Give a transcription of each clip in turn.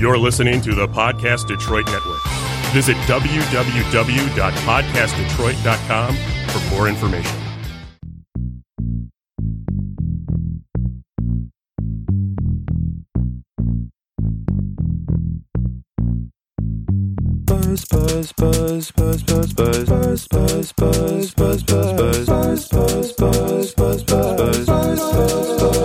You're listening to the Podcast Detroit Network. Visit www.podcastdetroit.com for more information. Buzz, buzz, buzz, buzz, buzz, buzz, buzz, buzz, buzz, buzz, buzz, buzz, buzz, buzz, buzz, buzz, buzz, buzz,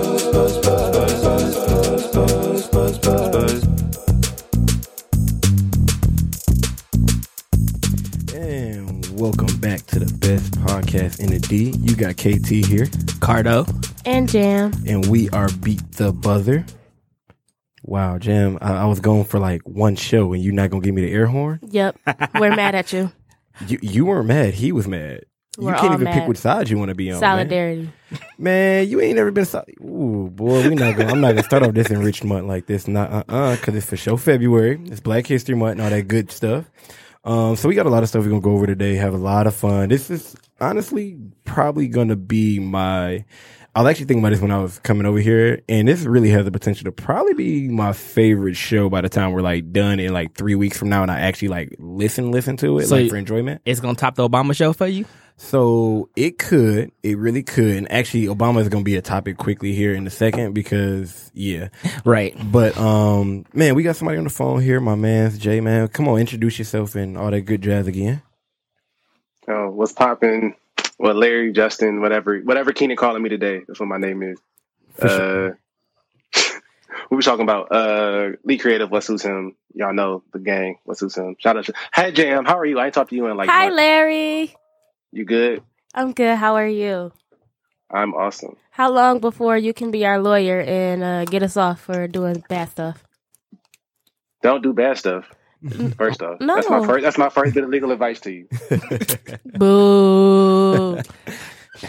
KT here, Cardo. And Jam. and we are Beat the Buzzer. Wow, Jam, I, I was going for like one show, and you're not gonna give me the air horn? Yep. We're mad at you. You you weren't mad. He was mad. You We're can't all even pick which side you want to be on. Solidarity. man, you ain't never been. So- Ooh, boy, we not. Gonna, I'm not gonna start off this enriched month like this. Not uh uh, because it's for show February. It's Black History Month and all that good stuff. Um, so we got a lot of stuff we're gonna go over today. Have a lot of fun. This is honestly probably gonna be my. I was actually thinking about this when I was coming over here, and this really has the potential to probably be my favorite show by the time we're like done in like three weeks from now, and I actually like listen, listen to it, So like you- for enjoyment. It's gonna top the Obama show for you. So it could, it really could. And actually, Obama is to be a topic quickly here in a second because, yeah. Right. But, um, man, we got somebody on the phone here. My man's Jay, man. Come on, introduce yourself and all that good jazz again. Oh, what's popping? Well, Larry, Justin, whatever, whatever Keenan calling me today. That's what my name is. For sure. Uh, what we talking about? Uh, Lee Creative, WhatSuitsHim? Y'all know the gang. WhatSuitsHim? Shout out. To, hey, Jam, how are you? I ain't talked to you in like. Hi, months. Larry. You good? I'm good. How are you? I'm awesome. How long before you can be our lawyer and uh, get us off for doing bad stuff? Don't do bad stuff. First off, No. that's my first. That's my first bit of legal advice to you. Boo.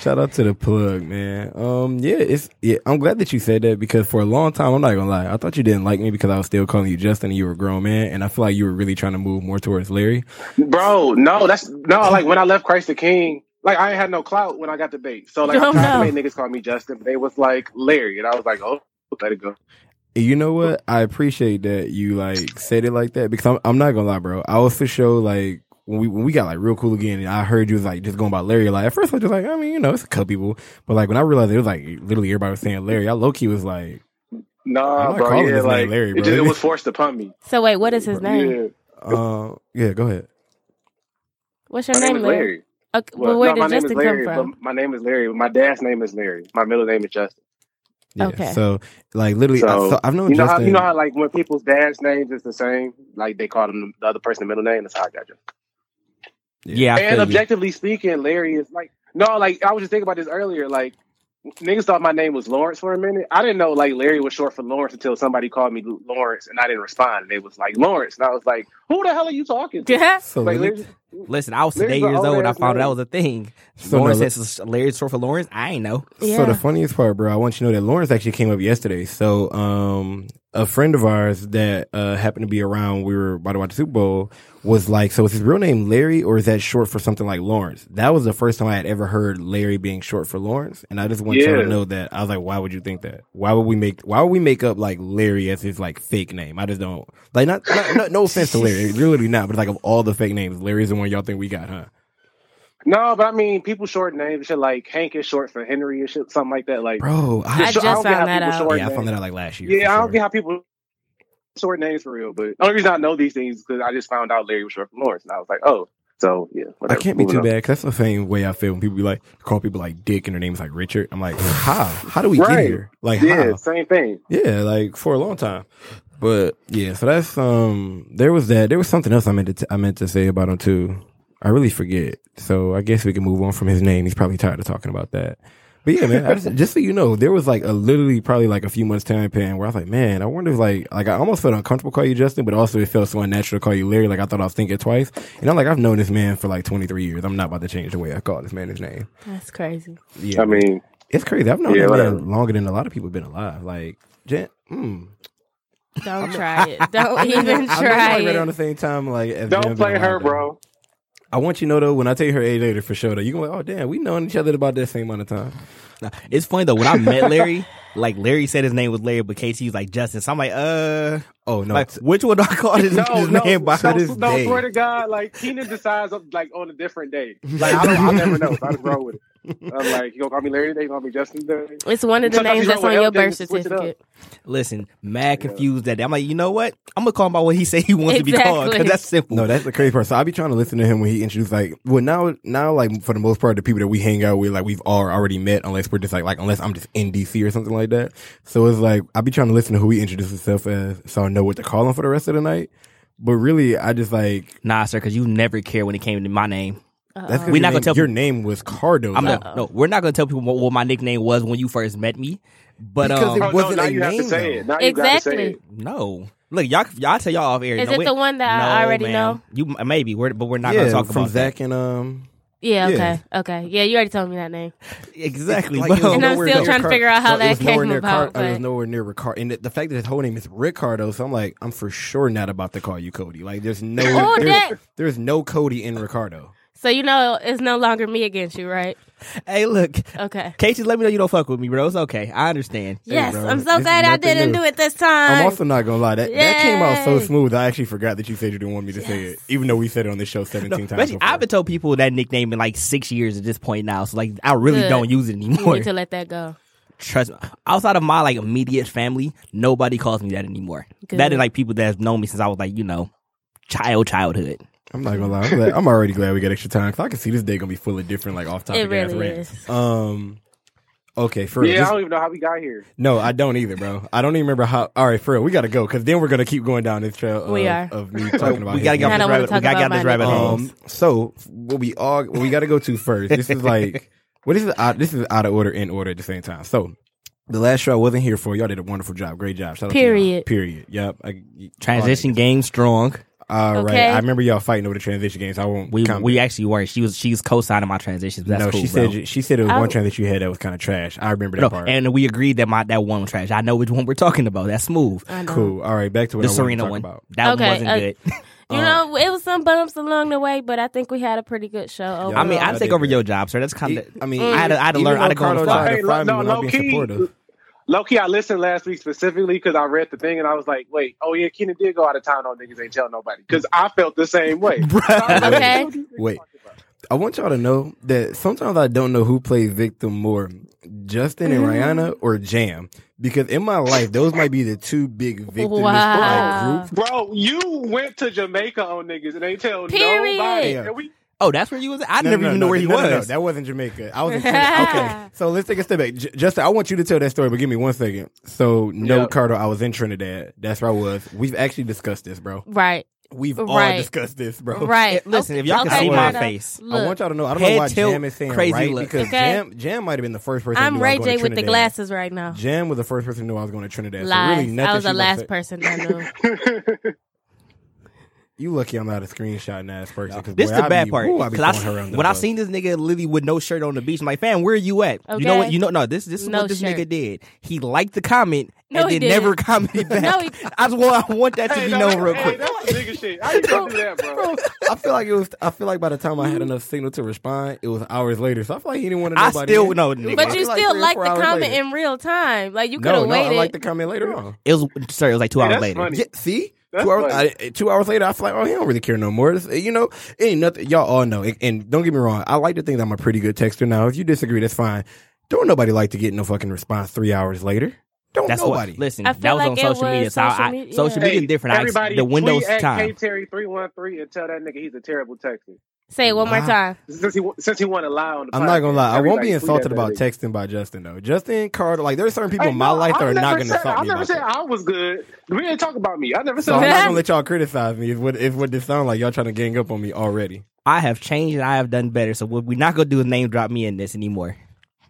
Shout out to the plug, man. Um, yeah, it's, yeah, I'm glad that you said that because for a long time, I'm not going to lie. I thought you didn't like me because I was still calling you Justin and you were a grown man. And I feel like you were really trying to move more towards Larry. Bro, no, that's no. Like when I left Christ the King, like I ain't had no clout when I got the bait. So like Oh, I tried no. to make niggas call me Justin, but they was like Larry, and I was like, oh, let it go. And You know what? I appreciate that you like said it like that because I'm, I'm not gonna lie, bro. I was for sure like when we when we got like real cool again, and I heard you was like just going about Larry. Like at first, I was just like, I mean, you know, it's a couple people, but like when I realized it was like literally everybody was saying Larry, I low key was like, I'm Nah, not bro, calling yeah, this man like Larry, it, just, it was forced upon me. So wait, what is his name? Yeah, uh, yeah, go ahead. What's your my name name, is Larry? Larry. Okay, Well, but where no, my did name is Larry, come from? my name is Larry. My dad's name is Larry. My middle name is Justin. Yeah, Okay. So like literally, I, So so I've known you know Justin. how you know how like when people's dad's names is the same, like they call them the other person the middle name. That's how I got you. Yeah. I and feel you. objectively speaking, Larry is like no, like I was just thinking about this earlier. Like niggas thought my name was Lawrence for a minute. I didn't know like Larry was short for Lawrence until somebody called me Lawrence, and I didn't respond. And it was like Lawrence, and I was like, "Who the hell are you talking to?" Yeah. so Like, let Larry- Listen, I was Larry's today years old when I found out that was a thing. So Lawrence no, says Larry's short for Lawrence. I ain't know. So the funniest part, bro, I want you to know that Lawrence actually came up yesterday. So um a friend of ours that uh happened to be around we were about to watch the Super Bowl was like, So is his real name Larry or is that short for something like Lawrence? That was the first time I had ever heard Larry being short for Lawrence. And I just want you Yeah. to know that I was like, Why would you think that? Why would we make why would we make up like Larry as his like fake name? I just don't like not, not, not no offense to Larry, really not, but like of all the fake names, Larry's the one y'all think we got, huh? No, but I mean, people short names shit like Hank is short for Henry or shit, something like that. Like, Bro, I I, just don't get how found that out. short yeah, I found that out like last year. Yeah, I don't sure. get how people short names for real. But the only reason I know these things is because I just found out Larry was short for Lawrence, and I was like, oh, so yeah. I can't be Moving too on. bad because that's the same way I feel when people be like call people like Dick and their name is like Richard. I'm like, how? How do we get here? Like, Yeah, how? same thing. Yeah, like for a long time. But yeah, so that's um. There was that. There was something else I meant to t- I meant to say about him too. I really forget. So I guess we can move on from his name. He's probably tired of talking about that. But yeah, man, I just, just so you know, there was like a literally probably like a few months time pan where I was like, man, I wonder if like like I almost felt uncomfortable call you Justin, but also it felt so unnatural to call you Larry. Like I thought I was thinking twice. And I'm like, I've known this man for like 23 years. I'm not about to change the way I call this man his name. That's crazy. Yeah, I mean, it's crazy. I've known Yeah, that man longer than a lot of people have been alive. Like, Jen, mm, Don't try it. Don't even I know try like right around it. the same time. Like, as don't play her, alive, though. bro. I want you to know though, when I tell you her age later for sure, though, you're gonna be like, oh damn, we known each other about that same amount of time. It's funny though. When I met Larry, like Larry said his name was Larry, but KT was like Justin. So I'm like, uh, Oh no, like which one do I call his, No, his no, name by? to no, this no, day. swear to God, like Keenan decides like on a different day. Like I don't, I'll never know. So I just roll with it. I'm like, you gonna call me Larry today? You gonna call me Justin today? It's one of the Sometimes names you that's roll on your L, birth switch it up. certificate. Listen, mad confused that day. I'm like, you know what? I'm gonna call him by what he say he wants to be called Exactly. because that's simple. No, that's the crazy part. So I be trying to listen to him when he introduced like, well, now, now, like for the most part, the people that we hang out with, like we've all already met, unless we're just like, like unless I'm just in DC or something like that. So it's like I be trying to listen to who he introduced himself as, so I know what to call him for the rest of the night. But really, I just like nah, sir, because you never care when it came to my name. That's 'cause We your not gonna tell your people- name was Cardo. I'm not. No, we're not gonna tell people what, what my nickname was when you first met me. But Because um, it Oh, wasn't no, now a you have to name, say though. it. Now you gotta say Exactly. it. no. Look, y'all, y'all tell y'all off air. Is No, it we- the one that I already ma'am. know? You maybe, we're, but we're not yeah, gonna talk from about Zach and um. Yeah, Yeah. okay. Okay. Yeah, you already told me that name. Exactly. Like, but, it was And I'm still near trying to figure out how so that was nowhere came near about, Car- it was nowhere near Ricardo, and the, the fact that his whole name is Ricardo, so I'm like, I'm for sure not about to call you Cody. Like, there's no, Oh, there's, there's no Cody in Ricardo. So you know it's no longer me against you, right? hey, look, Okay. Casey, let me know you don't fuck with me, bro. It's okay. I understand. Yes, bro, I'm so it's glad I nothing didn't new. do it this time. I'm also not gonna lie that that came out so Yay. smooth. I actually forgot that you said you didn't want me to say it, even though we said it on this show 17 times. Especially, before. I've been told people that nickname in like six years at this point now. So like, I really Good. don't use it you anymore. need to let that go. Trust me. Outside of my like immediate family, nobody calls me that anymore. Good. That and like people that have known me since I was like, you know, child, childhood. I'm not gonna lie. I'm, glad, I'm already glad we got extra time because I can see this day gonna be full of different like off topic It really ass rants. is. Um. Okay, for. Yeah, This- I don't even know how we got here. no, I don't either, bro. I don't even remember how. All right, for real, we gotta go because then we're gonna keep going down this trail. Of, We are. of me talking about. we gotta get off I this rabbit. We gotta get this my rabbit hole. Um, so what we all what we got to go to first. This is like what is it? Out, this is out of order, in order at the same time. So the last show I wasn't here for. Y'all did a wonderful job. Great job. Shout out to. Period. Period. Yep. I, Transition game strong. All right. Okay. I remember y'all fighting over the transition games. I won't. We comment. we actually weren't. She was co-signing my transitions. But that's no, cool, she bro. said she said it was I- one transition you had that was kind of trash. I remember that No, part. and we agreed that my that one was trash. I know which one we're talking about. That's smooth. Cool. All right. Back to what The I wanted to Serena talk one. about. That Okay, one wasn't uh, good. You know, it was some bumps along the way, but I think we had a pretty good show. Overall. I mean, I I take over your job, sir. That's kind of. I mean, I had to, I had to learn. I had to though go on the Cardo fly. Hey, to fry me no, when low key, supportive. Low key, I listened last week specifically because I read the thing and I was like, wait, oh yeah, Keenan did go out of town on niggas ain't tell nobody because I felt the same way. So like, Okay. what these niggas Wait. I want y'all to know that sometimes I don't know who plays victim more, Justin and mm-hmm. Rihanna or Jam. Because in my life, those might be the two big victims Wow. groups. Bro, you went to Jamaica on niggas and they tell Period. nobody. Yeah. And we, Oh, that's where you was. I No, never no, even no, knew where he no, no, no, was. that wasn't Jamaica. I was in Trinidad. Okay, so let's take a step back. J- Justin, I want you to tell that story, but give me one second. So, no, Yeah. Carter, I was in Trinidad. That's where I was. We've actually discussed this, bro. right, We've all Right. discussed this, bro. right. Listen, if y'all can see my Cardo, face. I want y'all to know. I don't Head know why tilt, Jam is saying crazy right look. because Okay. Jam Jam might have been the first person. I'm I Ray was going J to with the glasses right now. Jam was the first person who knew I was going to Trinidad. Lies. So really, nothing I was the last person that knew. You lucky I'm not a screenshot ass person. 'cause This boy, the I bad be- part. ooh, I Because throwing her under the when I bus. seen this nigga Lily with no shirt on the beach, I'm like, fam, where are you at? You know what? You know, no, this this is No what this shirt. nigga did. He liked the comment No, and then never didn't. commented back. No, he- I just want, I want that to hey, be no, known that- real hey, quick. that's nigga shit. How you gonna do that, bro? Bro, I feel like it was. I feel like by the time I had mm-hmm. enough signal to respond, it was hours later. So I feel like he didn't want to. I nobody still in. no, nigga. But you like still three or like the comment later. in real time. Like you could have No, no, waited. I like the comment later on. It was sorry, it was like two hours later. see, That's two hours. funny. I, eh, two hours later, I feel like, oh, he don't really care no more. It's, eh, you know, it ain't nothing. Y'all all know. And, and don't get me wrong, I like to think that I'm a pretty good texter. Now, if you disagree, that's fine. Don't nobody like to get no fucking response three hours later. Don't That's nobody. what. Listen, I that was on like it social media. was So I, social I, media, social yeah. media Hey, is different. I, everybody, the Windows tweet at time. K Terry three one three and tell that nigga he's a terrible texter. Say it one more time. Since he since he want to lie on the. I'm not gonna lie. I won't be insulted about nigga. texting by Justin though. Justin Carter, like there's certain people Hey, in my no, life that I are not gonna said- insult I me never said that. I was good. We didn't talk about me. I never said. So I'm not gonna let y'all criticize me. Is what is what this sound like? Y'all trying to gang up on me already? I have changed and I have done better. So what we're not gonna do is name drop me in this anymore.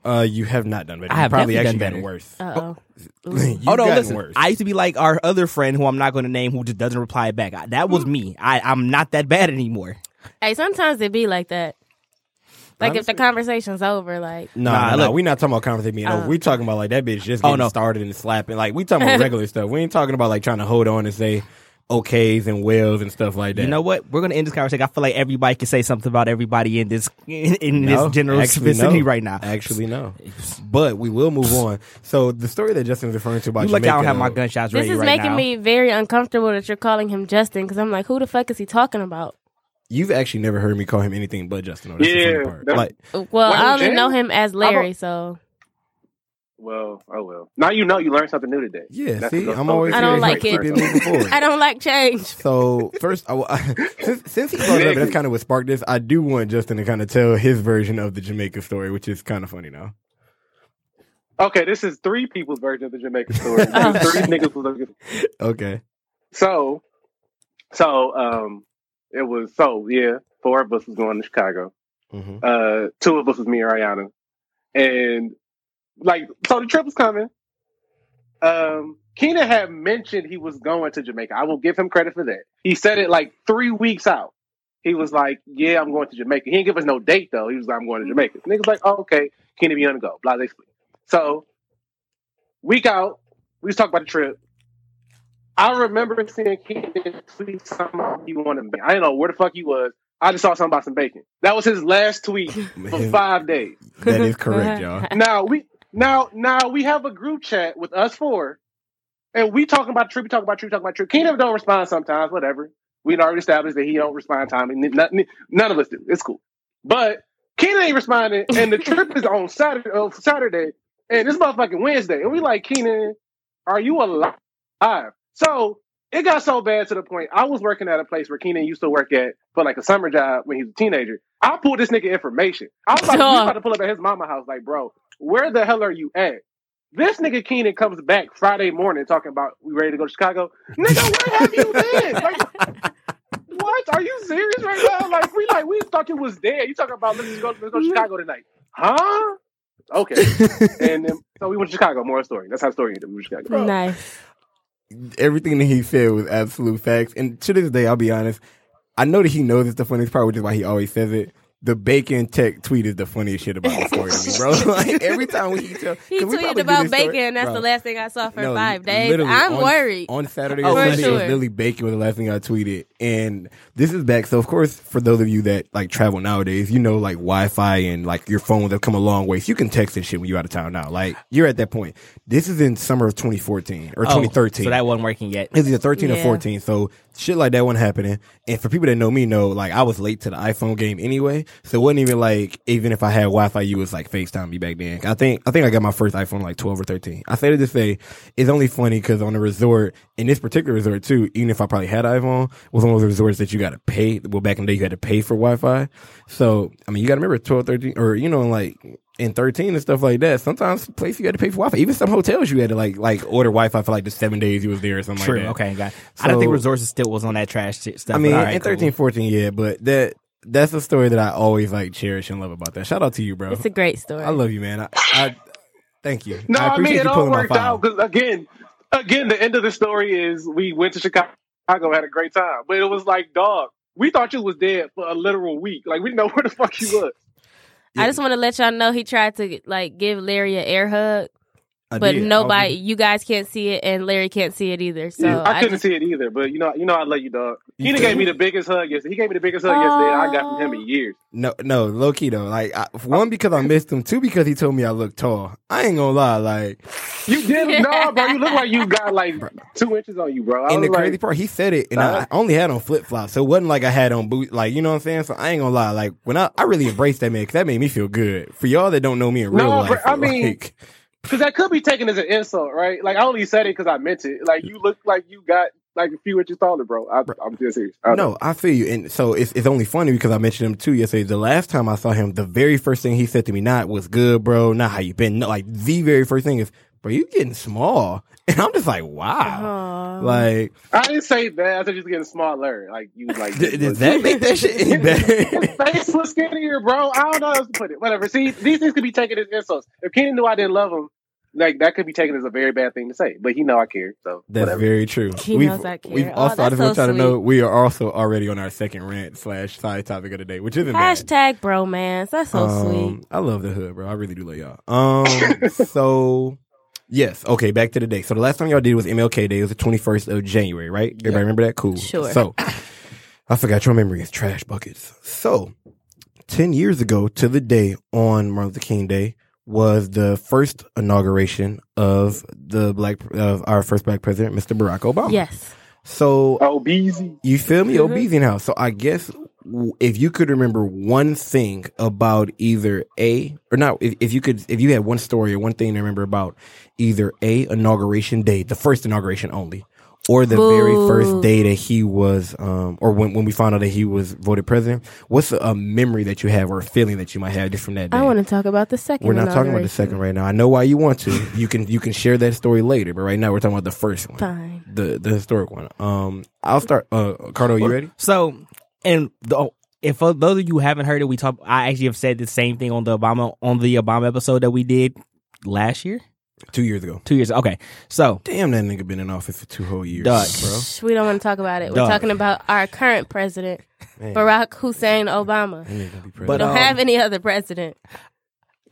Uh, you have not done better. I You have probably actually done gotten better. worse. Uh oh. You've oh no, listen. worse. I used to be like our other friend who I'm not going to name who just doesn't reply back. I, that was me. I, I'm not that bad anymore. Hey, sometimes it be like that. Like if the conversation's over, like No, Nah, no, look- we not talking about conversation. You know, Uh. we talking about like that bitch just Oh, getting no. started and slapping. Like we talking about regular stuff. We ain't talking about like trying to hold on and say, okays and wells and stuff like that. You know what? We're gonna end this conversation. I feel like everybody can say something about everybody in this in, in No, this general actually, vicinity no. right now. Actually, no. But we will move on. So the story that Justin was referring to about You lucky I don't have my though, gunshots This ready is right making now. me very uncomfortable that you're calling him Justin because I'm like, who the fuck is he talking about? You've actually never heard me call him anything but Justin. though. That's the funny Yeah, part. that's- Like, Well, I only Jay? know him as Larry, so Well, oh well. Now you know you learned something new today. yeah, That's see, I'm always I don't like it. it moving forward. I don't like change. So first, I, wa- since, since he brought it up, that's kind of what sparked this. I do want Justin to kind of tell his version of the Jamaica story, which is kind of funny now. Okay, this is three people's version of the Jamaica story. Oh, three shit. niggas was looking. Okay. So, so um, it was so yeah. Four of us was going to Chicago. hmm Uh, two of us was me and Ariana, and like so the trip was coming. Um, Keenan had mentioned he was going to Jamaica. I will give him credit for that. He said it like three weeks out. He was like, "Yeah, I'm going to Jamaica." He didn't give us no date though. He was like, "I'm going to Jamaica." Niggas like, "Oh, okay." Keenan be on the go. Blah blah. blah. So, week out, we was talking about the trip. I remember seeing Keenan tweet something about he wanted. Bacon. I didn't know where the fuck he was. I just saw something about some bacon. That was his last tweet for five days. That is correct, y'all. Now we now now we have a group chat with us four, and we talking about trip. We talking about trip. We talking about trip. Keenan don't respond sometimes. Whatever. We already established that he don't respond time, and none, none of us do. It's cool. But Keenan ain't responding, and the trip is on Saturday. Uh, Saturday, and this motherfucking Wednesday, and we like Keenan, are you alive? So it got so bad to the point I was working at a place where Keenan used to work at for like a summer job when he was a teenager. I pulled this nigga information. I was about, we was about to pull up at his mama house, like, bro, where the hell are you at? This nigga Keenan comes back Friday morning talking about we ready to go to Chicago. Nigga, where have you been? Like, what? Are you serious right now? Like we like we thought you was dead. You talking about let's go let's go to mm-hmm. Chicago tonight. Huh? Okay. and then so we went to Chicago, more story. That's how the story ended. We went to Chicago. nice. Everything that he said was absolute facts. And to this day, I'll be honest, I know that he knows it's the funniest part, which is why he always says it. The bacon tech tweeted the funniest shit about the story to me, bro. like every time we tell, He 'cause we tweeted probably about this story- bacon. That's Bro, the last thing I saw for No, five days. I'm on- worried. On Saturday Oh, or for it was sure. Lily Bacon was the last thing I tweeted. And this is back. So of course, for those of you that like travel nowadays, you know like Wi-Fi and like your phones have come a long way. So you can text and shit when you're out of town now. Like you're at that point. This is in summer of 2014 or Oh, 2013. So that wasn't working yet. It's either 13 or 14. So shit like that wasn't happening. And for people that know me, know like I was late to the iPhone game anyway. So it wasn't even like even if I had Wi-Fi, you was like FaceTime me back then. I think I think I got my first iPhone like 12 or 13. I say to say it's only funny because on the resort in this particular resort too, even if I probably had iPhone, was one of those resorts that you got to pay. Well, back in the day you had to pay for Wi-Fi. So I mean you got to remember 12, 13, or you know like in 13 and stuff like that. Sometimes places you had to pay for Wi-Fi. Even some hotels you had to like like order Wi-Fi for like the seven days you was there or something True. like that. Okay, got. it. I don't think resources still was on that trash shit stuff. I mean, but all right, in 13, 14, yeah, but that that's a story that I always like cherish and love about that. Shout out to you, bro. It's a great story. I love you, man. I, I thank you. No, I I, appreciate mean it you all pulling worked out because again, again, the end of the story is we went to Chicago, had a great time, but it was like, dog, we thought you was dead for a literal week. Like we didn't know where the fuck you was. I just want to let y'all know he tried to like give Larry an air hug, I but did. Nobody, was- you guys can't see it, and Larry can't see it either. So I I, couldn't just, see it either, but you know, you know, I love you, dog. He feel gave me me? the biggest hug yesterday. He gave me the biggest hug yesterday I got from him in years. No, no, low key though. Like I, one because I missed him. Two because he told me I look tall. I ain't gonna lie. Like, You did no, bro. You look like you got like two inches on you, bro. I and the was crazy like, part, he said it, and I, I only had on flip flops, so it wasn't like I had on boot. Like, you know what I'm saying? So I ain't gonna lie. Like when I, I really embraced that man because that made me feel good. For y'all that don't know me in real No, life, but I mean- like, because that could be taken as an insult, right? Like I only said it because I meant it. Like you look like you got like a few inches taller, bro. I, I'm just serious. I- No, I feel you. And so it's it's only funny because I mentioned him too yesterday. The last time I saw him, the very first thing he said to me, not was good, bro, not how you been. No, like the very first thing is, bro, you getting small. And I'm just like, wow. Aw. Like, I didn't say that. I said just getting smaller. Like you like. did, does that make that shit any His better? face was skinnier, bro. I don't know how else to put it. Whatever. See, these things could be taken as insults. If Keenan knew I didn't love him, like that could be taken as a very bad thing to say. But he know I care, so That's whatever. very true. He we've, knows I care. We've Oh, also, I that's just want so y'all to know, we are also already on our second rant slash side topic of the day, which isn't bad. Hashtag bromance. That's so Um, sweet. I love the hood, bro. I really do love y'all. Um, so Yes. Okay. Back to the day. So the last time y'all did was MLK Day. It was the 21st of January, right? Everybody remember that? Cool. Sure. So I forgot your memory is trash buckets. So 10 years ago to the day on Martin Luther King Day was the first inauguration of the black, of our first black president, Mr. Barack Obama. Yes. So Oh, Beezy. you feel me? Mhm. Obesian House. So I guess w- if you could remember one thing about either a or not, if, if you could, if you had one story or one thing to remember about either a inauguration day, the first inauguration only, or the very first day that he was, um, or when when we found out that he was voted president, what's a, a memory that you have or a feeling that you might have just from that day? I want to talk about the second. we're not talking about the second right now. I know why you want to. You can you can share that story later, but right now we're talking about the first one, Fine. the the historic one. Um, I'll start. Uh, Cardo, you ready? So, and the, if for those of you haven't heard it, we talk. I actually have said the same thing on the Obama on the Obama episode that we did last year, Two years ago. two years. Okay, so Damn, that nigga been in office for two whole years, Dog. bro. We don't want to talk about it. We're Dog. talking about our current president, Man, Barack Hussein Obama. that nigga gonna be president. But, We don't um, have any other president.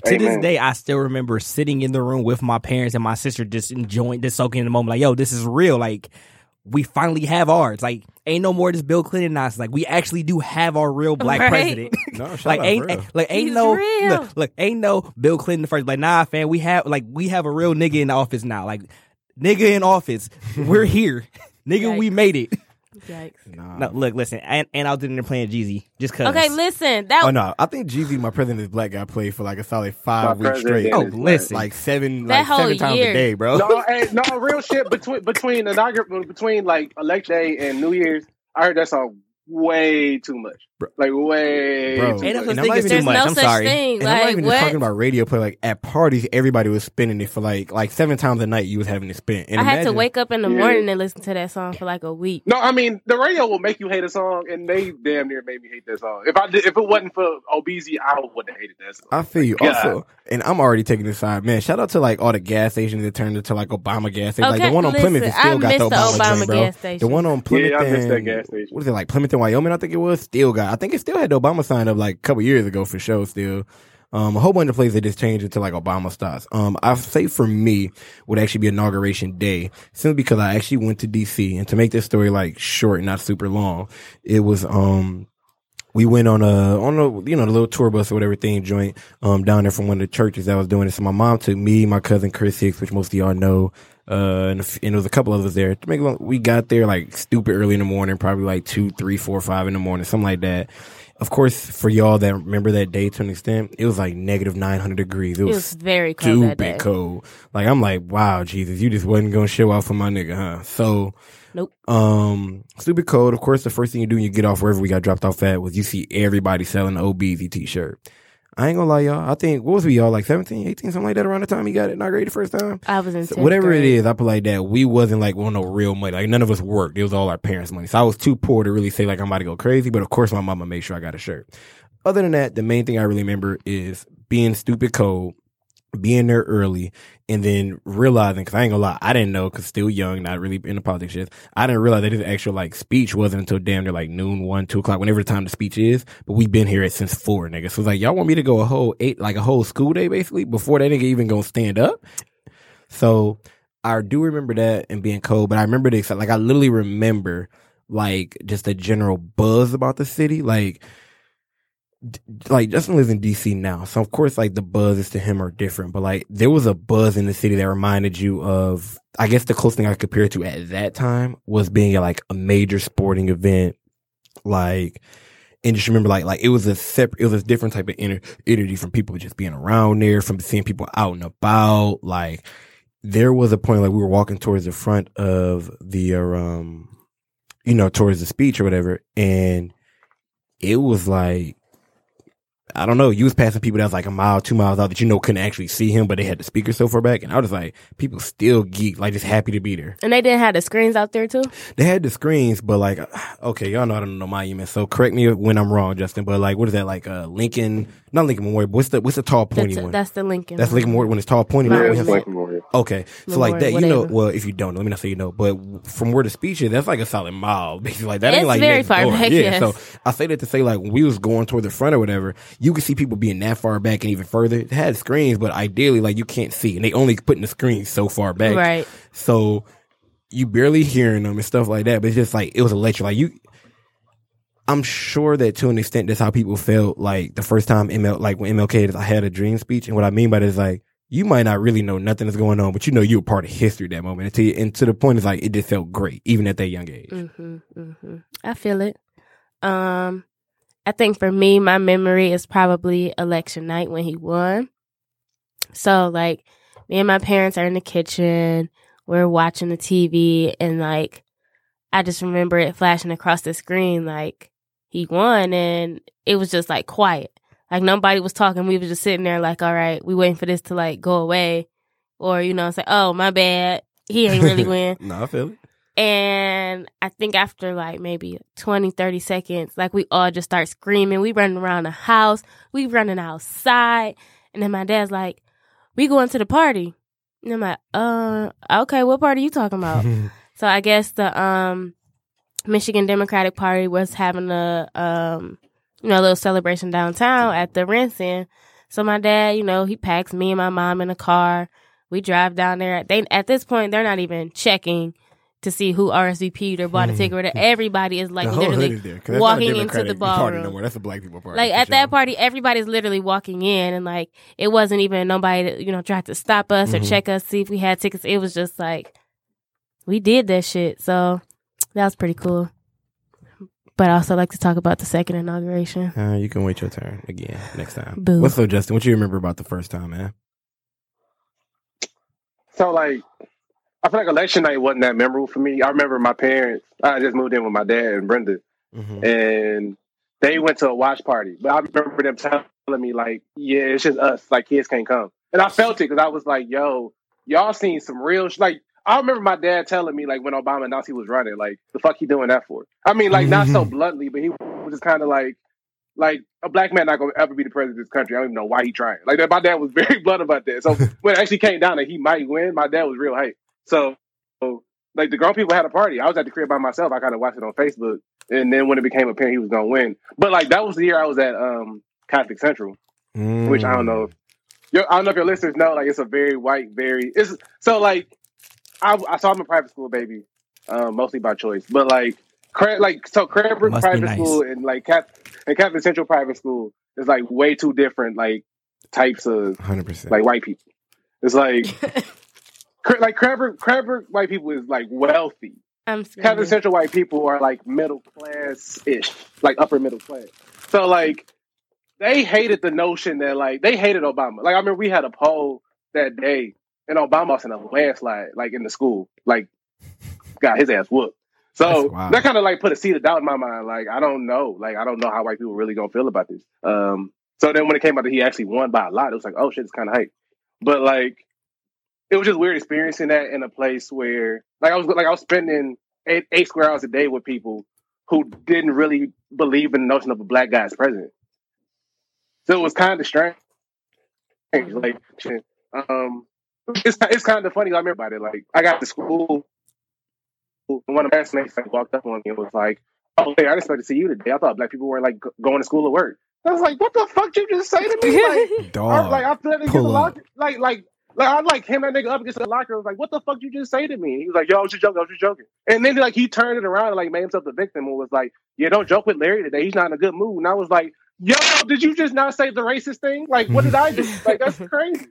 to this day, I still remember sitting in the room with my parents and my sister, just enjoying, just soaking in the moment. Like, yo, this is real. Like, we finally have ours. Like, ain't no more this Bill Clinton nonsense. Like, we actually do have our real black Right. president. no, like out, ain't for like ain't He's no look, look ain't no Bill Clinton the first like nah fam we have like we have a real nigga in the office now like nigga in office we're here nigga we made it Yikes. Nah. no look listen and, and I was in there playing Jeezy just cause Okay, listen. That Oh no, I think Jeezy, my president is black guy, played for like a solid five My weeks president straight. Oh, is listen. like seven, That like whole seven times year. a day, bro. no, hey, no, real shit. Between between inaugural between like election day and New Year's, I heard that song way too much. Bro. Like way Bro. too Ain't no such And I'm thing not as even- too much no I'm such sorry thing. And I'm not even what? just talking about radio play. Like at parties, everybody was spinning it for like like seven times a night. You was having it spin. And I had to wake up in the Yeah. morning and listen to that song for like a week. No, I mean the radio will make you hate a song, and they damn near made me hate that song. If I did, if it wasn't for Obese, I would have hated that song. I feel you. God. Also, and I'm already taking this side, man. Shout out to like all the gas stations that turned into like Obama gas stations. like the one on listen, Plymouth is I still got the miss the Obama, Obama joint, bro. gas station. The one on Plymouth Yeah, I missed that gas station. What is it like Plymouth and Wyoming? I think it was still got. I think it still had the Obama sign up like a couple years ago for sure. Still, um, a whole bunch of places that just changed into like Obama stops. Um, I say for me would actually be inauguration day simply because I actually went to DC and to make this story like short not super long, it was um we went on a on a you know the little tour bus or whatever thing joint um down there from one of the churches that was doing it. So my mom took me, my cousin Chris Hicks, which most of y'all know, uh, and, a f- and there was a couple of us there. To make long, we got there like stupid early in the morning, probably like two, three, four, five in the morning, something like that. Of course, for y'all that remember that day to an extent, it was like negative nine hundred degrees. It It was, was very cold that day. stupid cold. Like I'm like, wow, Jesus, you just wasn't gonna show out for my nigga, huh? So. Nope. Um, stupid cold. Of course, the first thing you do when you get off wherever we got dropped off at was you see everybody selling the OBZ t-shirt. I ain't gonna lie, y'all. I think what was we y'all like 17, 18, something like that around the time he got it inaugurated the first time. I was in So whatever it grade. is, I put like that. We wasn't like well, no real money. Like none of us worked. It was all our parents' money. So I was too poor to really say like I'm about to go crazy. But of course, my mama made sure I got a shirt. Other than that, the main thing I really remember is being stupid cold, being there early, and then realizing because I ain't gonna lie, I didn't know because still young, not really in the politics shit. I didn't realize that his actual like speech wasn't until damn near like noon, one, two o'clock, whenever the time the speech is. But we've been here at since four, nigga. So it's like y'all want me to go a whole eight, like a whole school day basically before that nigga even gonna stand up. So I do remember that and being cold, but I remember this like I literally remember like just a general buzz about the city, like like Justin lives in DC now, so of course like the buzzes to him are different. But like there was a buzz in the city that reminded you of, I guess the closest thing I could compare to at that time was being at like a major sporting event, like. And just remember, like, like it was a separate, it was a different type of ener- energy from people just being around there, from seeing people out and about. Like, there was a point like we were walking towards the front of the, um, you know, towards the speech or whatever, and it was like I don't know. You was passing people that was like a mile, two miles out that you know couldn't actually see him, but they had the speaker so far back, and I was like, people still geek, like just happy to be there. And they didn't have the screens out there too. They had the screens, but like, okay, y'all know I don't know monument, so correct me when I'm wrong, Justin. But like, what is that like? Uh, Lincoln, not Lincoln Memorial. But what's the what's the tall pointy That's, one? that's the Lincoln. That's. Lincoln Memorial when it's tall pointy. Yeah, not when it's it's- Memorial. Okay, so like that, Memorial, you know, well, if you don't, let me not say you know, but from where the speech is, that's like a solid mile, basically. Like that It's ain't like very next far door. back, Yeah, yes. so I say that to say like when we was going toward the front or whatever, you could see people being that far back and even further. It had screens, but ideally, like you can't see, and they only putting the screens so far back, Right. So you barely hearing them and stuff like that. But it's just like it was electric. Like you, I'm sure that to an extent that's how people felt like the first time ML, like when MLK I had a dream speech. And what I mean by that is like you might not really know nothing is going on, but you know you're part of history that moment. And to, and to the point is like it just felt great, even at that young age. hmm hmm I feel it. Um, I think for me, my memory is probably election night when he won. So like, me and my parents are in the kitchen. We're watching the TV, and like, I just remember it flashing across the screen like he won, and it was just like quiet. Like nobody was talking. We were just sitting there, like, all right, we waiting for this to like go away, or you know, say, oh my bad, he ain't really win. no, I feel it. And I think after like maybe 20, 30 seconds, like we all just start screaming. We running around the house. We running outside. And then my dad's like, we going to the party. And I'm like, uh, okay, what party you talking about? so I guess the um Michigan Democratic Party was having a um you know, a little celebration downtown at the RenCen. So my dad, you know, he packs me and my mom in a car. We drive down there. They at this point they're not even checking to see who RSVP'd or bought a ticket. Or everybody is like literally is there 'cause that's not a walking into the party ballroom. no more. That's a black people party. Like at sure. that party, everybody's literally walking in, and like it wasn't even nobody that you know tried to stop us Mhm. or check us see if we had tickets. It was just like we did that shit. So that was pretty cool. But I also like to talk about the second inauguration. Uh, you can wait your turn again next time. Boo. What's so, Justin? What you remember about the first time, man? So like, I feel like election night wasn't that memorable for me. I remember my parents. I just moved in with my dad and Brenda, Mm-hmm. and they went to a watch party. But I remember them telling me like, "Yeah, it's just us. Like kids can't come." And I felt it because I was like, "Yo, y'all seen some real sh-. like." I remember my dad telling me like when Obama announced he was running, like the fuck he doing that for? I mean, like not so bluntly, but he was just kind of like, like a black man not gonna ever be the president of this country. I don't even know why he trying. Like that, my dad was very blunt about that. So when it actually came down that he might win, my dad was real hype. So, so like the grown people had a party. I was at the crib by myself. I kind of watched it on Facebook, and then when it became apparent he was gonna win, but like that was the year I was at um Catholic Central, which I don't know. If, yo, I don't know if your listeners know. Like it's a very white, very it's so like I, I saw I'm a private school baby, um, mostly by choice, but like. Cra- Like so, Cranbrook Must private nice. school and like Cap and Catholic Central private school is like way too different like types of Hundred percent. like white people. It's like Cra- like Cranbrook, Cranbrook white people is like wealthy. I'm Catholic screaming. Central white people are like middle class ish, like upper middle class. So like they hated the notion that like they hated Obama. Like I remember we had a poll that day, and Obama was in a landslide, like in the school, like got his ass whooped. So that kind of like put a seed of doubt in my mind. Like I don't know, like I don't know how white people really gonna feel about this. Um, so then when it came out that he actually won by a lot, it was like, oh shit, it's kind of hype. But like, it was just weird experiencing that in a place where, like, I was like I was spending eight, eight square hours a day with people who didn't really believe in the notion of a black guy as president. So it was kind of strange. Like, um, it's it's kind of funny. I remember about it. Like, I got to school. One of my classmates like walked up on me and was like, "Oh, hey, I didn't expect to see you today. I thought black people were like g- going to school or work." I was like, "What the fuck you just say to me?" Like, I, Dog. like I feel like pull the locker, like like like I like him that nigga up against the locker. I was like, "What the fuck you just say to me?" He was like, "Yo, I was just joking. I was just joking." And then like he turned it around and like made himself the victim and was like, "Yeah, don't joke with Larry today. He's not in a good mood." And I was like, "Yo, did you just not say the racist thing? Like, what did I do? Like, that's crazy."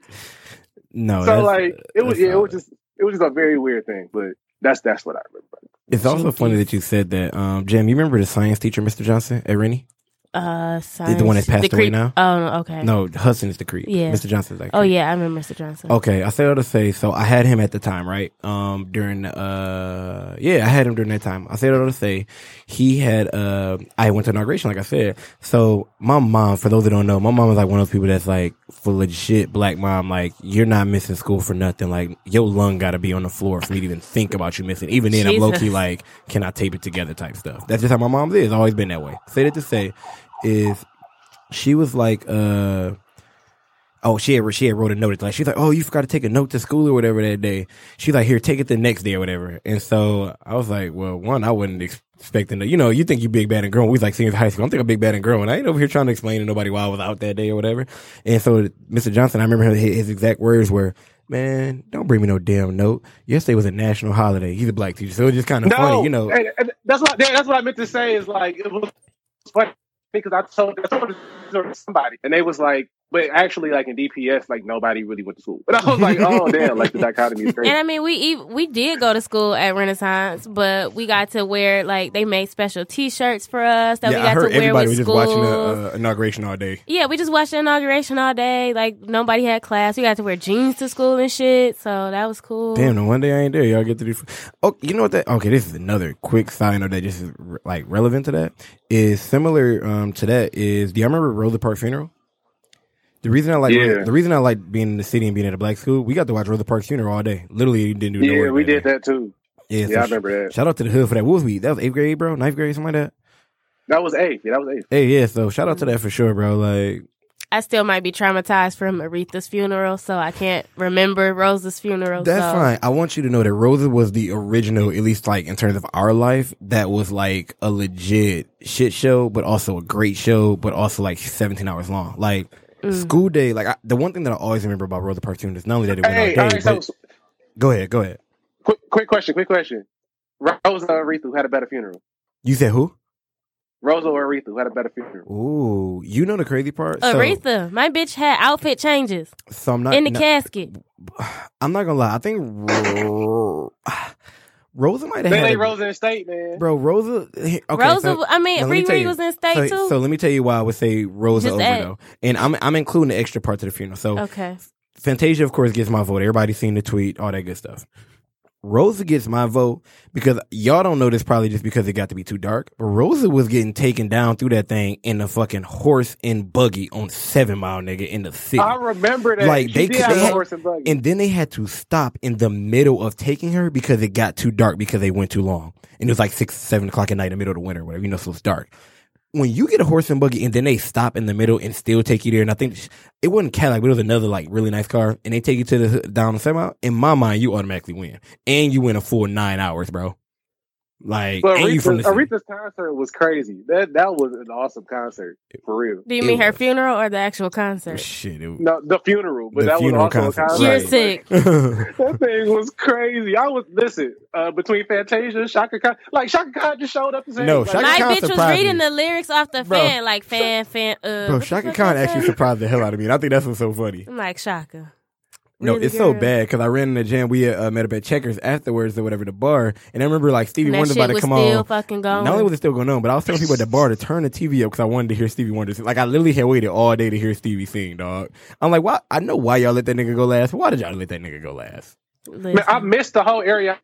No, so like it was yeah, it was just it was just a very weird thing, but that's that's what I remember. It's also funny that you said that. Um, Jim, you remember the science teacher, Mr. Johnson at Rennie? Uh, science, The one that passed the away now? Oh, okay. No, Hudson is the creep. Yeah. Mr. Johnson's like. Oh yeah, I remember Mr. Johnson. Okay, I say all to say, so I had him at the time, right? Um, during, uh, yeah, I had him during that time. I say all to say, he had, uh, I went to inauguration, like I said. So my mom, for those that don't know, my mom is like one of those people that's like, for legit black mom, like, you're not missing school for nothing. Like, your lung gotta be on the floor for me to even think about you missing. Even then, I'm low key like, can I tape it together type stuff. That's just how my mom is. Always been that way. Say that to say is, she was like, uh, Oh, she had, she had wrote a note. Like she's like, oh, you forgot to take a note to school or whatever that day. She's like, here, take it the next day or whatever. And so I was like, well, one, I wouldn't. ex- expecting to, you know, you think you big bad and grown. We was like seniors in high school. I'm thinking big bad and grown. I ain't over here trying to explain to nobody why I was out that day or whatever. And so Mr. Johnson, I remember his, his exact words were, man, don't bring me no damn note. Yesterday was a national holiday. He's a black teacher, so it was just kind of No, funny, you know. and- and that's what that's what I meant to say is like it was funny because I told, I told somebody and they was like, but actually like in DPS like nobody really went to school. But I was like, oh damn, like the dichotomy is crazy. And I mean, we ev- we did go to school at Renaissance, but we got to wear like they made special T-shirts for us that we yeah, got I heard to wear everybody with was just watching the uh, inauguration all day. yeah, we just watched the inauguration all day. Like nobody had class. We got to wear jeans to school and shit. So that was cool. Damn, no one day I ain't there. Y'all get to do. Oh, you know what? That okay. This is another quick side note that just is re- like relevant to that. Is similar um, to that. Is do y'all remember Rosa Parks funeral? The reason I like Yeah. the reason I like being in the city and being at a black school, we got to watch Rosa Parks funeral all day. Literally, you didn't do no yeah, work we did that too. Yeah, so Yeah, I sh- remember that. Shout out to the hood for that. What was we? That was eighth grade, bro. Ninth grade, something like that. That was eighth. Yeah, that was eighth. Hey, yeah. So shout out to that for sure, bro. Like, I still might be traumatized from Aretha's funeral, so I can't remember Rose's funeral. That's so. fine. I want you to know that Rosa was the original, at least like in terms of our life, that was like a legit shit show, but also a great show, but also like 17 hours long. Like Mm. school day, like I, the one thing that I always remember about Rosa Parks Funeral is not only that it went Hey, all all day, right, so, but go ahead, go ahead. quick, quick question, quick question. Rosa or Aretha who had a better funeral? You said who? Rosa or Aretha who had a better funeral? Ooh, you know the crazy part? So, Aretha, my bitch had outfit changes so I'm not in the no- casket. I'm not gonna lie. I think Ro- Rosa might have They had lay a- Rosa in state, man. Bro, Rosa. Okay, Rosa, so- I mean, now let me Riri was in state so, too. so let me tell you why I would say Rosa Just over add. though, and I'm I'm including the extra part to the funeral. So okay, Fantasia, of course, gets my vote. Everybody's seen the tweet, all that good stuff. Rosa gets my vote because y'all don't know this probably just because it got to be too dark. But Rosa was getting taken down through that thing in a fucking horse and buggy on Seven Mile, nigga, in the city. I remember that. Like, She they did could- have they had- horse and buggy. And then they had to stop in the middle of taking her because it got too dark because they went too long. And it was like six, seven o'clock at night in the middle of the winter, whatever, you know, so it's dark. When you get a horse and buggy and then they stop in the middle and still take you there, and I think it wasn't Cadillac, but it was another like really nice car, and they take you to the down the semi, in my mind, you automatically win. And you win a full nine hours, bro. Like, But and from Aretha's, concert was crazy. That that was an awesome concert for real. do you It mean her funeral or the actual concert? Shit, it. No, the funeral, but The that funeral was also concert, a You're sick. That thing was crazy. I was listen uh, between Fantasia, Chaka Khan. Like Chaka Khan just showed up to say, No, Chaka My Khan bitch was reading me. the lyrics off the Bro. fan, like fan, fan. Uh, Bro, Chaka Khan actually surprised the hell out of me. And I think that's what's so funny. I'm like Chaka. No, it's so bad because I ran in the gym. We uh, met up at Checkers afterwards or whatever the bar, and I remember like Stevie And that Wonder about to come still on. fucking going. Not only was it still going on, but I was telling people at the bar to turn the TV up because I wanted to hear Stevie Wonder. sing. Like I literally had waited all day to hear Stevie sing, dog. I'm like, why? I know why y'all let that nigga go last. Why did y'all let that nigga go last? Man, I missed the whole area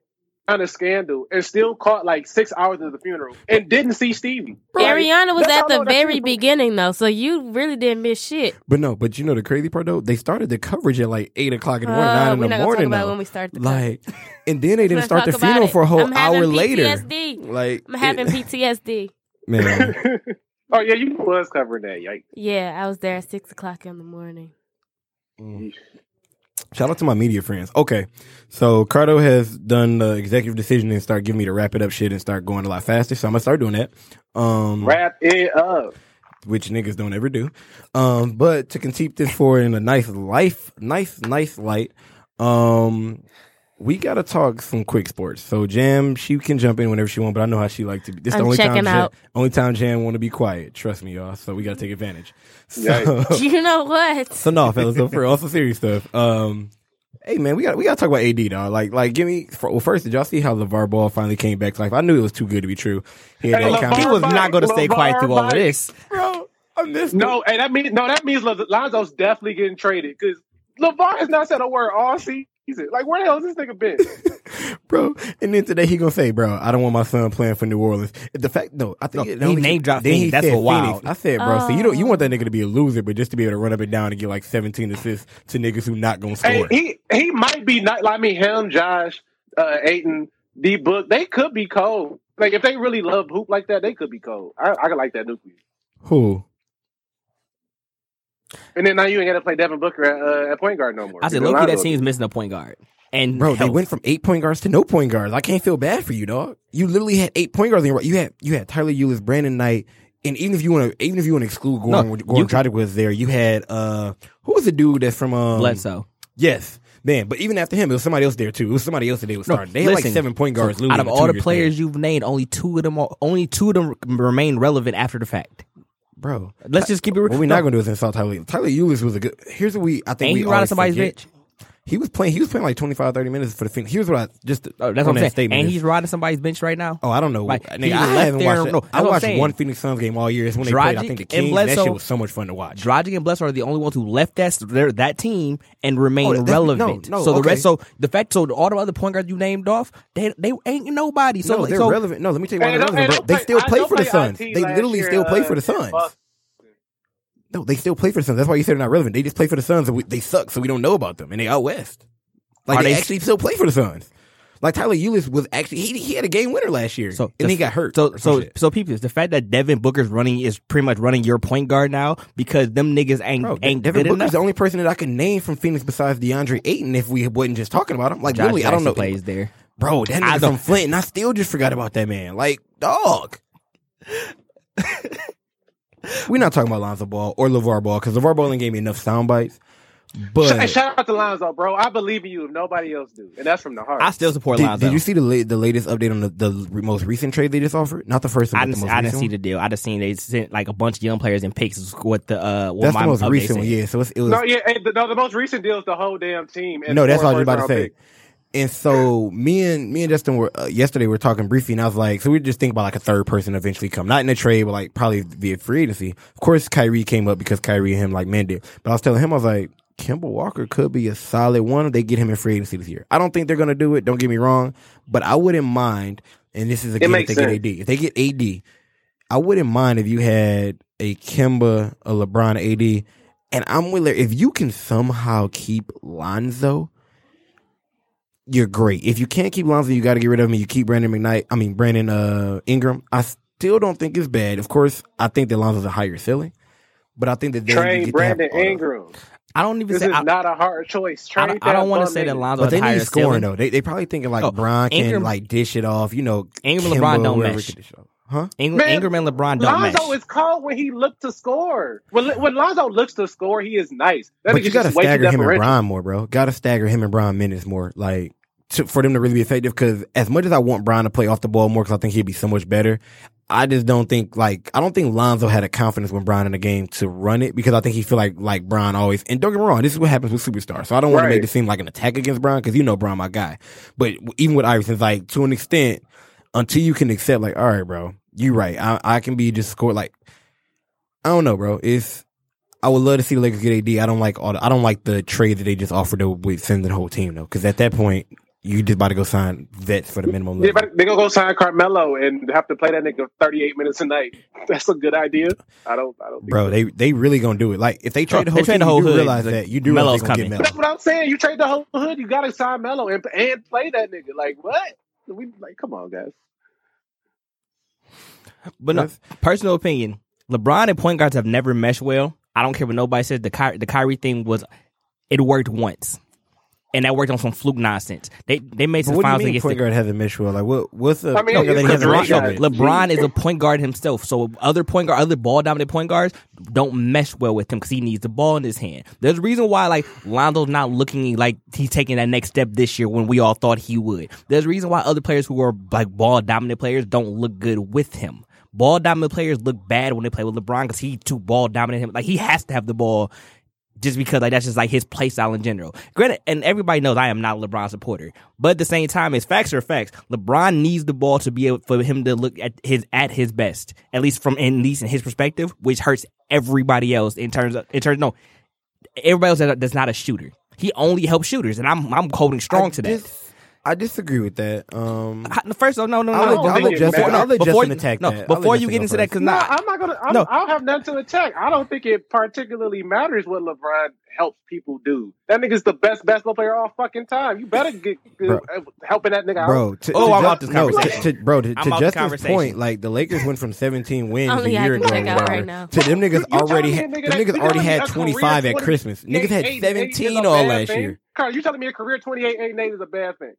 on the scandal and still caught like six hours of the funeral and didn't see Stevie. Ariana was That's at the very beginning though, so you really didn't miss shit. But no, but you know the crazy part though, they started the coverage at like eight o'clock in the morning, Uh, nine in the not gonna morning. talk about though. when we start the like, and then they didn't start the funeral it. for a whole I'm having hour later. PTSD. Like, I'm having it- PTSD. man. oh yeah, you was covering that. Yikes. Yeah, I was there at six o'clock in the morning. Mm. Shout out to my media friends. Okay, so Cardo has done the executive decision and start giving me the wrap it up shit and start going a lot faster. So I'm gonna start doing that. Um, Wrap it up. which niggas don't ever do. Um, but to keep this for in a nice life, nice, nice light. Um, we gotta talk some quick sports. So Jam, she can jump in whenever she want, but I know how she like to be. This the I'm only time checking Jam, only time Jam want to be quiet. Trust me, y'all. So we gotta take advantage. So, Yikes. you know what? so no, fellas. So for also serious stuff. Um, hey man, we got we gotta talk about AD dog. Like like give me. For, well, first, did y'all see how LeVar Ball finally came back to life? I knew it was too good to be true. He had Hey, that LeVar He of, was not going to stay quiet through all of this. bro. I missed. No, and that means no, that means Lon- Lonzo's definitely getting traded because LeVar has not said a word all season. Like, where the hell has this nigga been? bro. And then today he gonna say, bro, I don't want my son playing for New Orleans. The fact, no, I think No, it he name dropped then Phoenix. That's said what wild. I said, bro, so you don't you want Oh. that nigga to be a loser, but just to be able to run up and down and get like 17 assists to niggas who not gonna hey, score. he he might be not. Like, I mean, him, Josh, uh, Ayton, D Book, they could be cold. Like, if they really love hoop like that, they could be cold. I, I could like that nucleus. Who? And then now you ain't got to play Devin Booker at, uh, at point guard no more. I said, Loki, that Lonzo- team's missing a point guard. And Bro, they went from eight point guards to no point guards. I can't feel bad for you, dog. You literally had eight point guards in your You had you had Tyler Ulis, Brandon Knight, and even if you want to even if you want to exclude No, Goran, Goran you- Dragic was there. You had uh who was the dude that's from um Bledsoe. Yes, man. But even after him, it was somebody else there too. It was somebody else that they was No, starting. They had like seven point guards. literally Out of all the players span. you've named, only two of them are, only two of them remain relevant after the fact. Bro. Let's just keep it real. What we're No. not gonna do is insult Tyler. Tyler Ulis was a good. Here's what we. I think Ain't we he riding always somebody's forget. bench? He was playing. He was playing like 25, 30 minutes for the Phoenix. Here's what I just. Oh, that's on what I'm that saying. statement And is- he's riding somebody's bench right now. Oh, I don't know. Like, Nigga, I haven't there- watched. no, it. I watched one Phoenix Suns game all year. It's when they played. I think the and Kings. That shit was so much fun to watch. Dragic and Bledsoe are the only ones who left that their, that team and remain Oh, relevant. no, no, so the rest, so the fact, so all the other point guards you named off, they they ain't nobody. So no, they're so, relevant. No, let me tell you why they're relevant, hey, bro. don't They still play for the Suns. They literally still play uh, for the Suns. No, they still play for the Suns. That's why you said they're not relevant. They just play for the Suns, and we, they suck, so we don't know about them. And they out west. Like Are they, they- actually still play for the Suns. Like Tyler Ulis was actually he, he had a game winner last year, So and the he got hurt. So so shit. so people, the fact that Devin Booker's running is pretty much running your point guard now because them niggas ain't Bro, ain't Devin Booker's enough. the only person that I can name from Phoenix besides DeAndre Ayton. If we wasn't just talking about him, like Josh literally, I don't Jackson know. plays there. Bro, that nigga from Flint, and I still just forgot about that man. Like, dog. We're not talking about Lonzo Ball or LeVar Ball because LeVar Ball only gave me enough sound bites. But Sh- shout out to Lonzo, bro. I believe in you if nobody else do, and that's from the heart. I still support did, Lonzo. did you see the la- the latest update on the, the re- most recent trade they just offered? Not the first one, I but the didn't, most I didn't see one? the deal. I just seen they sent like a bunch of young players and picks is what the uh what That's my the most recent one, yeah. So it's, it was no, yeah, hey, the, no, the most recent deal is the whole damn team. and no, that's four all I was about to say. picks. And so me and me and Justin were uh, yesterday we were talking briefly, and I was like, so we just think about like a third person eventually come, not in a trade, but like probably via free agency. Of course, Kyrie came up because Kyrie and him like mended. But I was telling him, I was like, Kemba Walker could be a solid one. if They get him in free agency this year. I don't think they're gonna do it. Don't get me wrong, but I wouldn't mind. And this is again if they sense. get AD. If they get AD, I wouldn't mind if you had a Kemba, a LeBron, AD, and I'm willing if you can somehow keep Lonzo you're great. If you can't keep Lonzo, you got to get rid of him. You keep Brandon McKnight. I mean Brandon uh, Ingram. I still don't think it's bad. Of course, I think that Lonzo's a higher ceiling, but I think that they you Trade get to have Brandon Ingram. I don't even This say is I, not a hard choice. I don't, I don't want want to say that Lonzo But they higher need scoring ceiling. though. They they probably thinking like Oh, Bron can Ingram- like dish it off. You know, Ingram and Kemba, LeBron don't whoever mesh. can dish it off. Huh? Ingram, Man, Ingram and LeBron don't Lonzo mesh. is cold when he looked to score. When, when Lonzo looks to score, he is nice. That But you got to just way stagger him and deferential. Bron more, bro. Got to stagger him and Bron minutes more, like to, for them to really be effective. Because as much as I want Bron to play off the ball more, because I think he'd be so much better. I just don't think like I don't think Lonzo had a confidence when Bron in the game to run it because I think he feel like like Bron always. And don't get me wrong, this is what happens with superstars. So I don't want to make it seem like an attack against Bron because you know Bron my guy. But even with Iverson, like to an extent, until you can accept like, all right, bro, you right. I I can be just score like I don't know, bro. It's I would love to see the Lakers get AD. I don't like all the, I don't like the trade that they just offered to with sending the whole team though, because at that point you just about to go sign vets for the minimum Yeah, level. but they gonna go sign Carmelo and have to play that nigga 38 minutes a night. That's a good idea. I don't. I don't. Bro, so. they they really gonna do it. Like if they trade the they whole trade team, the whole you do hood. realize Like, that you do Melo's realize they coming. get That's what I'm saying. You trade the whole hood. You gotta sign Melo and and play that nigga. Like what? We like, come on, guys. But no, Yes. personal opinion, LeBron and point guards have never meshed well. I don't care what nobody says. The Ky- the Kyrie thing was, it worked once, and that worked on some fluke nonsense. They they made But some what do finals you mean against point the guard hasn't meshed? Like what what's the I mean, point guard it's that he hasn't because meshed LeBron, well LeBron is a point guard himself, so other point guard, other ball dominant point guards don't mesh well with him because he needs the ball in his hand. There's a reason why like Lonzo's not looking like he's taking that next step this year when we all thought he would. There's a reason why other players who are like ball dominant players don't look good with him. Ball dominant players look bad when they play with LeBron because he too ball dominant. Him like he has to have the ball just because like that's just like his play style in general. Granted, and everybody knows I am not a LeBron supporter, but at the same time, it's facts are facts. LeBron needs the ball to be able for him to look at his at his best, at least from at least in his perspective, which hurts everybody else in terms of in terms no everybody else that- that's not a shooter. He only helps shooters, and I'm I'm holding strong I to that. Dis- I disagree with that. Um, How- First, oh, no, no, no. I'll let- no. I'll let Before- Justin- before- I'll let before Justin you- attack no, that. I'll Before you get go into that, first. because No, not, I'm not gonna. I'm, No. I don't have nothing to attack. I don't think it particularly matters what LeBron helps people do. That nigga's the best basketball player all fucking time. You better get, get Bro. helping that nigga Bro, out. to, Oh, to I'm Ju- out this no, to, conversation. bro, to, to Justin's point, like the Lakers went from 17 wins a year ago. check out whatever, right now. To them niggas You- you already had, me them niggas already had telling me a 25 at Christmas. Niggas had 17 all last year. Carl, you telling me a career 28 8 8 is a bad thing?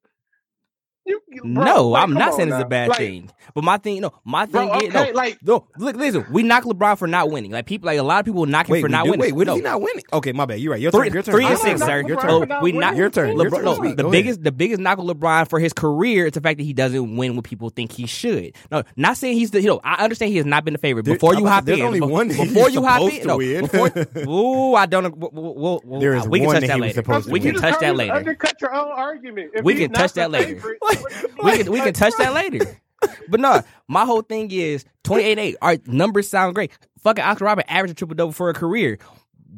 You, you- bro, no, like, I'm not on saying it's a bad Like, thing. But my thing, no, my Bro, thing is no, like- no. Look, listen, we knock LeBron for not winning. Like people, like a lot of people knock him Wait, for not do? winning. wait, what no. is he not winning? Okay, my bad. You're right. Your Three, turn. Your turn. three and Your six, turn. sir. LeBron Your turn. Oh, not we winning. not Your turn. Your turn. no, the Go biggest, the biggest knock on LeBron for his career is the fact that he doesn't win what people think he should. No, not saying he's the. You know, I understand he has not been the favorite. There- Before you I'm hop there's in, only be- one that before you hop in, to no, before. Ooh, I don't. We'll, we'll, we'll, There is we can touch that that he was later. We can touch that later. Undercut your own argument. We can touch that later. we can we can touch that later. But no, my whole thing is 28 8. Our numbers sound great. Fucking Oscar Robert averaged a triple double for a career.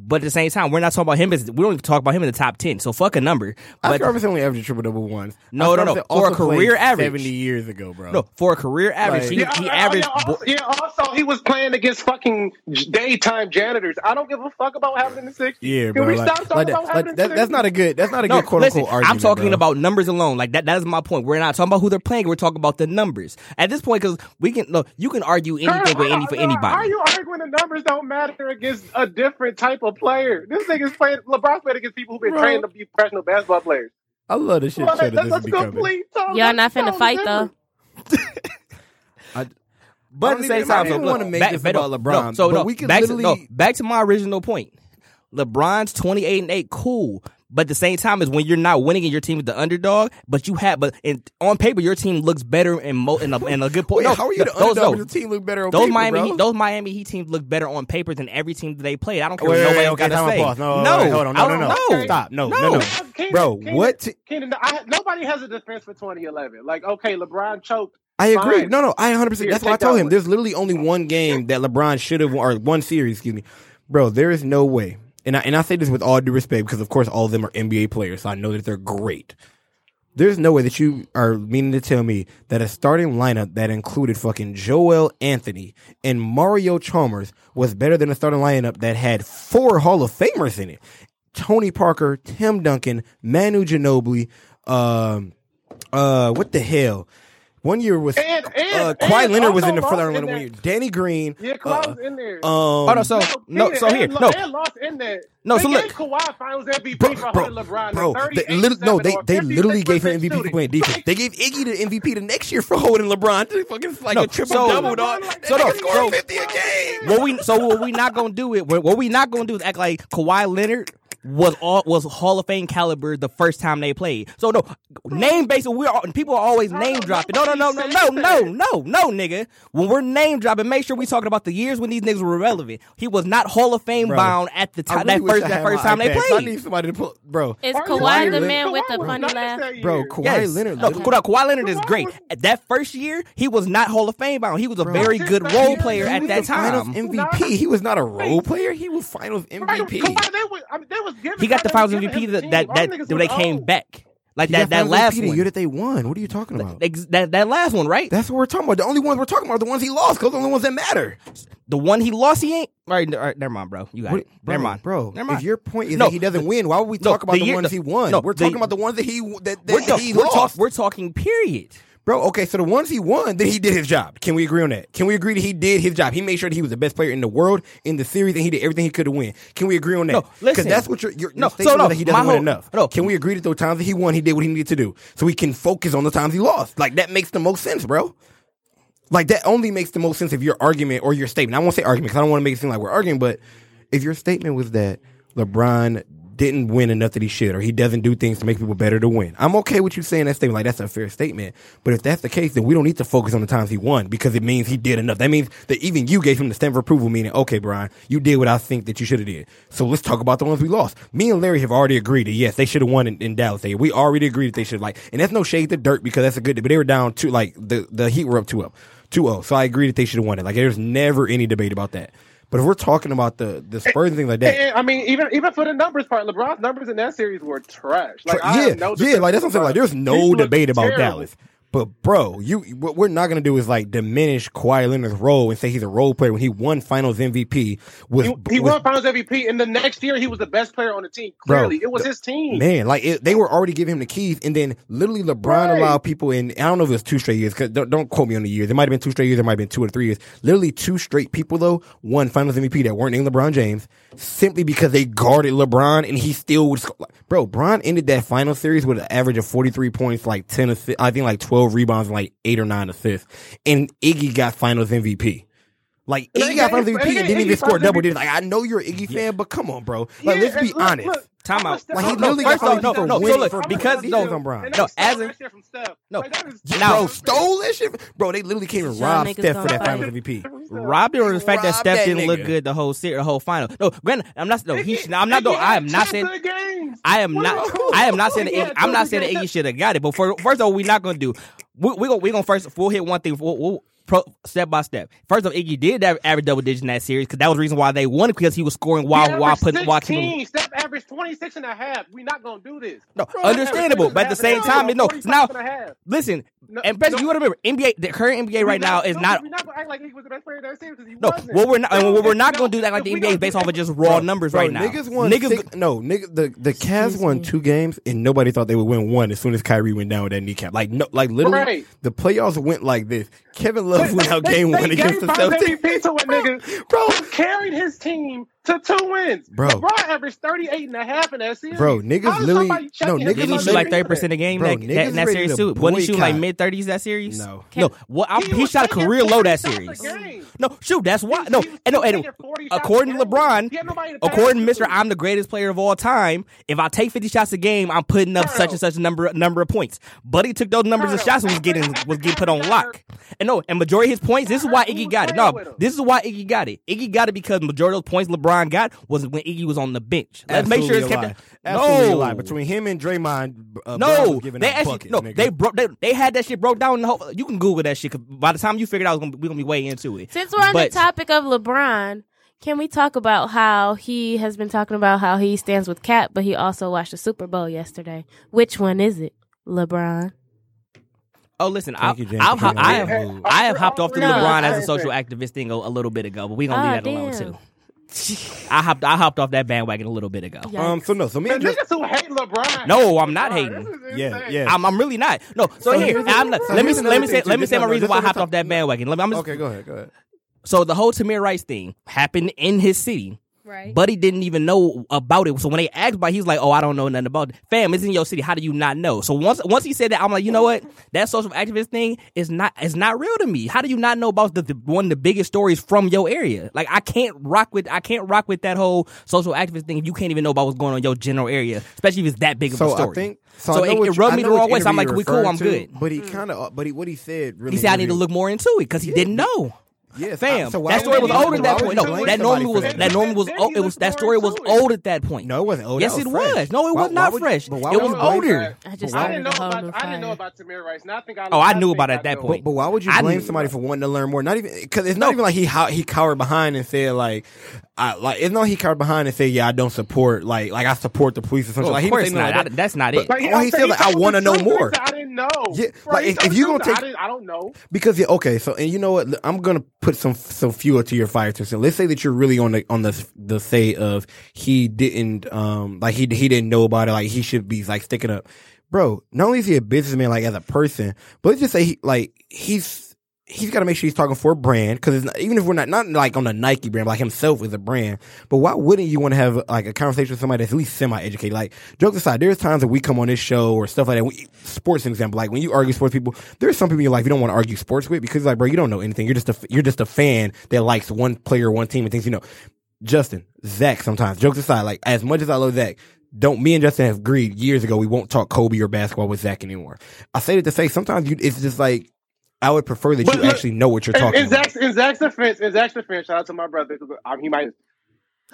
But at the same time, we're not talking about him as we don't even talk about him in the top 10. So fuck a number. But Oscar Robertson only averaged triple double once. No, Oscar no, no. Robertson For a also career played average. 70 years ago, bro. no, for a career average, Like- he, Yeah, he oh, averaged. yeah, also, yeah, also he was playing against fucking daytime janitors. I don't give a fuck about what happened in the 60s. Yeah, Can bro. we like, stop talking like that- about what like happened that- in the that's not a good. That's not a No, good quote listen, unquote argument. I'm talking bro. about numbers alone. Like that. That is my point. We're not talking about who they're playing. We're talking about the numbers at this point because we can. No, you can argue anything with any for How are anybody. you arguing the numbers don't matter against a different type of player? This nigga's playing. LeBron's playing against people who've been Bro. trained to be professional basketball players. I love this shit. Like, Cheddar, that's, this that's complete. totally- Y'all not finna fight though. different. But at I the don't same time, I don't wanna make back, this back- about no, LeBron, so but no, we can back to, no, literally- back to my original point. LeBron's twenty eight and eight, cool. But at the same time, is when you're not winning and your team is the underdog, but you have, but in, on paper your team looks better in mo, in, a, in a good point. Wait, no, how are you the those, underdog? no, when Your team look better on those paper, Miami, bro. Heat, those Miami Heat teams look better on paper than every team that they played. I don't care Wait, what wait, nobody wait, okay, got to time out, say. pause. No, no, wait, hold on, no, I no, don't no. know. Stop. No, No. no, no. Keenan- Bro, Keenan- what? t- Keenan, I, nobody has a defense for 2011. Like, okay, LeBron choked. I agree. Fine. No, no, I 100. percent Here, That's why I take told that him. one. There's literally only one game that LeBron should have, won or one series, excuse me, bro. There is no way, and I and I say this with all due respect because of course all of them are NBA players, so I know that they're great. There's no way that you are meaning to tell me that a starting lineup that included fucking Joel Anthony and Mario Chalmers was better than a starting lineup that had four Hall of Famers in it. Tony Parker, Tim Duncan, Manu Ginobili, um, uh, what the hell? One year with And- and- uh, Kawhi and Leonard was in the lost starting in lineup one year. Danny Green. Yeah, uh, was in there. um, Hold on, so no, Keenan so and here, Lo- no, and lost in that. No, they so gave look. Kawhi Finals MVP Bro, for bro, holding LeBron. bro, to they, 38, no, they they literally gave him 56% MVP for shooting. playing defense. They gave Iggy the MVP the next year for holding LeBron to fucking like No, a triple so- double, dog. So So no, no, scoring so- fifty a game. what we so what we not gonna do it what, what we not gonna do is act like Kawhi Leonard was all was Hall of Fame caliber the first time they played. So no name based we're all, people are always name dropping. No no no no no no no no nigga. When we're name dropping, make sure we talking about the years when these niggas were relevant. He was not Hall of Fame Bro, bound at the time really that first that first time they iPad, 'cause I need somebody to put, bro. Is Kawhi Kawhi the Leonard- man with the Kawhi was funny laugh? Bro, Kawhi Yes. Leonard. No, literally- Kawhi, Kawhi Leonard is great. was- That first year, he was not Hall of Fame bound. He was a Bro. very good role year, player he at was that the Finals time. MVP. He was not a role player. He was Finals Right, MVP. Kawhi, they was, I mean, they was giving, He got the they was Finals MVP him that that All that, niggas they came old. back. Like He that that last MVP the year that they won. What are you talking about? Ex- that that last one, right? That's what we're talking about. The only ones we're talking about are the ones he lost because the only ones that matter. The one he lost, he ain't. All right, all right never mind, bro. You got What- it. bro, never mind, bro. Never mind. If your point is No, that he doesn't win, why would we no, talk about the the, year- ones the- he won? no, we're the- talking about the ones that he that, that we're, no, he we're, lost. talk, we're talking period. Bro, okay, so the ones he won, then he did his job. Can we agree on that? Can we agree that he did his job? He made sure that he was the best player in the world in the series, and he did everything he could to win. Can we agree on that? No, listen. that's what you're. you're No, so no, that he doesn't my win whole- enough. no. Can we agree that the times that he won, he did what he needed to do, so we can focus on the times he lost? Like that makes the most sense, bro. Like that only makes the most sense if your argument or your statement. I won't say argument because I don't want to make it seem like we're arguing, but if your statement was that LeBron didn't win enough that he should, or he doesn't do things to make people better to win, I'm okay with you saying that statement. Like that's a fair statement. But if that's the case, then we don't need to focus on the times he won because it means he did enough. That means that even you gave him the stamp of approval, meaning, okay, Brian, you did what I think that you should have did. So let's talk about the ones we lost. Me and Larry have already agreed that yes, they should have won in, in Dallas. They- We already agreed that they should like, and that's no shade to Dirt because that's a good. But they were down two, like the the Heat were up two up, two zero. So I agree that they should have won it. Like there's never any debate about that. But if we're talking about the the Spurs and things like that, And, I mean, even even for the numbers part, LeBron's numbers in that series were trash. Like, I yeah, no yeah, like that's what I'm saying. Like, there's no debate about terrible. Dallas. But bro, you what we're not gonna do is like diminish Kawhi Leonard's role and say he's a role player when he won Finals MVP. With, He, he with- won Finals MVP, and the next year he was the best player on the team. Bro, Clearly, it was his team. Man, like it, they were already giving him the keys, and then literally LeBron Right. allowed people in. I don't know if it was two straight years. Cause don't, don't quote me on the years. It might have been two straight years. It might have been two or three years. Literally two straight people though won Finals MVP that weren't named LeBron James simply because they guarded LeBron, and he still would. Score. Bro, Bron ended that final series with an average of forty three points, like ten I think like twelve rebounds, and like eight or nine assists, and Iggy got Finals MVP. Like Iggy got Finals MVP and didn't even score double digits. Like I know you're an Iggy fan, but come on, bro. Like Yeah, let's be look, honest. look, Time out. a Like, he I'm literally first got off, no, no, no, a- so look, because- I'm no, I'm a- on Bron. and No, as that a- shit from Steph. No. Like, Now- Bro, stole that shit. Bro, they literally came and robbed Steph for that. Finals MVP. Robbed it or the fact that Steph that didn't look good the whole series, the whole final. No, granted, I'm not. No, he. Should- I'm not. Iggy though, I am not saying. I am not. I am not saying that. Iggy, I'm not saying that. Iggy should have got it. But for, first of all, we're not gonna do. We we gonna we gonna first we'll hit one thing. We'll, we'll pro, step by step. First of all, Iggy did have average double digits in that series because that was the reason why they won it because he was scoring while He while averaged putting while keeping. 16. Steph averaged 26 and a half. We're not going to do this. No, Bro, understandable, but at the same time, and no. Now, 45 and a half. listen, No, and President, no. you got to remember, NBA, the current NBA right We now is no, not. We're not going to act like he was the best player of that series because he No, wasn't. what we're not, No, what we're not gonna do that like the NBA is based off of just raw numbers right now. Niggas won Niggas, six, no, nigga, the the Cavs won two games and nobody thought they would win one as soon as Kyrie went down with that kneecap. Like no, like literally, the playoffs went like this. Kevin Love out They- game they one against the Celtics. MVP to a nigga Bro. carried his team to two wins. Bro. LeBron averaged 38 and a half in that series. Bro, niggas literally- no, niggas didn't shoot like MVP thirty for percent that? a game Bro, that, that, in that series to too? Wasn't he shooting like mid thirties that series? No. no. Well, I, He he, shot a career low that series. No, shoot, that's why. No, he and no, and taking 40 shots according to. LeBron, He had nobody to according to to. Mister, I'm the greatest player of all time. If I take 50 shots a game, I'm putting up Bro. such and such a number number of points. Buddy took those numbers of shots and was getting was getting put on lock. And no, and majority of his points. This is why Iggy got it. No, this is why Iggy got it. Iggy got it because majority of the points LeBron got was when Iggy was on the bench. Let's make sure it's Absolutely a kept. lie. Absolutely a No, lie. Between him and Draymond, uh, no, was they actually buckets, no. nigga. They broke. They, they had that shit broke down. In the whole, you can Google that shit. 'cause by the time you figured it out, it's gonna, we're gonna be way into it. Since we're on But- the topic of LeBron, can we talk about how he has been talking about how he stands with Kap, but he also watched the Super Bowl yesterday? Which one is it, LeBron? Oh, listen, I, Thank you, James, I've, for bringing I have. I have hopped off the No. LeBron as a social activist thing a, a little bit ago, but we're gonna Ah, leave that alone too. I hopped, I hopped off that bandwagon a little bit ago. Yeah. Um, so no, so me The and just niggas who hate LeBron. No, I'm not hating. Yeah, yeah. I'm, I'm really not. No, so, So here, I'm not, so let me let me say thing, too. let me Just say my no, no, reason why I hopped off that bandwagon. Let me, I'm just, okay, go ahead, go ahead. So the whole Tamir Rice thing happened in his city. Right. Buddy didn't even know about it. So when they asked about it, he's like, Oh, I don't know nothing about it. Fam, it's in your city. How do you not know? So once once he said that, I'm like, you know what? That social activist thing is not is not real to me. How do you not know about the, the one of the biggest stories from your area? Like I can't rock with I can't rock with that whole social activist thing if you can't even know about what's going on in your general area, especially if it's that big of a story. I think so. So I it- it rubbed I me the wrong way, so I'm like, we cool, I'm to, good. But he mm. kind of, but he what he said really. he said I need to look more into it because he didn't know. Yes, Fam, so that story was old at that point. No, that normally was that? that normally was Then old. It was that story was old at that point. No, it wasn't old. Yes, it was. No, it was not fresh. It was older. I just didn't know about I didn't know about Tamir Rice. Now I think I Oh, I knew about it at that point. But, but why would you blame somebody for wanting to learn more? Not even because it's not even like he he cowered behind and said like, I like it's not he cowered behind and say, yeah I don't support like like I support the police or something. Well, like of he course didn't say not. nothing like That- that. that's not But- it. Like, Well, he said, like, I wanna know more. I didn't know. Yeah, Bro, like, if- told if you gonna take- I, I don't know. Because yeah, okay, so and you know what? I'm gonna put some some fuel to your fire. To let's say that you're really on the on the the say of he didn't um like he he didn't know about it. Like he should be like sticking up, bro. Not only is he a businessman like as a person, but let's just say he like he's he's got to make sure he's talking for a brand because even if we're not not like on the Nike brand, like himself is a brand. But why wouldn't you want to have like a conversation with somebody that's at least semi educated? Like jokes aside, there's times that we come on this show or stuff like that. We, sports example, like when you argue sports people, there's some people in your life you don't want to argue sports with because like bro, you don't know anything. You're just a you're just a fan that likes one player, one team, and thinks you know. Justin, Zach, sometimes jokes aside, like as much as I love Zach. Don't me and Justin have agreed years ago we won't talk Kobe or basketball with Zach anymore. I say it to say sometimes you it's just like I would prefer that But you actually know what you're talking in about. Zach's, in Zach's defense, in Zach's defense, shout out to my brother. Um, he might.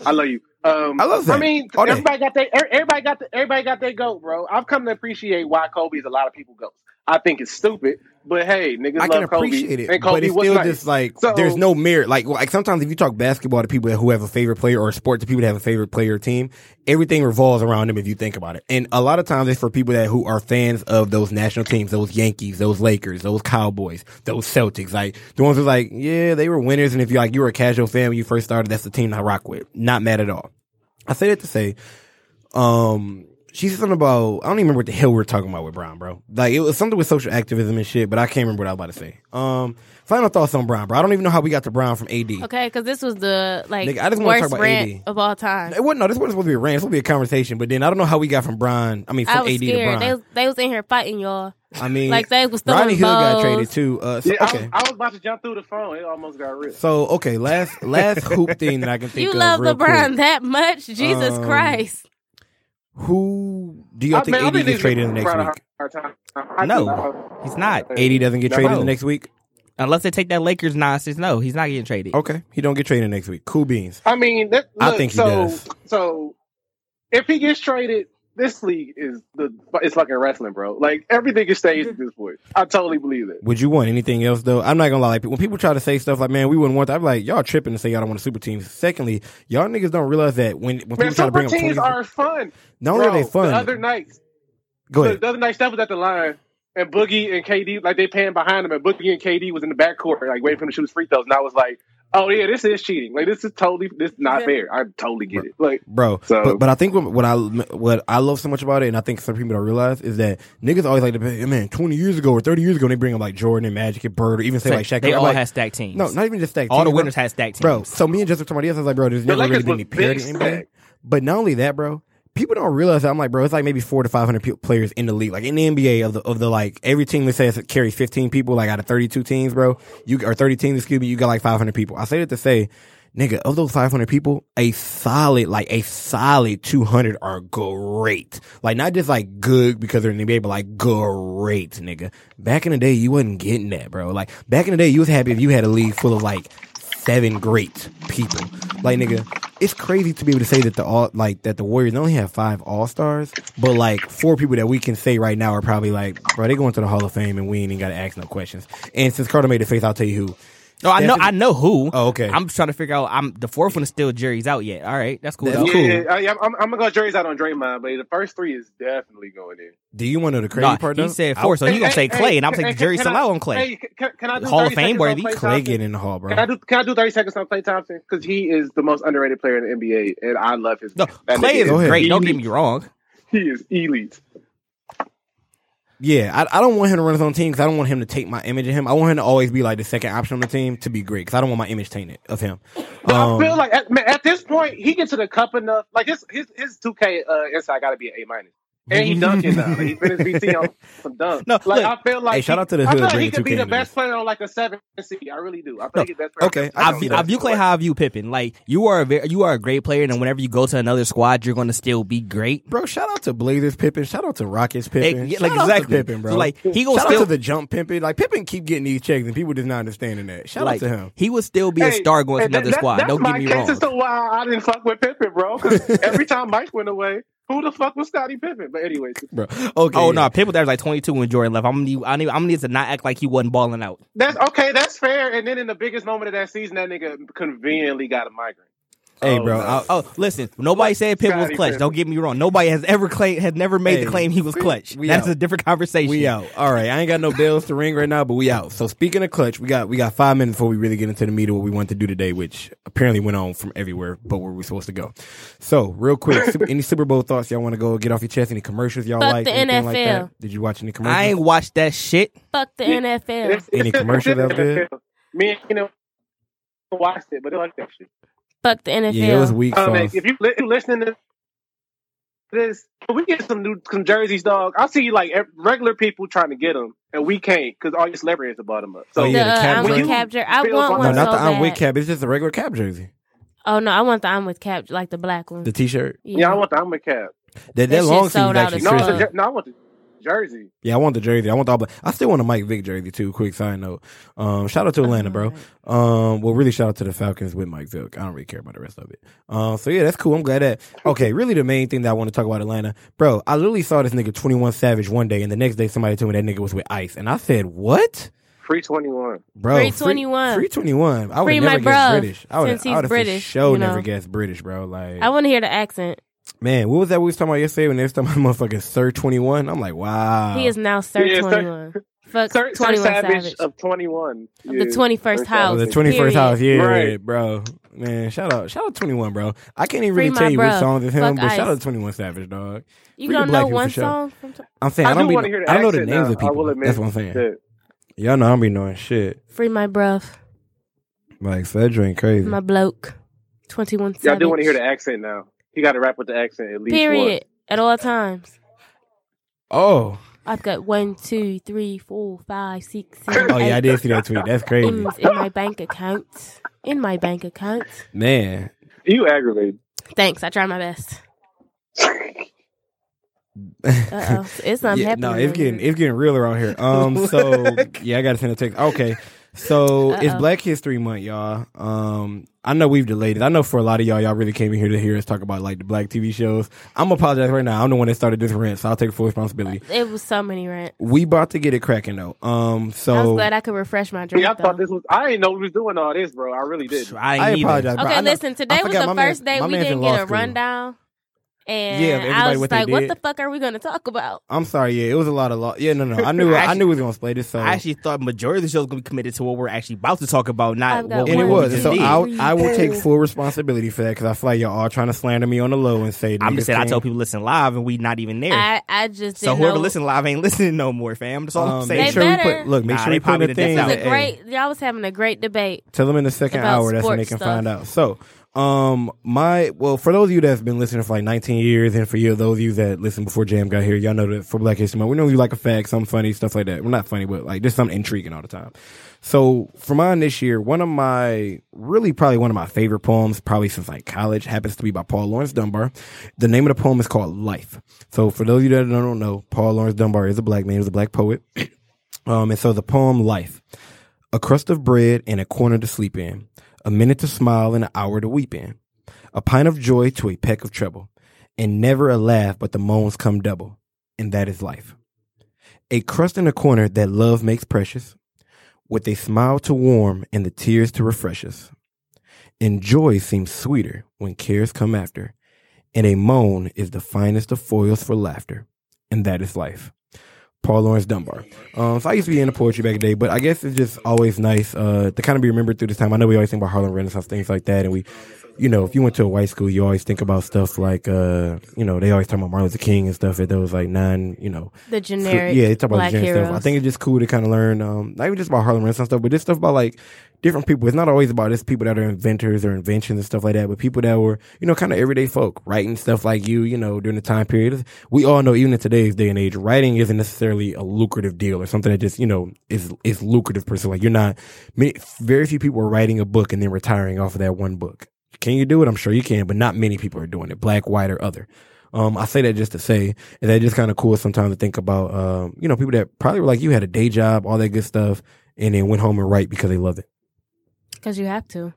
I love you. Um, I love Zach. I mean, All day. everybody got their er- everybody got the, everybody got their goat, bro. I've come to appreciate why Kobe is a lot of people goats. I think it's stupid, But hey, niggas I love can Kobe. appreciate it, and Kobe but it's still nice. just like So- there's no merit. Like like sometimes if you talk basketball to people who have a favorite player or sport to people that have a favorite player or team, everything revolves around them if you think about it. And a lot of times it's for people that who are fans of those national teams, those Yankees, those Lakers, those Cowboys, those Celtics. Like the ones who's like, yeah, they were winners, and if you like you were a casual fan when you first started, that's the team I rock with. Not mad at all. I say that to say, um, she said something about I don't even remember what the hell we were talking about with Bron, bro. Like it was something with social activism and shit, but I can't remember what I was about to say. Um, final thoughts on Bron, bro. I don't even know how we got to Bron from AD. Okay, because this was the like Nigga, I just wanna worst talk about rant AD. of all time. It wasn't no, this wasn't supposed to be a rant. It's supposed to be a conversation, but then I don't know how we got from Brian. I mean, I from was AD to scared. They was, they was in here fighting y'all. I mean, like they was throwing Rodney Hood got balls. traded too. Uh, so, Yeah, I, okay. was, I was about to jump through the phone. It almost got ripped. So okay, last last hoop thing that I can think You of. You love real LeBron quick. that much? Jesus Um, Christ! Who do y'all I- think man, I AD think gets traded in the next week? hard time. I No, he's not. AD doesn't get No. traded in the next week. Unless they take that Lakers nonsense, no, he's not getting traded. Okay, he don't get traded next week. Cool beans. I mean, that, I look, think he so, does. So, if he gets traded, this league is the it's fucking wrestling, bro. Like everything is staged at this point. I totally believe it. Would you want anything else though? I'm not gonna lie. Like, when people try to say stuff like, "Man, we wouldn't want that," I'm like, y'all tripping to say y'all don't want a super team. Secondly, y'all niggas don't realize that when when people try to bring super up teams 20, are fun. not only are they fun. The other night, go the, ahead. the other night, Steph was at the line, and Boogie and KD, like they panned behind him, and Boogie and KD was in the backcourt, like waiting for him to shoot his free throws, and I was like, "Oh yeah, this is cheating. Like this is totally this is not Yeah. fair. I totally get it. Like Bro, So- but but I think what, what I what I love so much about it, and I think some people don't realize, is that niggas always like to be, man, twenty years ago or thirty years ago, they bring up like Jordan and Magic and Bird, or even say like Shaq. they I'm all like, had stacked teams. no, not even just stacked. all the teams, bro. winners had stacked teams. Bro, so me and Joseph talking about this, I was like, bro, there's The never really been any parity in NBA. stack. But not only that, bro, people don't realize that. I'm like, bro, it's like maybe four to five hundred players in the league. Like in the NBA, of the of the like every team that says it carries 15 people, like out of 32 teams, bro, you or 30 teams, excuse me, you got like 500 people. I say that to say. Nigga, of those 500 people, a solid, like a solid 200 are great. Like not just like good because they're in the NBA, but like great, nigga. Back in the day, you wasn't getting that, bro. Like back in the day, you was happy if you had a league full of like seven great people. Like nigga, it's crazy to be able to say that the all like that the Warriors only have five All Stars, but like four people that we can say right now are probably like, bro, they going to the Hall of Fame and we ain't even got to ask no questions. And since Carter made the face, I'll tell you who. No, I know, Steph I know who. Oh, okay. I'm trying to figure out. I'm the fourth one is still Jerry's out yet. All right, that's cool. That's though. cool. yeah, I, I'm, I'm gonna go Dre's out on Draymond, but the first three is definitely going in. Do you want to know the crazy Nah, part? he though? said I- four, so you gonna say Hey, Klay, hey, and I'm hey, saying hey, Jerry can still I- out on Klay. Hey, can, can I do Hall 30 of Fame worthy. Klay getting in the hall, bro. Can I do can I do thirty seconds on Klay Thompson because he is the most underrated player in the NBA and I love his. No, Klay is great. Don't get me wrong. He is elite. Yeah, I, I don't want him to run his own team because I don't want him to take my image of him. I want him to always be like the second option on the team to be great because I don't want my image tainted of him. But Um, I feel like at, man, at this point he gets to the cup enough. Like his his his two K uh, inside got to be an A minus. And he dunking now. Like, he finished VT on some dunk. No, like look. I feel like Hey, shout he- out to the I hood feel like he could be the best player on like a seven seed. I really do. I No, think he's the best player. okay, I I, can view, see I that. view Klay how I view Pippen. Like you are a very, you are a great player, and whenever you go to another squad, you're going to still be great. Bro, shout out to Blazers Pippen. Shout out to Rockets Hey, Pippen. yeah, shout like out to exactly, Pippen, bro. So like he gonna shout still out to the jump Pippen. Like Pippen keep getting these checks and people just not understanding that. Shout like out to him. he would still be a star going to another that- squad. That's Don't my get me case wrong. as to why I didn't fuck with Pippen, bro. Because every time Mike went away, who the fuck was Scottie Pippen? But anyways, Bro. Okay. Oh yeah. no, Pippen was like 22 when Jordan left. I'm gonna need, I need, I'm gonna need to not act like he wasn't balling out. that's okay. That's fair. And then in the biggest moment of that season, that nigga conveniently got a migraine. Hey, Oh, bro. no. I- Oh, listen, nobody said Pippen was clutch. Pippen. Don't get me wrong. Nobody has ever claimed, has never made Hey, the claim he was clutch. we That's out. a different conversation. we out. All right. I ain't got no bells to ring right now, but we out. So speaking of clutch, we got we got five minutes before we really get into the meat of what we want to do today, which apparently went on from everywhere but where we're supposed to go. So real quick, super, any Super Bowl thoughts y'all want to go get off your chest? Any commercials y'all Fuck like? the anything like NFL. that? Did you watch any commercials? I ain't watched that shit. Fuck the Yeah. NFL. Any it's- commercial that was good? Me and you know watched it, but they like that shit. Fuck the NFL. yeah, it was weak I mean, sauce. if you li- listening to this, we get some new some jerseys, dog. I see like regular people trying to get them, and we can't because all your celebrities have bought them up. So Oh, the, yeah, the uh, cap I'm with jersey. Kap jersey. I want like- no, one not so the I'm bad. with cap. It's just a regular cap jersey. Oh no, I want the I'm with Kap, like the black one. The T-shirt. yeah, I want the I'm a cap. That That that long sleeve sold is actually No, fuck. it's crispy. a, no, I want the jersey. Yeah, I want the jersey. I want the all black. I still want a Mike Vick jersey too. Quick side note. Um, shout out to Atlanta, bro. Um, well, really shout out to the Falcons with Mike Vick. I don't really care about the rest of it. Um, so yeah, that's cool. I'm glad that. Okay, really the main thing that I want to talk about Atlanta, bro. I literally saw this nigga 21 Savage one day, and the next day somebody told me that nigga was with Ice, and I said, what? Free twenty one. Bro, Free 21. Free, 21. I would Free never guess bruv, British. I would since he's I would British, show you know. never guess British, bro. Like, I want to hear the accent. Man, what was that we was talking about yesterday when they was talking about motherfucking Sir 21? I'm like, wow. He is now Sir Yeah, Sir- 21. Fuck Sir, Sir Savage, Savage. of twenty one. Of the 21st house. The Period. twenty first house, yeah, Right. bro. Man, shout out, shout out twenty one, bro. I can't even Free really tell you which bruh. songs is him, Fuck but shout out to Twenty One Savage, dog. You Free the don't know one sure. song? From t- I'm saying I, I, don't do be, want to hear the I don't know the names now. of people. I will admit That's what I'm saying. that. Y'all know I don't be knowing shit. Free my bruv, Like Fedra ain't crazy. my bloke. 21 Y'all Savage. do want to hear the accent now. He got to rap with the accent at least Period. At all times. oh, I've got one, two, three, four, five, six, seven, oh yeah, I did see that tweet. That's crazy, M's in my bank account. In my bank account. man. You aggravated. Thanks. I tried my best. Uh oh. It's not Yeah, happening. no, it's getting it's getting real around here. Um, so yeah, I gotta send a text. Okay, so it's Uh-oh. Black History Month, y'all. Um, I know we've delayed it. I know for a lot of y'all, y'all really came in here to hear us talk about like the black TV shows. I'm apologize right now. I'm the one that started this rant, so I'll take full responsibility. It was so many rants. We about to get it cracking though. Um, so I was glad I could refresh my drink. Yeah, I though. thought this was. I didn't know we was doing all this, bro. I really did. I, I apologize. bro. Okay, I know- listen. Today I was the my man- first day we didn't get a school. rundown, and Yeah, everybody I was what just they like, "What did. the fuck are we going to talk about?" I'm sorry. Yeah, it was a lot of law. Yeah, no, no. I knew. I, I knew we was gonna play this. So I actually thought majority of the show was gonna be committed to what we're actually about to talk about, not what and it was. just So. I, I will take full responsibility for that because I feel like y'all all trying to slander me on the low and say. I'm just saying I can't- tell people listen live and we not even there. I I just so whoever know. listen live ain't listening no more, fam. That's all Um, I'm saying. They sure we better. put look. Make Nah, sure they we put the the thing. death It was a great. Y'all was having a great debate. Tell them in the second hour. That's when they can find out. So, um, my well, for those of you that's been listening for like 19 years, and for you those of you that listened before Jam got here, y'all know that for Black History Month, we know you like a fact, something funny, stuff like that. Well, not funny, but like just something intriguing all the time. So for mine this year, one of my really probably one of my favorite poems, probably since like college, happens to be by Paul Laurence Dunbar. The name of the poem is called Life. So for those of you that don't know, Paul Laurence Dunbar is a black man, he's a black poet. um, and so the poem Life. A crust of bread and a corner to sleep in. A minute to smile and an hour to weep in. A pint of joy to a peck of trouble. And never a laugh, but the moans come double. And that is life. A crust in a corner that love makes precious. With a smile to warm and the tears to refresh us. And joy seems sweeter when cares come after. And a moan is the finest of foils for laughter. And that is life. Paul Laurence Dunbar. Um, so I used to be into poetry back in the day, but I guess it's just always nice uh, to kind of be remembered through this time. I know we always think about Harlem Renaissance, things like that, and we, you know, if you went to a white school, you always think about stuff like, uh, you know, they always talk about Martin Luther King and stuff at those like non, you know, The generic. yeah, they talk about the generic heroes. stuff. I think it's just cool to kind of learn, um, not even just about Harlem Renaissance stuff, but just stuff about like different people. It's not always about just people that are inventors or inventions and stuff like that, but people that were, you know, kind of everyday folk writing stuff like you, you know, during the time period. We all know, even in today's day and age, writing isn't necessarily a lucrative deal or something that just, you know, is is lucrative per se. Like you're not. Many, very few people are writing a book and then retiring off of that one book. Can you do it? I'm sure you can, but not many people are doing it, black, white, or other. Um, I say that just to say and that it's just kind of cool sometimes to think about, um, you know, people that probably were like you had a day job, all that good stuff, and then went home and write because they loved it. Because you have to.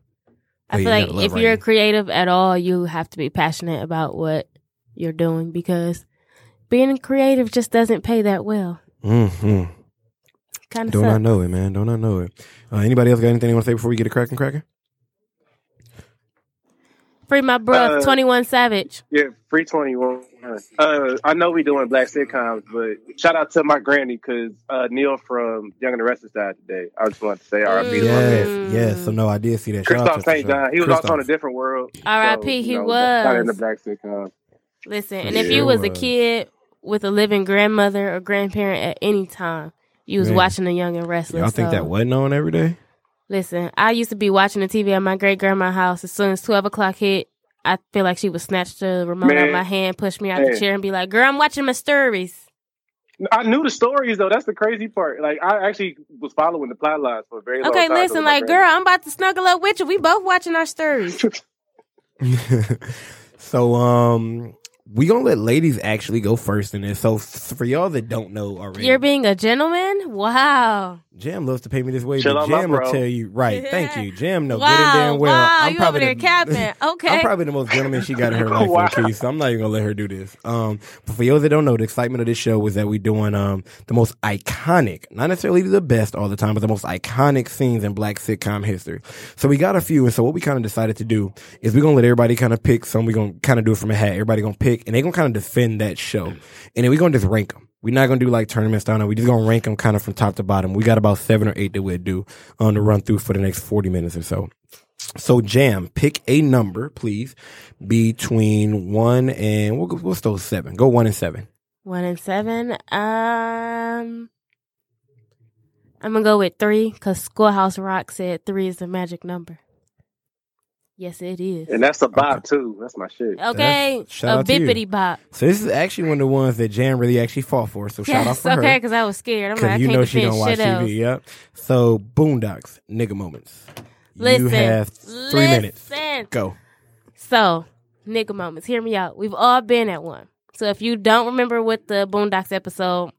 I feel like love if you're creative at all, you have to be passionate about what you're doing because being creative just doesn't pay that well. Mm-hmm. Kind of Don't I know it, man? Don't I know it? Uh, anybody else got anything they want to say before we get a cracking cracker? Free my bruh, Uh, 21 Savage. Yeah, free twenty one. Uh, I know we doing black sitcoms, but shout out to my granny because uh, Neil from Young and the Restless died today. I just wanted to say R.I.P. to my Yes, man. yes. So no, I did see that. Kristoff to for St. sure. John. He was also on a different world. R.I.P. he you know, Not in the was. black sitcom. Listen, and Yeah, if you it was a kid with a living grandmother or grandparent at any time, you was Man. watching The Young and Restless. Y'all think so- that wasn't on every day? Listen, I used to be watching the TV at my great grandma's house. As soon as twelve o'clock hit, I feel like she would snatch the remote out of my hand, push me out the chair, and be like, "Girl, I'm watching my stories." I knew the stories though. That's the crazy part. Like I actually was following the plot lines for a very long time. Okay, listen, like, girl, I'm about to snuggle up with you. We both watching our stories. so um we gonna let ladies actually go first in this. So for y'all that don't know already, You're being a gentleman? Wow. Jam loves to pay me this way, Chill but on Jam will tell you right. Thank you, Jam. No, good and damn well. Wow. I'm you probably over there the, capping. Okay. I'm probably the most gentleman she got in her life, Wow. low-key, so I'm not even gonna let her do this. Um, but for those that don't know, the excitement of this show was that we're doing um the most iconic, not necessarily the best all the time, but the most iconic scenes in black sitcom history. So we got a few, and so what we kind of decided to do is we're gonna let everybody kind of pick some. We're gonna kind of do it from a hat. Everybody gonna pick, and they gonna kind of defend that show, and then we're gonna just rank them. We're not gonna do like tournaments style. no, We just gonna rank them kind of from top to bottom. We got about seven or eight that we'll do on the run through for the next forty minutes or so. So Jam, pick a number, please, between one and we'll go, what's those seven? Go one and seven. One and seven. Um, I'm gonna go with three because Schoolhouse Rock said three is the magic number. Yes, it is. And that's a bop too. That's my shit. Okay, shout a out bippity bop. So this is actually one of the ones that Jam really actually fought for. So shout out Yes, for okay, her because I was scared. I'm like, I because you can't know she don't watch shit else. TV. Yep. So Boondocks, nigga moments. Listen, you have three minutes. listen. Go. So, nigga moments, hear me out. We've all been at one. So if you don't remember what the Boondocks episode,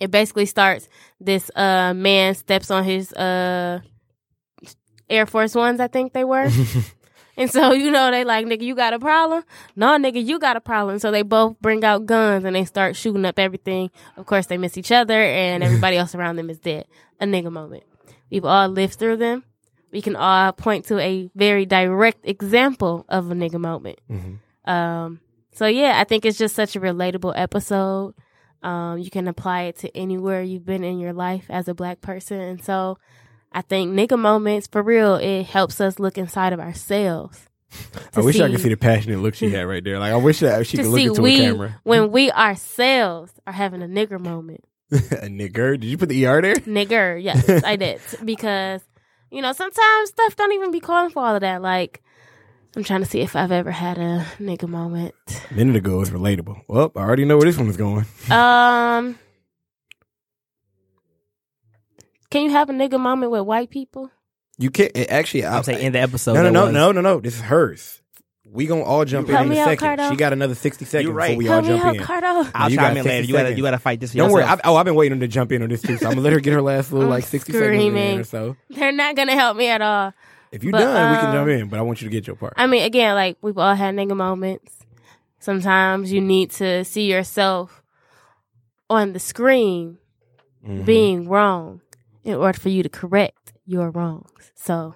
it basically starts this uh man steps on his uh Air Force Ones, I think they were. and so, you know, they like, nigga, you got a problem? No, nigga, you got a problem. So they both bring out guns and they start shooting up everything. Of course, they miss each other and everybody else around them is dead. A nigga moment. We've all lived through them. We can all point to a very direct example of a nigga moment. Mhm. Um, so yeah, I think it's just such a relatable episode. Um, you can apply it to anywhere you've been in your life as a black person. And so I think nigga moments, for real, it helps us look inside of ourselves. I wish I could see- see the passionate look she had right there. Like I wish that she could look into we, a camera. when we ourselves are having a nigger moment. a nigger. Did you put the ER there? Nigger, yes, I did. Because, you know, sometimes stuff don't even be calling for all of that. Like, I'm trying to see if I've ever had a nigga moment. A minute ago was relatable. Well, I already know where this one is going. Um, can you have a nigga moment with white people? You can't it actually. I, I'm saying in the episode. no, no, no, was- no, no, no. This is hers. We gonna all jump in Help in a me out, second. Cardo. She got another sixty seconds right. before we Help all me jump out, in. Cardo. I'll You chime got in 60 later. You gotta, you gotta fight this. For Don't worry. I've, oh, I've been waiting to jump in on this too. So I'm gonna let her get her last little like sixty seconds in screaming. or so. They're not gonna help me at all. If you But, done, we can um, jump in. But I want you to get your part. I mean, again, like we've all had nigga moments. Sometimes you need to see yourself on the screen Mhm. being wrong in order for you to correct your wrongs. So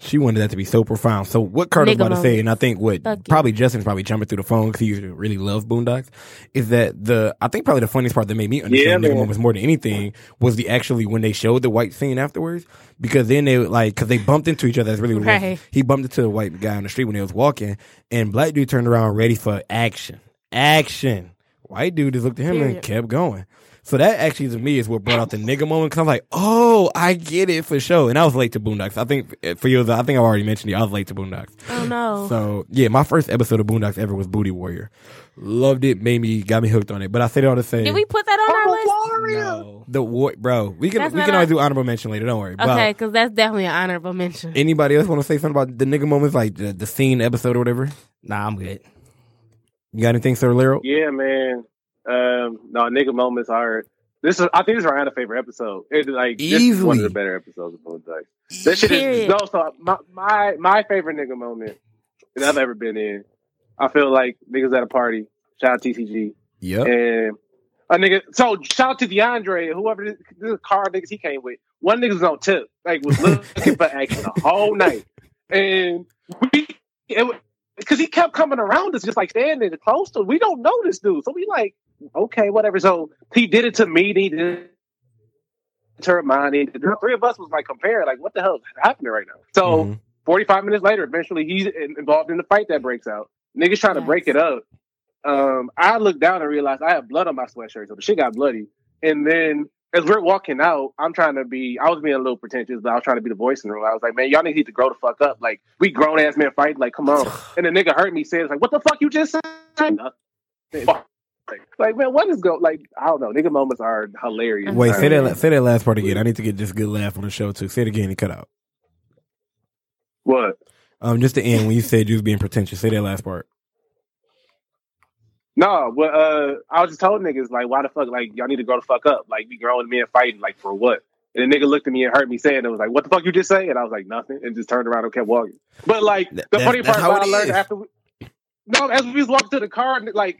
She wanted that to be so profound. So what Carter's Nigga about to say, and I think what Fuck you. probably Justin's probably jumping through the phone because he really loves Boondocks, is that the I think probably the funniest part that made me understand Yeah, nigga man. moments more than anything was the actually when they showed the white scene afterwards because then they like because they bumped into each other. That's really what it was. Right. He bumped into a white guy on the street when they was walking, and black dude turned around ready for action. Action. White dude just looked at him and kept going. So that actually to me is what brought out the nigga moment because I'm like, oh, I get it for sure. And I was late to Boondocks. I think eh, for you, I think I already mentioned it. I was late to Boondocks. oh no. So yeah, my first episode of Boondocks ever was Booty Warrior. Loved it, made me got me hooked on it. But I said it all the same. Did we put that on our list? No. the war, bro. We can That's we can our- always do honorable mention later. Don't worry. Okay, because that's definitely an honorable mention. anybody else want to say something about the nigga moments, like the, the scene episode or whatever? Nah, I'm good. You got anything, Sir Lero? Yeah, man. Um, no, nigga moments are. This is. I think this is Rihanna's favorite episode. It's like this is one of the better episodes of Boondocks. That shit is no. So my my my favorite nigga moment that I've ever been in. I feel like niggas at a party. Shout out TCG Yeah. and a nigga. So shout out to DeAndre, whoever this, this car niggas he came with. One nigga was on tip, like was looking for action the whole night, and we because he kept coming around us, just like standing close to. Us. We don't know this dude, so we like okay, whatever. So he did it to me. He did it to Hermione. The three of us was like comparing, like what the hell is happening right now? So. Mhm. 45 minutes later, eventually he's in- involved in the fight that breaks out. Niggas trying to break it up. Um, I looked down and realized I had blood on my sweatshirt, so the shit got bloody. And then as we're walking out, I'm trying to be, I was being a little pretentious, but I was trying to be the voice in the room. I was like, man, y'all need to grow the fuck up. Like, we grown ass men fight, like, come on. And the nigga heard me say, it's like, what the fuck you just said? Nothing. Like, man, what is go? Like, I don't know. Nigga moments are hilarious. Wait, say that say that last part again. I need to get this good laugh on the show too. Say it again and cut out. What? Um, just the end when you said you was being pretentious. Say that last part. No, but uh, I was just told niggas like, why the fuck, like y'all need to grow the fuck up. Like we grown men fighting, like for what? And the nigga looked at me and heard me saying it was like, what the fuck you just say? And I was like, nothing, and just turned around and kept walking. But like the that's- funny part how I learned is. after, we, no, as we was walking to the car, like,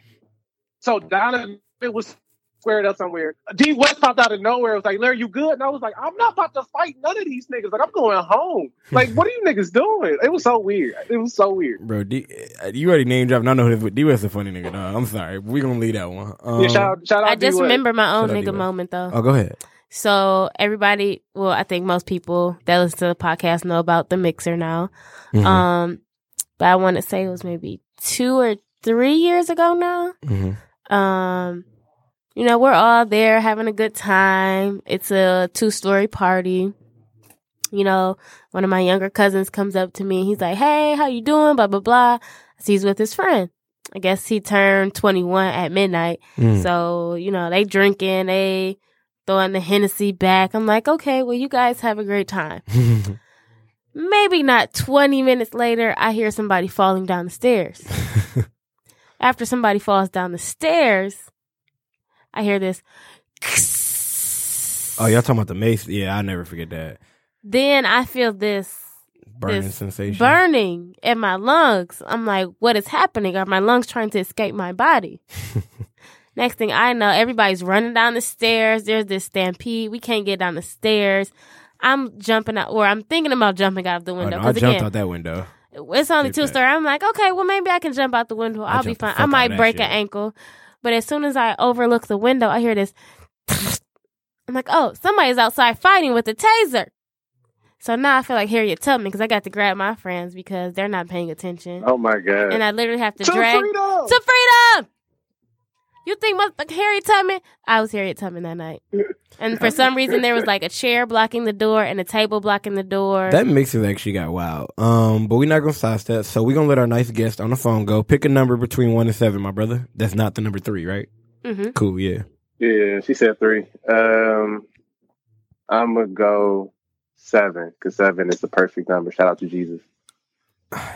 so Donovan was squared up somewhere. D West popped out of nowhere. It was like, Larry, you good? And I was like, I'm not about to fight none of these niggas. Like, I'm going home. Like, what are you niggas doing? It was so weird. It was so weird. Bro, D, uh, you already name dropped. I know this, but D West is a funny nigga. Dog. I'm sorry. We're gonna leave that one. Um, yeah, shout out, shout out I just D-West. remember my own Shout nigga D-West. moment though. Oh, go ahead. So everybody, well, I think most people that listen to the podcast know about the mixer now. Mhm. Um, but I want to say it was maybe two or three years ago now. Mhm. Um, you know, we're all there having a good time. It's a two story party. You know, one of my younger cousins comes up to me. He's like, "Hey, how you doing?" Blah blah blah. So he's with his friend. I guess he turned twenty one at midnight. Mm. So, you know, they drinking, they throwing the Hennessy back. I'm like, okay, well, you guys have a great time. Maybe not 20 minutes later, I hear somebody falling down the stairs. After somebody falls down the stairs, I hear this. oh, y'all talking about the mace? Yeah, I never forget that Then I feel this burning This sensation. burning in my lungs. I'm like, what is happening? Are my lungs trying to escape my body? Next thing I know, everybody's running down the stairs. There's this stampede. We can't get down the stairs. I'm jumping out, or I'm thinking about jumping out of the Oh, window. no, I jumped again, out that window. It's only two that. story. I'm like, okay, well maybe I can jump out the window. I I'll be fine. I might break an shit. ankle, but as soon as I overlook the window, I hear this. I'm like, oh, somebody's outside fighting with a taser. So now I feel like Harriet Tubman because I got to grab my friends because they're not paying attention, Oh my god. and I literally have to To drag freedom! to freedom. You think motherfucking Harriet Tubman? I was Harriet Tubman that night, and for some reason there was like a chair blocking the door and a table blocking the door. That mixes actually got wild. Um, but we're not gonna sidestep. So we're gonna let our nice guest on the phone go. Pick a number between one and seven, my brother. That's not the number three, right? hmm Cool. Yeah. Yeah, she said three. Um, I'm gonna go seven because seven is the perfect number. Shout out to Jesus.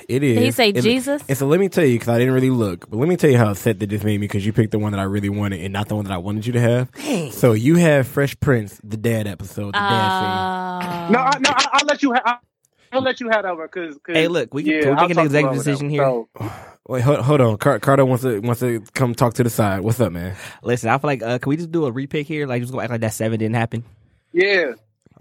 It is. Did he say And- Jesus? And so let me tell you, because I didn't really look, but let me tell you how upset that this made me because you picked the one that I really wanted and not the one that I wanted you to have. So you have Fresh Prince, the dad episode, the dad scene. No, I, no, I, I'll let you. Ha- I, will let you have that one because. Hey, look, we can- yeah, we I'll make an executive decision one. here? So. Wait, hold, hold on. Car- Carter wants to wants to come talk to the side. What's up, man? Listen, I feel like uh, can we just do a repick here? Like just go act like that seven didn't happen. yeah,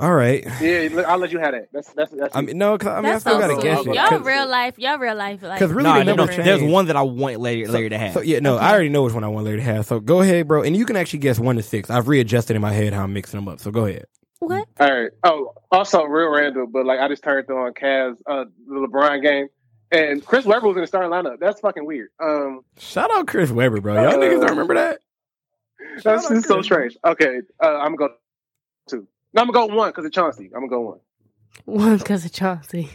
All right. yeah, I'll let you have that. That's that's that's. I mean, no, cause, I mean, That's I still so gotta cool. guess Okay. it. Y'all 'Cause- real life, y'all real life. Because really no, the no, no. There's one that I want Larry, Larry to have. So yeah, no, I already know which one I want Larry to have. So go ahead, bro, and you can actually guess one to six. I've readjusted in my head how I'm mixing them up. So go ahead. what? All right. Oh, also real random, but like I just turned on Cavs uh the LeBron game, and Chris Webber was in the starting lineup. That's fucking weird. Um, Shout out Chris Webber, bro. Y'all Uh, niggas don't remember that? that's Shout out just so strange. Okay, uh, I'm gonna go two. No, I'm gonna go one because of Chauncey. I'm gonna go one. One because of Chauncey.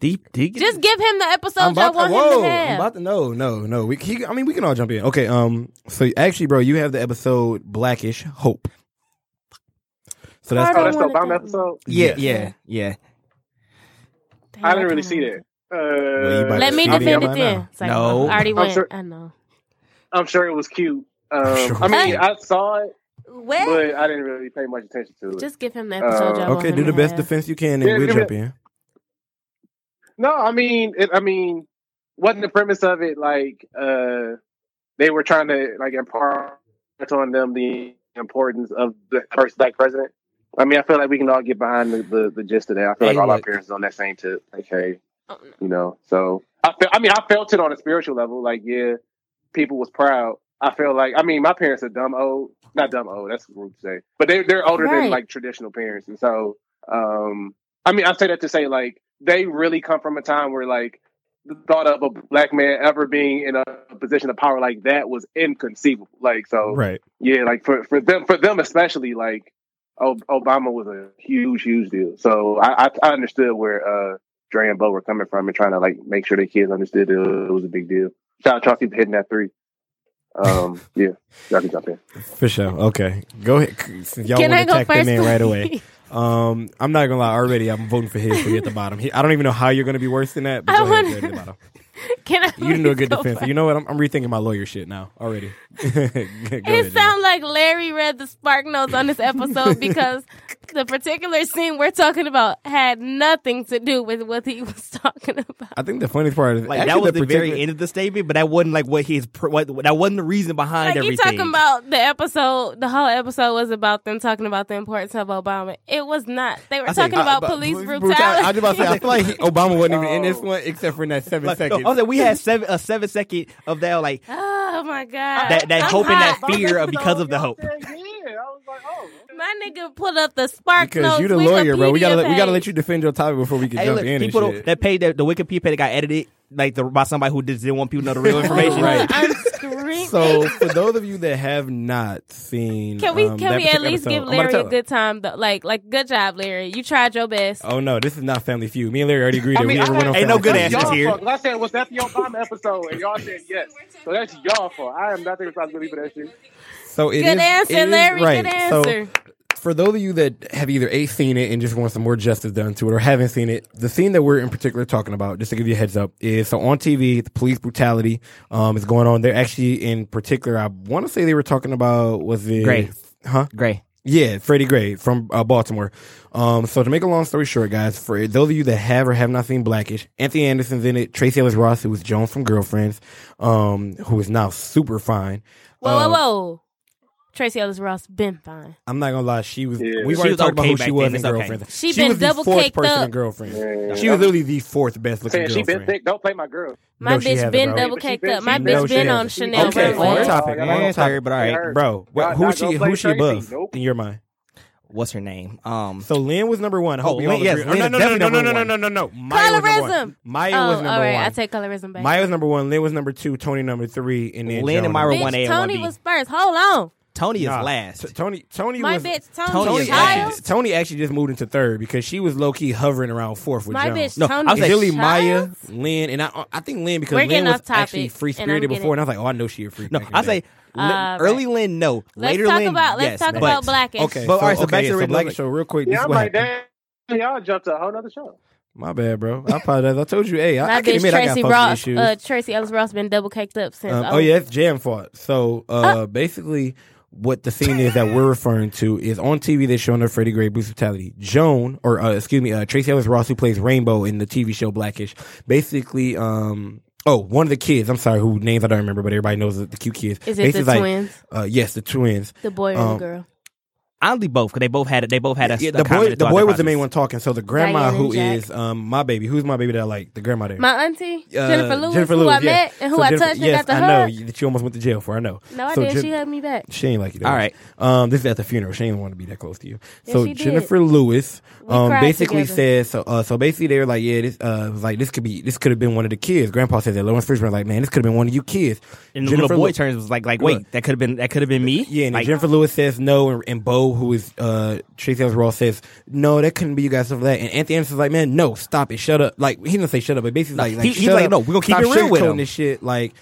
Deep, deep. Just give him the episode I'm y'all about, want to, whoa, him to I'm about to no, no, no. We, he, I mean, we can all jump in. Okay, um, so actually, bro, you have the episode Blackish Hope. So that's I Oh, don't that's the wanna Obama episode. yeah, Yes. yeah, yeah. Damn, I didn't really see that. Uh, about Let me see I'm- it defend it then. It's like, No. I already I'm went. sure- I know. I'm sure it was cute. Um, Sure. I mean, I saw it, Well, but I didn't really pay much attention to it. just give him the episode Uh, y'all Okay, do the best have. defense you can, and Yeah, we'll jump it- in. No, I mean, it, I mean, wasn't the premise of it like uh they were trying to like impart on them the importance of the first black president? I mean, I feel like we can all get behind the, the, the gist of that. I feel Hey, like all our parents is on that same tip. Like, hey, Oh, no. you know, so I feel, I mean, I felt it on a spiritual level. Like, yeah, people was proud. I feel like, I mean, my parents are dumb old, not dumb old. That's rude to say, but they they're older Right. than like traditional parents, and so, um, I mean, I say that to say like they really come from a time where like the thought of a black man ever being in a position of power like that was inconceivable. Like, so Right. yeah, like for for them for them especially, like Obama was a huge huge deal. So I I, I understood where uh Dre and Bo were coming from and trying to like make sure the kids understood it, it was a big deal. Shout out Chauncey for hitting that three. Um, yeah, y'all can jump in. For sure. Okay, go ahead. Y'all Can want I to go attack that first? man right away. Um, I'm not gonna lie. Already, I'm voting for his to be at the bottom. He, I don't even know how you're gonna be worse than that. But I go ahead, wanna- Jared, at the bottom. Can I? You didn't do a good defense. back? You know what? I'm, I'm rethinking my lawyer shit now already. Go It sounds like Larry read the spark notes on this episode because the particular scene we're talking about had nothing to do with what he was talking about. I think the funniest part is Like that was the, particular- very end of the statement, but that wasn't like what his pr- what that wasn't the reason behind Like you everything. talking about the episode, the whole episode was about them talking about the importance of Obama. It was not. They were I talking uh, about But police brutality- brutality. I was about to say, I feel like he, Obama wasn't even in this one except for in that seven Like, no, seconds. I was like, we had seven a seven second of that like oh my god! that that I'm hope and that fear of because of the hope. Yeah, I was like, oh. My nigga put up the spark because notes you the lawyer, bro. We gotta let, we gotta let you defend your topic before we can Hey, jump look, in and people shit. that paid that the Wikipedia page that got edited like the, by somebody who just didn't want people to know the real information. Right. I'm screaming. So for those of you that have not seen, Can we um, can we at least episode- give I'm about to Larry a good time though? Like like good job, Larry. You tried your best. Oh no, this is not Family Feud. Me and Larry already agreed I that mean, we never I went on. had- Ain't no Family good Feud. answers y'all here. fault, 'cause I said, was that the Obama episode? And y'all said yes. So that's y'all fault. I am not taking responsibility for that shit. So it Good is- answer, it is- Larry. right. Good So answer. For those of you that have either a seen it and just want some more justice done to it, or haven't seen it, the scene that we're in particular talking about, just to give you a heads up, is so on TV, the police brutality um, is going on. They're actually in particular. I want to say they were talking about was it Gray. Huh? Gray. Yeah, Freddie Gray from uh, Baltimore. Um, so to make a long story short, guys, for those of you that have or have not seen Blackish, Anthony Anderson's in it. Tracee Ellis Ross, who was Jones from Girlfriends, um, who is now super fine. Whoa, Uh, whoa, whoa. Tracee Ellis Ross been fine. I'm not gonna lie, she was. Yeah. We've She already was talked about who she was in it's okay. She she been was the fourth person up. in Girlfriends. Yeah. She was literally the fourth best looking Saying she been girlfriend. thick. Don't play my girl. My No, bitch been double Yeah, but she caked up. My bitch been- been, No, she on. Chanel Okay, on topic. Yeah, On topic. tired, but all right. Bro, what, who y'all she gonna who she Tracee? above in your mind? What's her name? Um, So Lynn was number one. I hope Oh, Lynn- yes. Lynn no, is no, no, definitely no, no, no, no, no, no. Maya was number one. Colorism. Maya oh, was number all right. one. I take colorism back. Maya was number one. Lynn was number two. Toni number three, and then Lynn and Joan Myra one A bitch, and one Toni B. was first. Hold on. Toni is Nah, last. T- Toni, Toni My was. bitch, Toni, Toni Toni is child. actually, Toni actually just moved into third because she was low key hovering around fourth with My Joan. bitch, No, Toni. I was It's like, really child? Maya, Lynn, and I, I think Lynn because We're Lynn getting was off topic, actually free and I'm spirited getting- before, and I was like, oh, I know she a freak. No, back in I the say day. Lynn- Uh, early Lynn. No, Let's later talk Lynn. about- let's yes, talk but- about Blackish. Okay, But, so, all right, so okay, back to so the Black original- Show real quick. This Yeah, is I'm what like, happened. damn, y'all jumped to a whole other show. My bad, bro. I apologize. I told you, hey, I, My I can bitch admit I got Tracee fucking Ross, issues. uh, Tracee Ellis Ross been double caked up since. Um, oh yeah, it's Jam fault. So uh, basically, what the scene is that we're referring to is on TV they're showing her Freddie Gray Bruce Brutality. Joan, or uh, excuse me, uh, Tracee Ellis Ross, who plays Rainbow in the TV show Blackish, basically, um, oh, one of the kids. I'm sorry, who names I don't remember, but everybody knows the, the cute kids. Is it the Basically, like, twins? Uh, yes, the twins. The boy or um, the girl? Honestly, both because they both had it. They both had a. Yeah, a the boy, the boy was the main one talking. So the grandma, Diane who and is um my baby, who's my baby that I like, the grandma there. My auntie, Uh, Jennifer Lewis, Jennifer who Lewis, I yeah. met and who So I Jennifer- touched yes, and got the I know that you almost went to jail for. I know. No, I So did. Jen- she hugged me back. She ain't like you. That All Um, this is at the funeral. She didn't want to be that close to you. Yeah, so she did. Jennifer Lewis, um, basically together. says so. Uh, so basically they were like, yeah, this uh, was like this could be this could have been one of the kids. Grandpa said that. Laurence Fishburne like, man, this could have been one of you kids. And the little boy turns was like, like, wait, that could have been, that could have been me. Yeah, and Jennifer Lewis says no, and, and Bo, who is uh, Tracee Ellis Ross, says no, that couldn't be you guys over that. And Anthony Anderson's like, man, no, stop it, shut up. Like he didn't say shut up, but basically No, like, he- like he's like, no, we're gonna keep Stop it real with him. This shit, like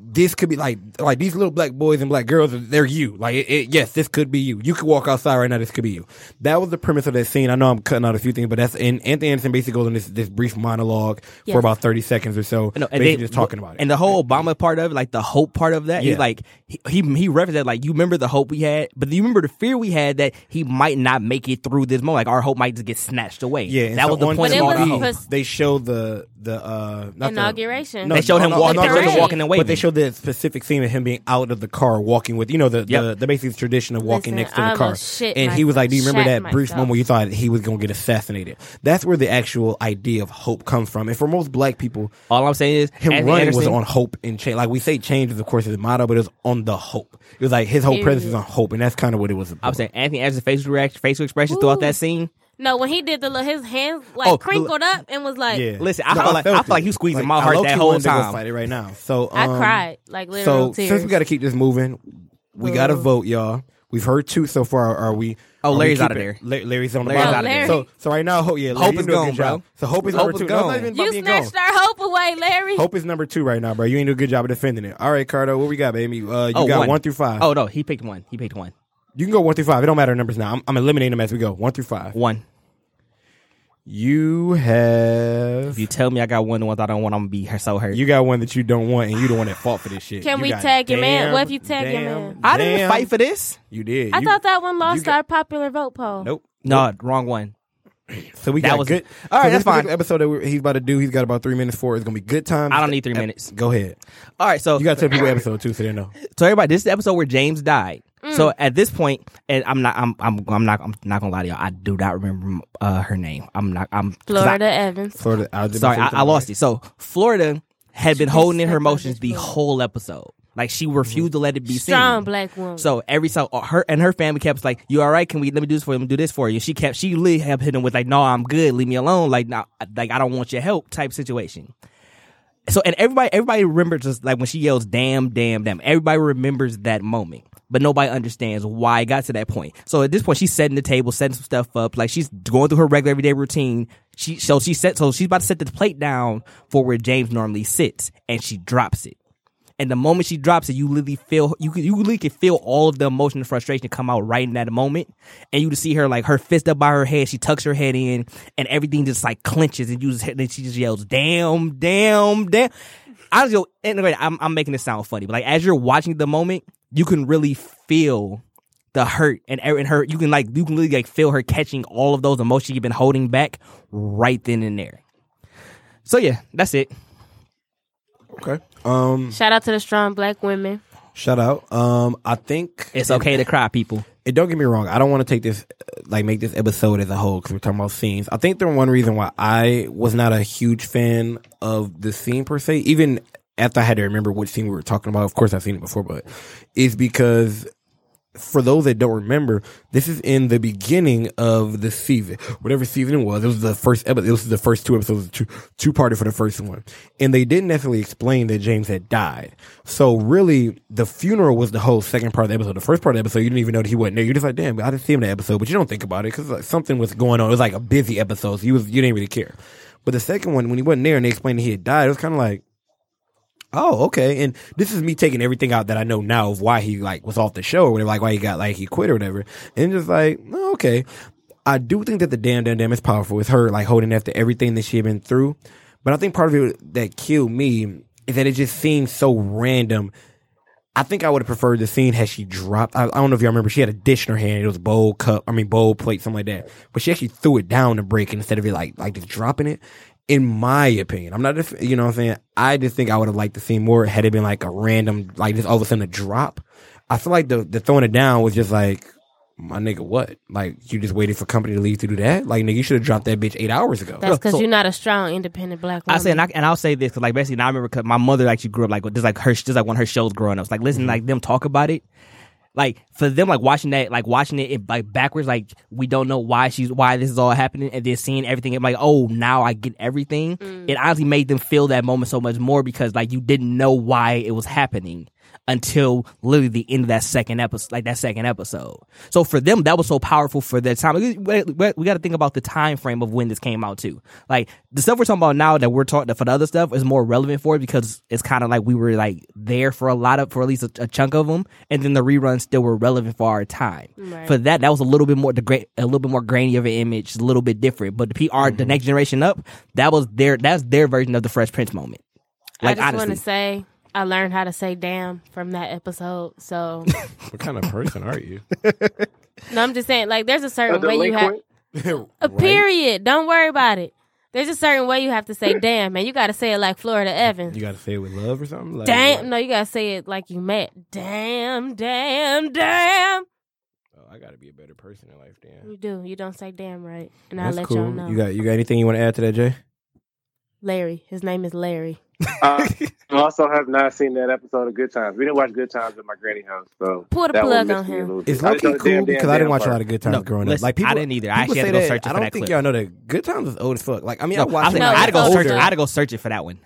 this could be like like these little black boys and black girls. They're you. Like it, it, yes, this could be you. You could walk outside right now. This could be you. That was the premise of that scene. I know I'm cutting out a few things, but that's and Anthony Anderson basically goes in this this brief monologue Yes. for about thirty seconds or so, No, basically then- just talking about it. And the whole Obama part of it, like the hope part of that, Yeah. he's like he he, he referenced that like you remember the hope we had, but you remember the fear we had that he might not make it through this moment. Like our hope might just get snatched away. Yeah, that so was the point of it all the was hope. they show the the uh not the- Inauguration. no, They showed him no, no, walking- no, they no, showed him no, walking and But they waving. showed the specific scene of him being out of the car, walking with you know the the, Yep. the basically tradition of walking Listen, next to I the car. almost shit And he was like, "Do you remember that shat brief moment where you thought he was gonna get assassinated?" That's where the actual idea of hope comes from. And for most black people, All I'm saying is him Anthony running was on hope and change. Like we say, change is of course his motto, but it was on the hope. It was like his whole presence is on hope, and that's kind of what it was. About. I was saying Anthony Anderson's facial reaction, facial expression throughout that scene. No, when he did the little, his hands like Oh, the- crinkled up and was like, yeah. Listen, I No, felt like- felt I felt like it. you squeezing my heart low-key that whole wanted to go time. Fight it right now. So I um, cried like So literal tears. since we got to keep this moving, we got to vote, y'all. We've heard two so far. Are we? Oh, are we Larry's out of keeping- there. La- Larry's on the Larry's bottom. out of there. So, so right now, hope yeah, Hope you is doing a gone, good job. bro. So hope is Hope number is two. No, it's not gone. even about you being snatched gone. our hope away, Larry. Hope is number two right now, bro. You ain't do a good job of defending it. All right, Cardo, what we got, baby? Uh, you Oh, got one. one. through five. Oh no, he picked one. He picked one. You can go one through five. It don't matter numbers now. I'm, I'm eliminating them as we go. One through five. One. You have If you tell me I got one of the ones I don't want, I'm gonna be so hurt. you got one that you don't want, and you the one that fought for this shit. Can You we got tag your man? damn, What if you tag your damn, man? I didn't damn. fight for this. You did. I You- thought that one lost got- our popular vote poll. Nope. No, wrong one. So we That got was- good. All right, so this that's fine. Episode that we're- he's about to do, he's got about three minutes for. It's gonna be good time. I don't need three Ep- minutes. Go ahead. All right, so You got to tell people episode two, so they know. so everybody, this is the episode where James died. Mm. So at this point, and I'm not, I'm, I'm, I'm not, I'm not gonna lie to y'all. I do not remember uh, her name. I'm not, I'm 'cause I- Florida Evans. Florida. I sorry, I, I lost something. it. So Florida had been holding in her emotions the whole episode. Like she refused to let it be seen. Strong seen. black woman. So every so uh, her and her family kept like, "You all right? Can we let me do this for you? Let me do this for you." She kept she literally kept hitting him with like, "No, I'm good. Leave me alone." Like, nah, like I don't want your help type situation. So and everybody everybody remembers just like when she yells, "Damn, damn, damn." Everybody remembers that moment, but nobody understands why it got to that point. So at this point, she's setting the table, setting some stuff up, like she's going through her regular everyday routine. She so she set so she's about to set the plate down for where James normally sits, and she drops it. And the moment she drops it, you literally feel you you literally can feel all of the emotion and frustration come out right in that moment. And you just see her like her fist up by her head, she tucks her head in, and everything just like clenches, and you just then she just yells, "Damn, damn, damn!" I just anyway, I'm I'm making this sound funny, but like as you're watching the moment, you can really feel the hurt and and her. You can like you can really like feel her catching all of those emotions you've been holding back right then and there. So yeah, that's it. Okay. Um. Shout out to the strong black women. Shout out. Um. I think It's okay to cry, people. And don't get me wrong, I don't want to take this, uh, like, make this episode as a whole because we're talking about scenes. I think the one reason why I was not a huge fan of the scene per se, even after I had to remember which scene we were talking about, of course I've seen it before, but is because for those that don't remember, this is in the beginning of the season, whatever season it was. It was the first episode. It was the first two episodes, two two parted for the first one, and they didn't necessarily explain that James had died. So really, the funeral was the whole second part of the episode. The first part of the episode, you didn't even know that he wasn't there. You're just like, damn, I didn't see him in the episode, but you don't think about it because like, something was going on. It was like a busy episode, so you was you didn't really care. But the second one, when he wasn't there and they explained that he had died, it was kind of like. Oh, okay. And this is me taking everything out that I know now of why he like was off the show or whatever, like why he got like he quit or whatever. And just like, oh, okay. I do think that the damn damn damn is powerful. with her like holding after everything that she had been through. But I think part of it that killed me is that it just seemed so random. I think I would have preferred the scene had she dropped. I, I don't know if y'all remember. She had a dish in her hand. It was a bowl, cup. I mean, bowl, plate, something like that. But she actually threw it down to break it instead of it like like just dropping it. In my opinion, I'm not. def- You know what I'm saying? I just think I would have liked to see more had it been like a random, like just all of a sudden a drop. I feel like the the throwing it down was just like. My nigga, what? Like you just waited for company to leave to do that? Like nigga, you should have dropped that bitch eight hours ago. That's because so- you're not a strong, independent black woman. I say, and, I, and I'll say this because, like, basically, now I remember 'cause my mother actually grew up like with just like her, just like one of her shows growing up. It's like listening, mm-hmm. like them talk about it. Like for them, like watching that, like watching it, it like backwards, like we don't know why she's why this is all happening, and then seeing everything, and like, oh, now I get everything. Mm. It honestly made them feel that moment so much more because like you didn't know why it was happening until literally the end of that second episode, like that second episode. So for them, that was so powerful for their time. We, got to think about the time frame of when this came out too. Like the stuff we're talking about now that we're talking for the other stuff is more relevant for it because it's kind of like we were like there for a lot of for at least a, a chunk of them, and then the reruns still were relevant for our time. Right. For that, that was a little bit more the great, a little bit more grainy of an image, a little bit different. But the PR, the next generation up, that was their that's their version of the Fresh Prince moment. Like I just want to say I learned how to say damn from that episode. So What kind of person are you? no, I'm just saying like there's a certain The way you have delinquent? a period. Don't worry about it. There's a certain way you have to say damn, man. You got to say it like Florida Evans. You got to say it with love or something. Like, Damn, no, you gotta say it like you met. Damn, damn, damn. Oh, I got to be a better person in life, damn. You do. You don't say damn right, and I'll let cool. y'all know. You got you got anything you want to add to that, Jay? Larry. His name is Larry. Uh, I also have not seen that episode of Good Times. We didn't watch Good Times at my granny house, so Pull the that plug one on him. It's I low just know key the cool damn, because damn, I didn't damn watch a lot of Good Times No, growing listen, up. Like people, I didn't either. I people actually had say to go that. search it I don't that think clip. y'all know that Good Times is old as fuck. Like I mean, No, I watched I, it. No, I had to go it's search. older. I had to go search it for that one.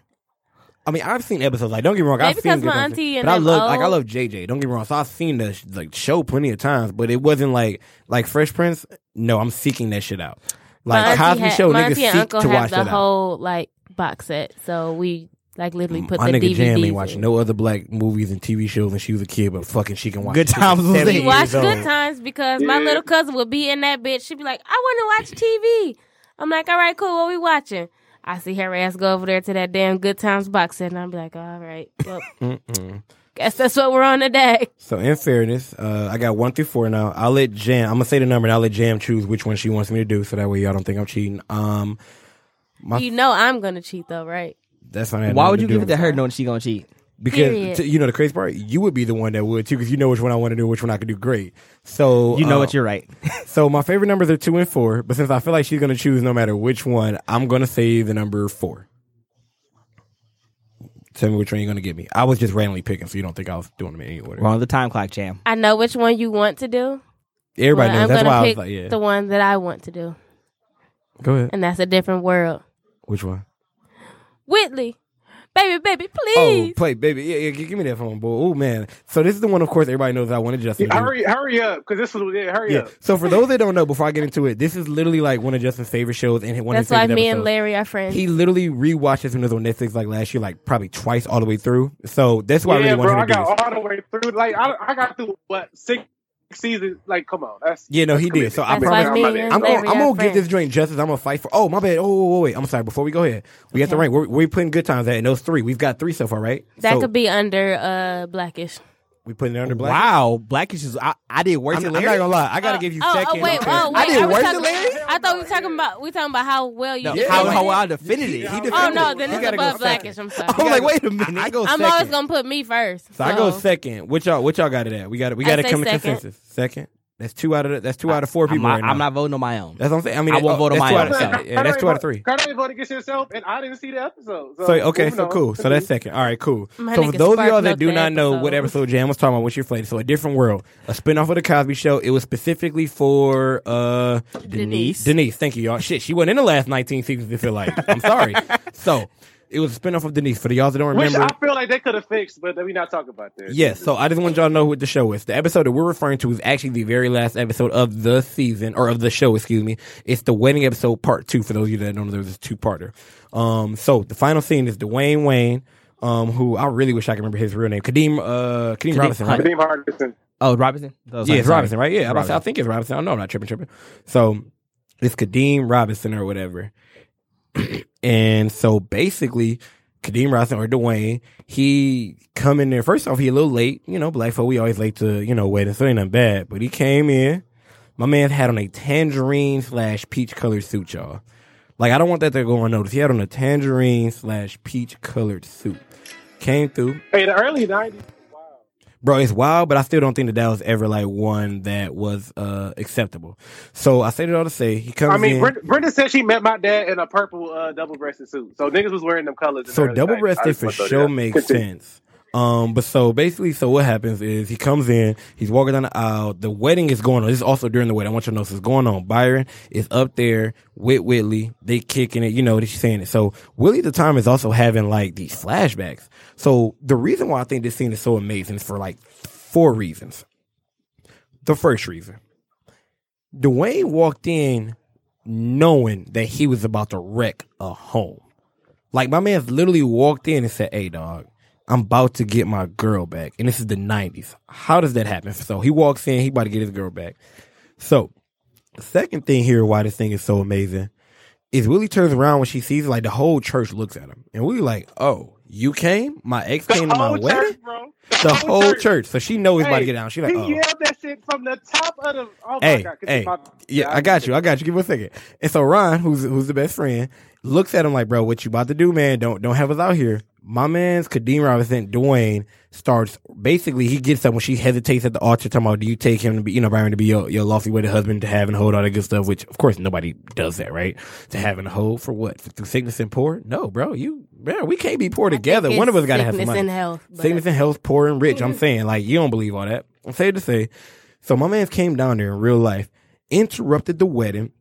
I mean, I've seen episodes. Like, don't get me wrong, I've seen because Good my Times, auntie and but I them love like I love JJ. Don't get me wrong. So I've seen the like show plenty of times, but it wasn't like like Fresh Prince. No, I'm seeking that shit out. Like Cosby Show, my niggas auntie and seek to have watch the that out. whole like box set, so we like literally put My the nigga DVDs. Jam ain't in. watching no other black movies and TV shows when she was a kid, but fucking she can watch Good Times was 70. We watched years Good old. Times because my little cousin would be in that bitch. She'd be like, "I want to watch TV." I'm like, all right, cool. What we watching? I see her ass go over there to that damn Good Times box set, and I'm like, all right, well, Mm-mm. guess that's what we're on today. So in fairness, uh, I got one through four now. I'll let Jam. I'm gonna say the number, and I'll let Jam choose which one she wants me to do, so that way y'all don't think I'm cheating. Um, My- You know I'm gonna cheat though, right? that's fine. I Why would you give it to her knowing she gonna cheat? Because Period. t- you know the crazy part, you would be the one that would too, because you know which one I want to do, which one I could do great. So You know uh, what? You're right. So my favorite numbers are two and four, but since I feel like she's gonna choose no matter which one, I'm gonna say the number four. Tell me which one you're gonna give me. I was just randomly picking, so you don't think I was doing them in any order. We're on the time clock, Jam. I know which one you want to do. Everybody but knows. I'm That's gonna why I was pick like, yeah. the one that I want to do, Go ahead. and that's a different world. Which one? Whitley, baby, baby, oh, please. Oh, play, baby. Yeah, yeah, give me that phone, boy. Oh man. So this is the one, of course, everybody knows I wanted Justin. to do. hurry, hurry up, because this was yeah, hurry Yeah. up. So for those that don't know, before I get into it, this is literally like one of Justin's favorite shows and one that's of his why favorite me and. Larry are friends. He literally rewatched this when it was on Netflix like last year, like probably twice all the way through. So that's why I yeah, really bro, wanted I him to do this. got all the way through. Like I, I got through what six seasons. Like, come on, that's Yeah, no, he did. commitment. So I That's promise. why me and I'm gonna, I'm gonna give this joint justice. I'm gonna fight for. Oh, my bad. Oh, wait, wait. I'm sorry. Before we go ahead, we got the Okay. rank. We're, we putting good times at? In those three, we've got three so far, right? that so could be under uh Blackish. We putting it under black. Wow, Blackish is. I, I did worse I'm, than I'm not gonna lie. I gotta Oh, give you oh, oh second. Oh, wait, because- oh, wait. I did are worse talking, than Larry? I thought we were talking about we talking about how well you No, did. how, how well I defended it. He He defended Oh it. no, You then it's gotta go above second. Blackish. I'm sorry. I was like, wait a minute. I go I'm second. always gonna put me first. So I go second. What y'all? What y'all got it at? We got it. We got to say come to consensus. Second. That's two out of the, that's two out of four I'm people not, right. I'm not voting on my own. That's what I'm saying. I mean, I won't oh, vote on that's my two own. out of So- yeah, that's two out of three. Carter voted against himself, and I didn't see the episode. So, So okay, so on. cool. So that's second. All right, cool. My so for those of y'all that do the not know what episode. episode Jam was talking about, what's your flavor? So a different world, a spinoff of the Cosby Show. It was specifically for uh Denise. Denise. Thank you, y'all. Shit, she wasn't in the last 19 seasons. It feel like I'm sorry. so it was a spinoff of Denise. For the y'all that don't remember, Which remember, I feel like they could have fixed, but we not talking about that. Yes, so I just want y'all to know what the show is. The episode that we're referring to is actually the very last episode of the season or of the show, excuse me. It's the wedding episode part two for those of you that don't know there was a two parter. Um so the final scene is Dwayne Wayne, um, who I really wish I could remember his real name. Kadeem uh Kadeem, Kadeem Robinson, right? Kadeem Hardison. Oh, Robinson. Yeah, sorry, it's. Robinson, right? Yeah, I'm about I think it's Robinson. I know I'm not tripping, tripping. So it's Kadeem Robinson or whatever. And so basically, Kadeem Robinson or Dwayne, he come in there. First off, he a little late. You know, black folk, we always late to, you know, weddings, so ain't nothing bad. But he came in. My man had on a tangerine slash peach colored suit, y'all. Like, I don't want that to go unnoticed. He had on a tangerine slash peach colored suit. Came through. Hey, the early '90s. Bro, it's wild, but I still don't think that that was ever like one that was uh acceptable. So I say it all to say he comes I mean, in. Brenda, Brenda said she met my dad in a purple uh, double-breasted suit. So niggas was wearing them colors. so double breasted for wanna throw that sure makes sense. Um, but so basically, so what happens is he comes in, he's walking down the aisle. The wedding is going on. This is also during the wedding. I want you to know this is going on. Byron is up there with Whitley. They kicking it. You know, what she's saying it. So Willie at the time is also having like these flashbacks. So the reason why I think this scene is so amazing is for like four reasons. The first reason, Dwayne walked in knowing that he was about to wreck a home. Like my man's literally walked in and said, "Hey, dog, I'm about to get my girl back," and this is the '90s. How does that happen? So he walks in, he about to get his girl back. So the second thing here, why this thing is so amazing, is Willie turns around when she sees like the whole church looks at him, and Willie like, "Oh, you came? My ex The came to my whole wedding." bro. The whole church. So she knows he's about to get down. She like, oh. he yelled that shit from the top of the. Oh hey, god! hey, my- yeah, I got you, I got you. Give me a second. And so Ron, who's who's the best friend, looks at him like, "Bro, what you about to do, man? Don't don't have us out here." My man's Kadeem Robinson, Dwayne starts basically. He gets up when she hesitates at the altar, talking about, "Do you take him to be, you know, Byron to be your your lawfully wedded husband, to have and hold all that good stuff?" Which, of course, nobody does that, right? To have and hold for what? Through sickness and poor? No, bro. You, bro, we can't be poor together. One of us got to have some sickness money and health. sickness and health, poor and rich. I'm mm-hmm. saying, like, you don't believe all that. I'm saying to say, so my man came down there in real life, interrupted the wedding,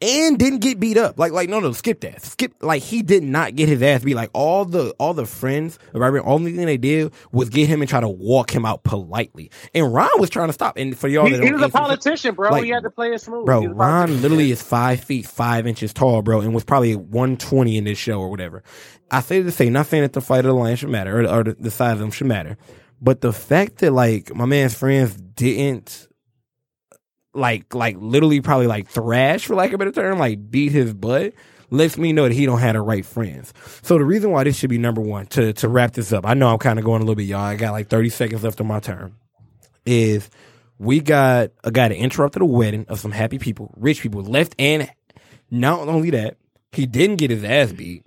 and didn't get beat up. Like, like, no, no, skip that. Skip, like, he did not get his ass beat. Like, all the, all the friends of Byron, only thing they did was get him and try to walk him out politely. And Ron was trying to stop. And for y'all He, he was a politician, bro. Like, he had to play it smooth. Bro, He was a Ron literally is five feet five inches tall, bro, and was probably one twenty in this show or whatever. I say to say, not saying that the fight of the lion should matter or, or the, the size of them should matter, but the fact that like my man's friends didn't like like literally probably like thrash for lack of a better term, like beat his butt, lets me know that he don't have the right friends. So the reason why this should be number one to to wrap this up, I know I'm kind of going a little bit, y'all. I got like 30 seconds left on my term. Is we got a guy that interrupted a wedding of some happy people, rich people, left and not only that, he didn't get his ass beat.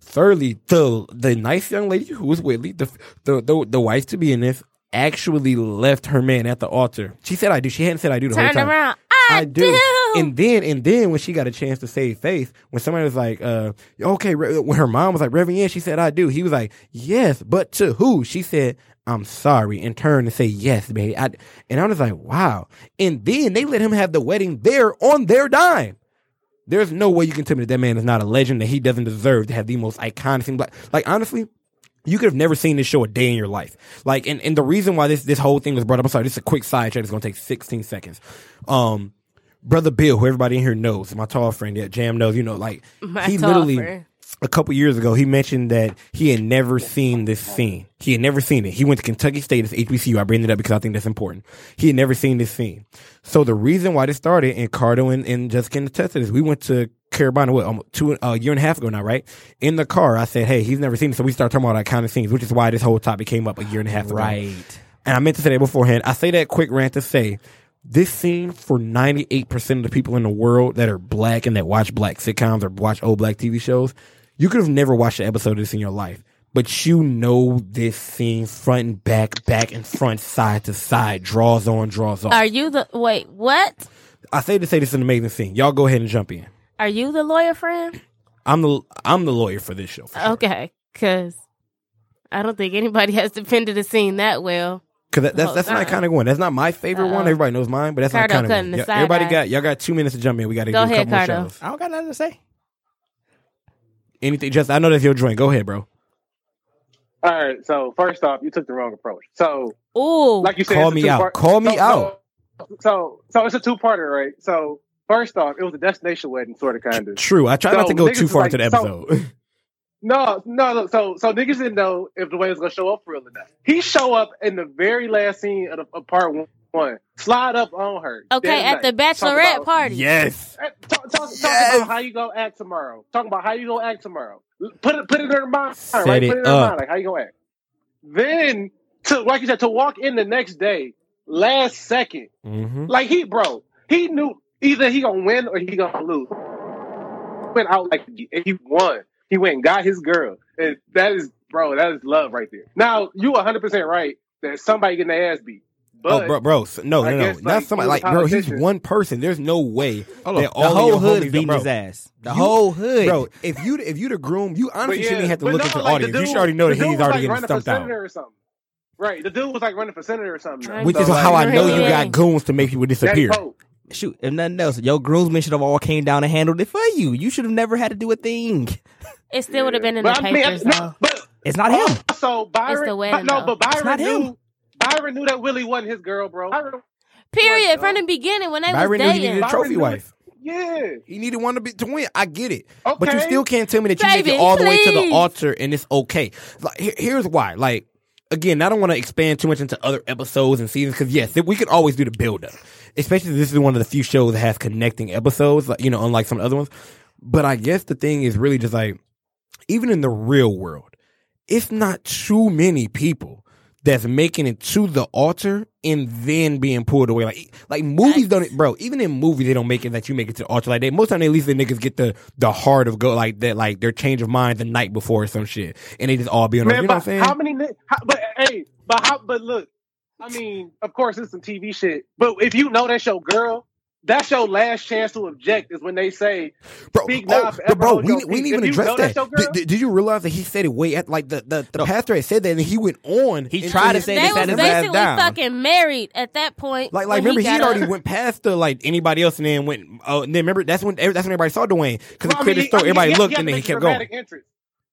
Thirdly, the the nice young lady who was Whitley, the the the, the wife to be in this, actually left her man at the altar. She said I do. She hadn't said I do the whole Turn time. around. I, do. And then, and then when she got a chance to save face, when somebody was like, uh, okay, when her mom was like, Reverend, yeah, she said, I do. He was like, yes, but to who? She said, I'm sorry, and turned and say, yes, baby. I, and I was like, wow. And then they let him have the wedding there on their dime. There's no way you can tell me that that man is not a legend, that he doesn't deserve to have the most iconic thing. Like, like honestly, you could have never seen this show a day in your life. Like, and, and the reason why this, this whole thing was brought up, I'm sorry, this is a quick side chat. It's going to take 16 seconds. Um, Brother Bill, who everybody in here knows, my tall friend, yeah, Jam knows, you know, like, My he literally, friend. A couple years ago, he mentioned that he had never seen this scene. He had never seen it. He went to Kentucky State as HBCU. I bring it up because I think that's important. He had never seen this scene. So the reason why this started, and Cardo and, and Jessica can attest to this, we went to Caribana, what, almost two, a year and a half ago now, right? In the car, I said, hey, he's never seen it. So we started talking about that kind of scenes, which is why this whole topic came up a year and a half ago. Right. And I meant to say that beforehand. I say that quick rant to say this scene for 98% of the people in the world that are black and that watch black sitcoms or watch old black TV shows, you could have never watched an episode of this in your life. But you know this scene front and back, back and front, side to side, draws on, draws off. Are you the wait? What? I say to say this is an amazing scene. Y'all go ahead and jump in. Are you the lawyer friend? I'm the I'm the lawyer for this show. For sure. Okay, because I don't think anybody has defended a scene that well. Cause that, that's Oh, that's not kind of going. That's not my favorite one. Uh-oh. Everybody knows mine, but that's not kind of cutting going. the side Everybody eye. got y'all got two minutes to jump in. We got to Go do a ahead, couple more Cardo. shows. I don't got nothing to say. Anything? Just I know that's your joint. Go ahead, bro. All right. So first off, you took the wrong approach. So Ooh, like you said, Call me out. two-part- Call me so, out. So, so so it's a two parter, right? So first off, it was a destination wedding, sort of, kind of. True. I try not to go too far like- into the so- episode. No, no, no. So, so niggas didn't know if the way was gonna show up for real or not. He show up in the very last scene of, the, of part one, one. Slide up on her. okay. At the night. Talk bachelorette about- party. yes. Eh, Talk, talk, Yes. talk about how you gonna act tomorrow. Talk about how you gonna act tomorrow. Put it, put it in her mind. Set right? it put it in her up. mind. Like how you gonna act. Then, to like you said, to walk in the next day, last second, Mm-hmm. like he, bro, he knew either he gonna win or he gonna lose. Went out like he won. He went and got his girl, and that is, bro, that is love right there. Now you 100 percent right that somebody getting their ass beat, Oh, but oh, bro, bro. No, I no, no. guess, Not like, somebody. Like, bro, he's one person. There's no way Hold on. that The whole hood homies- is beating bro, his ass. The you- whole hood. Bro, if you if you the groom, you honestly But shouldn't have to but look no, into the like, audience. dude- you should already know that he's was, already like, getting stumped out. or something. Right, the dude was like running for senator or something. Right. Which So, is like, how I know you got goons to make people disappear. Shoot, if nothing else, your groomsmen should have all came down and handled it for you. You should have never had to do a thing. It still would have been in the papers no, though. but It's not him. Also, Byron, It's the wedding, no, but Byron knew. Byron knew that Willie wasn't his girl, bro. Byron, Period. What, From uh, the beginning when they Byron was knew he needed dating. a trophy Byron wife. yeah, He needed one to be to win. I get it, but you still can't tell me that you make Baby, it all the way to the altar and it's okay. Like, here- here's why. Like again, I don't want to expand too much into other episodes and seasons because yes, we could always do the build up. Especially this is one of the few shows that has connecting episodes. Like you know, unlike some other ones. But I guess the thing is really just like even in the real world, it's not too many people that's making it to the altar and then being pulled away. Like like movies don't bro, even in movies they don't make it that you make it to the altar. Like they most time at least the niggas get the the heart of go like that like their change of mind the night before or some shit. And they just all be on man. you know what I'm saying? how many? How, but hey, but how? But look, I mean, of course it's some TV shit. But if you know that's your girl, that's your last chance to object. Is when they say, bro, speak oh, now, oh, forever but bro, we, we didn't even If you address know that. Did, did- did you realize that he said it way at like the the, the pastor had said that and he went on. He tried to his- say They this was at his basically down. fucking married at that point. Like, like remember, he, had already up. went past the like anybody else, and then went. Oh, and then remember that's when that's when everybody saw Dwayne because Well, he I mean, his story. I mean, everybody he looked, he and then he kept going. dramatic Entrance.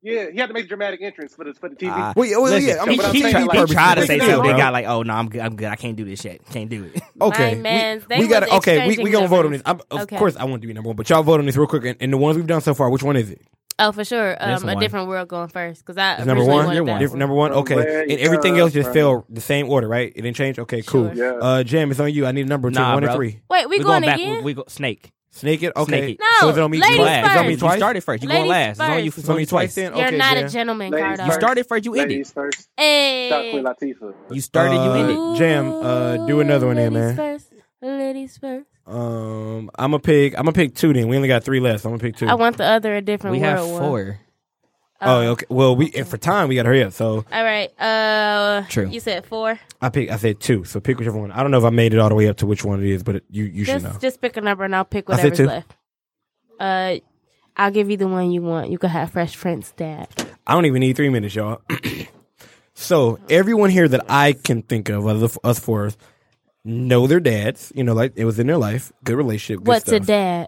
Yeah, he had to make a dramatic entrance for the for the TV. Uh, Well, yeah, well, listen, yeah, I mean, he, but I'm he, saying, he like, tried to say break something. They got like, oh no, I'm good. I'm good. I can't do this shit. Can't do it. Okay, My mans, they we, we got was to Okay, we we gonna vote on this. I'm, of Okay. course, I want to be number one, but y'all vote on this real quick. And, and the ones we've done so far, which one is it? Oh, for sure. Um, a different world going first because I number originally one? You're that one. Different, number one. Okay, Where and everything else just fell the same order, right? It didn't change. Okay, cool. Sure. Yeah. Uh, Jam, it's on you. I need a number between Nah, one bro. and three. Wait, we, We going, back. again? We, we go snake. Snake it. Okay. Snake it. No, so is it on me ladies twice? last. Is it on me first. twice? You started first. You going Ladies last. It's on you. first. It's on you twice. then? You're Okay, not Jam. a gentleman, Ladies Cardo. You started first. You ended. Ladies first. Hey. Queen Latifah. You started. You Uh, ended. Jam, uh, do another one there, Ladies man. First. Ladies first. Um, I'm gonna pick. I'm gonna pick two. Then we only got three left. So I'm gonna pick two. I want the other a different We have world one. four. Oh, okay. Well, we and for time we gotta hurry up. So All right. Uh, True. You said four. I pick. I said two. So pick whichever one. I don't know if I made it all the way up to which one it is, but it, you you should Just know. just pick a number and I'll pick said whatever's two. left. Uh, I'll give you the one you want. You could have Fresh Prince Dad. I don't even need three minutes, y'all. so everyone here that I can think of, other us four, know their dads. You know, like it was in their life, good relationship. Good What's a stuff. dad?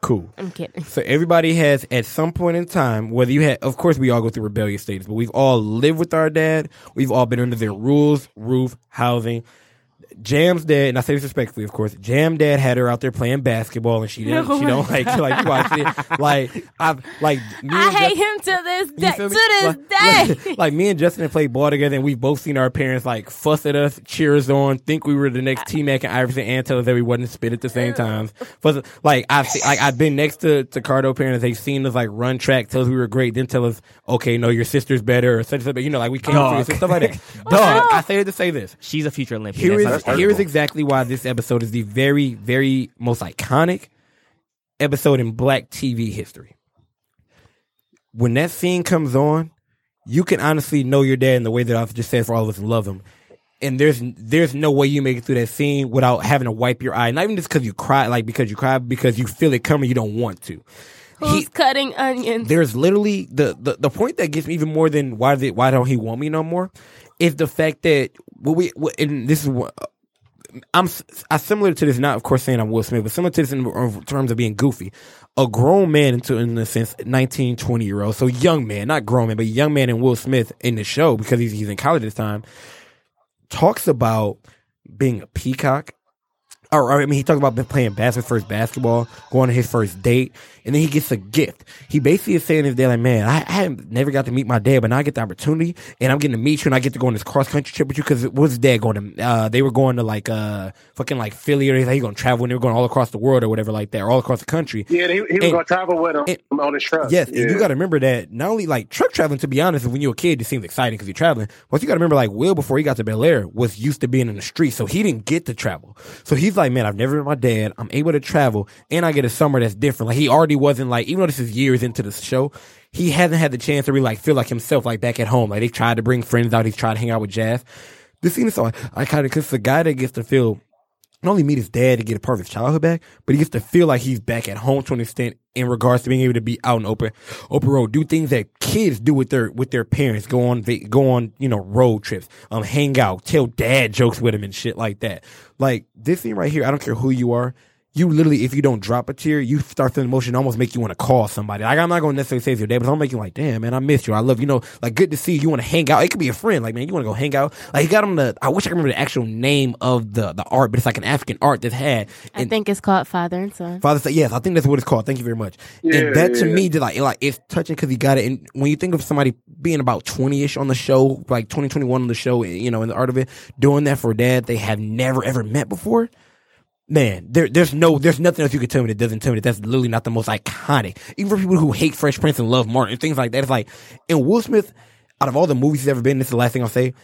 Cool. I'm kidding. So everybody has at some point in time, whether you had, of course, we all go through rebellious stages, but we've all lived with our dad. We've all been under their rules, roof, housing. Jam's dad, and I say this respectfully, of course. Jam dad had her out there playing basketball, and she didn't. No she don't like like you watch it. Like I've like me I and hate Justin- him to this day. To this like, day. Like, like me and Justin have played ball together, and we've both seen our parents like fuss at us, cheer us on, think we were the next T Mac and Iverson, and tell us that we wasn't spit at the same time. Fuss, like I've se- like I've been next to to Cardo parents. They've seen us like run track, tell us we were great, then tell us, okay, no, your sister's better, or such and such. But you know, like we came Dog. through this and stuff like that. Dog, I say it to say this. She's a future Olympian. Here That's is not- here is exactly why this episode is the very very most iconic episode in Black TV history. When that scene comes on, you can honestly know your dad in the way that I've just said for all of us and love him. And there's there's no way you make it through that scene without having to wipe your eye. Not even just because you cry, like because you cry, because you feel it coming, you don't want to. Who's He- cutting onions? there's literally the, the the point that gets me even more than why did why don't he want me no more is the fact that what we what, and this is what I'm I similar to this not of course saying I'm Will Smith but similar to this in, in terms of being goofy. A grown man into in a sense 19 20 year old so young man not grown man but young man and Will Smith in the show because he's he's in college this time talks about being a peacock or, I mean, he talked about playing basketball, first basketball, going on his first date, and then he gets a gift. He basically is saying to his dad, like, man, I, I never got to meet my dad, but now I get the opportunity, and I'm getting to meet you, and I get to go on this cross country trip with you, because what was his dad going to, uh, they were going to like, uh, fucking like Philly, or he's like, he going to travel, and they were going all across the world, or whatever like that, or all across the country. Yeah, he, he was going to travel with him and- on his truck. Yes, yeah. and you got to remember that not only like truck traveling. To be honest, when you're a kid, it seems exciting because you're traveling. But you got to remember, like Will, before he got to Bel Air, was used to being in the street, so he didn't get to travel. So he's like, man, I've never met my dad. I'm able to travel, and I get a summer that's different. Like he already wasn't like, even though this is years into the show, he hasn't had the chance to really like feel like himself, like back at home. Like they tried to bring friends out, he's tried to hang out with Jazz. This scene is so I kind of because the guy that gets to feel not only meet his dad to get a part of his childhood back, but he gets to feel like he's back at home to an extent in regards to being able to be out in open, open road, do things that kids do with their with their parents, go on go on you know road trips, um, hang out, tell dad jokes with him and shit like that. Like this scene right here, I don't care who you are. You literally, if you don't drop a tear, you start feeling emotion, almost make you want to call somebody. Like I'm not going to necessarily say it's your dad, but I'm making you like, damn man, I miss you. I love you. You know, like good to see you. You want to hang out. It could be a friend. Like man, you want to go hang out. Like he got him the. I wish I could remember the actual name of the the art, but it's like an African art that's had. I think it's called Father and Son. Father said, yes, I think that's what it's called. Thank you very much. Yeah, and that to yeah. me, just like, like it's touching because he got it. And when you think of somebody being about 20 ish on the show, like 20, 21 on the show, you know, in the art of it, doing that for a dad they have never ever met before. Man, there, there's no, there's nothing else you could tell me that doesn't tell me that that's literally not the most iconic. Even for people who hate Fresh Prince and love Martin things like that, it's like, and Will Smith, out of all the movies he's ever been, this is the last thing I'll say,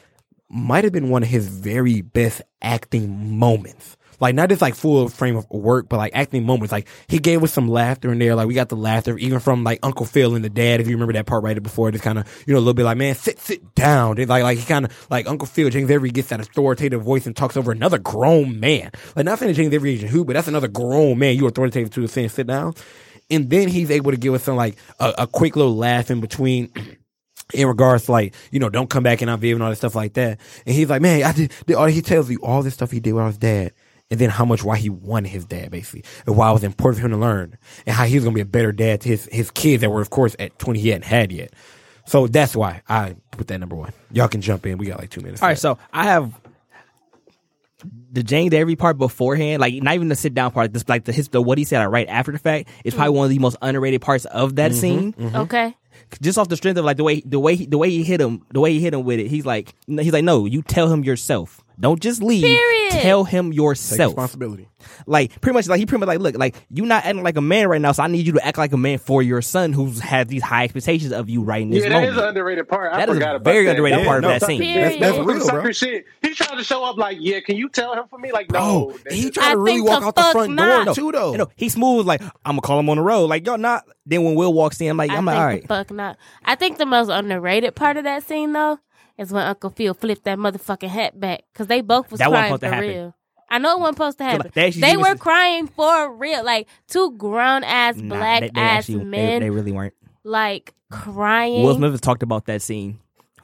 might have been one of his very best acting moments. Like not just like full frame of work, but like acting moments. Like he gave us some laughter in there. Like we got the laughter even from like Uncle Phil and the dad. If you remember that part right before, just kind of you know a little bit like man, sit sit down. Like like he kind of like Uncle Phil James Avery gets that authoritative voice and talks over another grown man. Like not saying James Avery is who, but that's another grown man. You authoritative to saying sit down, and then he's able to give us some like a, a quick little laugh in between. in regards to like, you know, don't come back and I'm and all that stuff like that. And he's like, man, I did, did all he tells you all this stuff he did when I was dad. And then how much why he wanted his dad basically. And why it was important for him to learn. And how he was gonna be a better dad to his, his kids that were of course at twenty he hadn't had yet. So that's why I put that number one. Y'all can jump in. We got like two minutes. All right, so I have the James Avery part beforehand, like not even the sit down part, this like the his the what he said like, right after the fact is probably mm-hmm. one of the most underrated parts of that mm-hmm, scene. Mm-hmm. Okay. Just off the strength of like the way the way he, the way he hit him, the way he hit him with it. He's like he's like no, you tell him yourself. Don't just leave. Period. Tell him Take yourself. responsibility. Like pretty much like he pretty much like look like you not acting like a man right now, so I need you to act like a man for your son who has these high expectations of you right in this Yeah, that moment. is an underrated part. I That is a forgot about very that. underrated Yeah, part no, of that stop. scene. Period. That's, that's real, sucker bro. shit. He tried to show up like, yeah, can you tell him for me? Like, Bro, no. and he nigga. tried to really walk the out the front not. door too, though. You know, he smooth like I'm gonna call him on the road. Like yo, not. Then when Will walks in, I'm like, I I'm think like, all the fuck not. I think the most underrated part of that scene though is when Uncle Phil flipped that motherfucking hat back because they both was That crying for to happen. real. I know it wasn't supposed to happen. they they were crying for real, like two grown ass Nah, black they, they ass actually, men, They, really weren't. like crying. Will Smith has talked about that scene.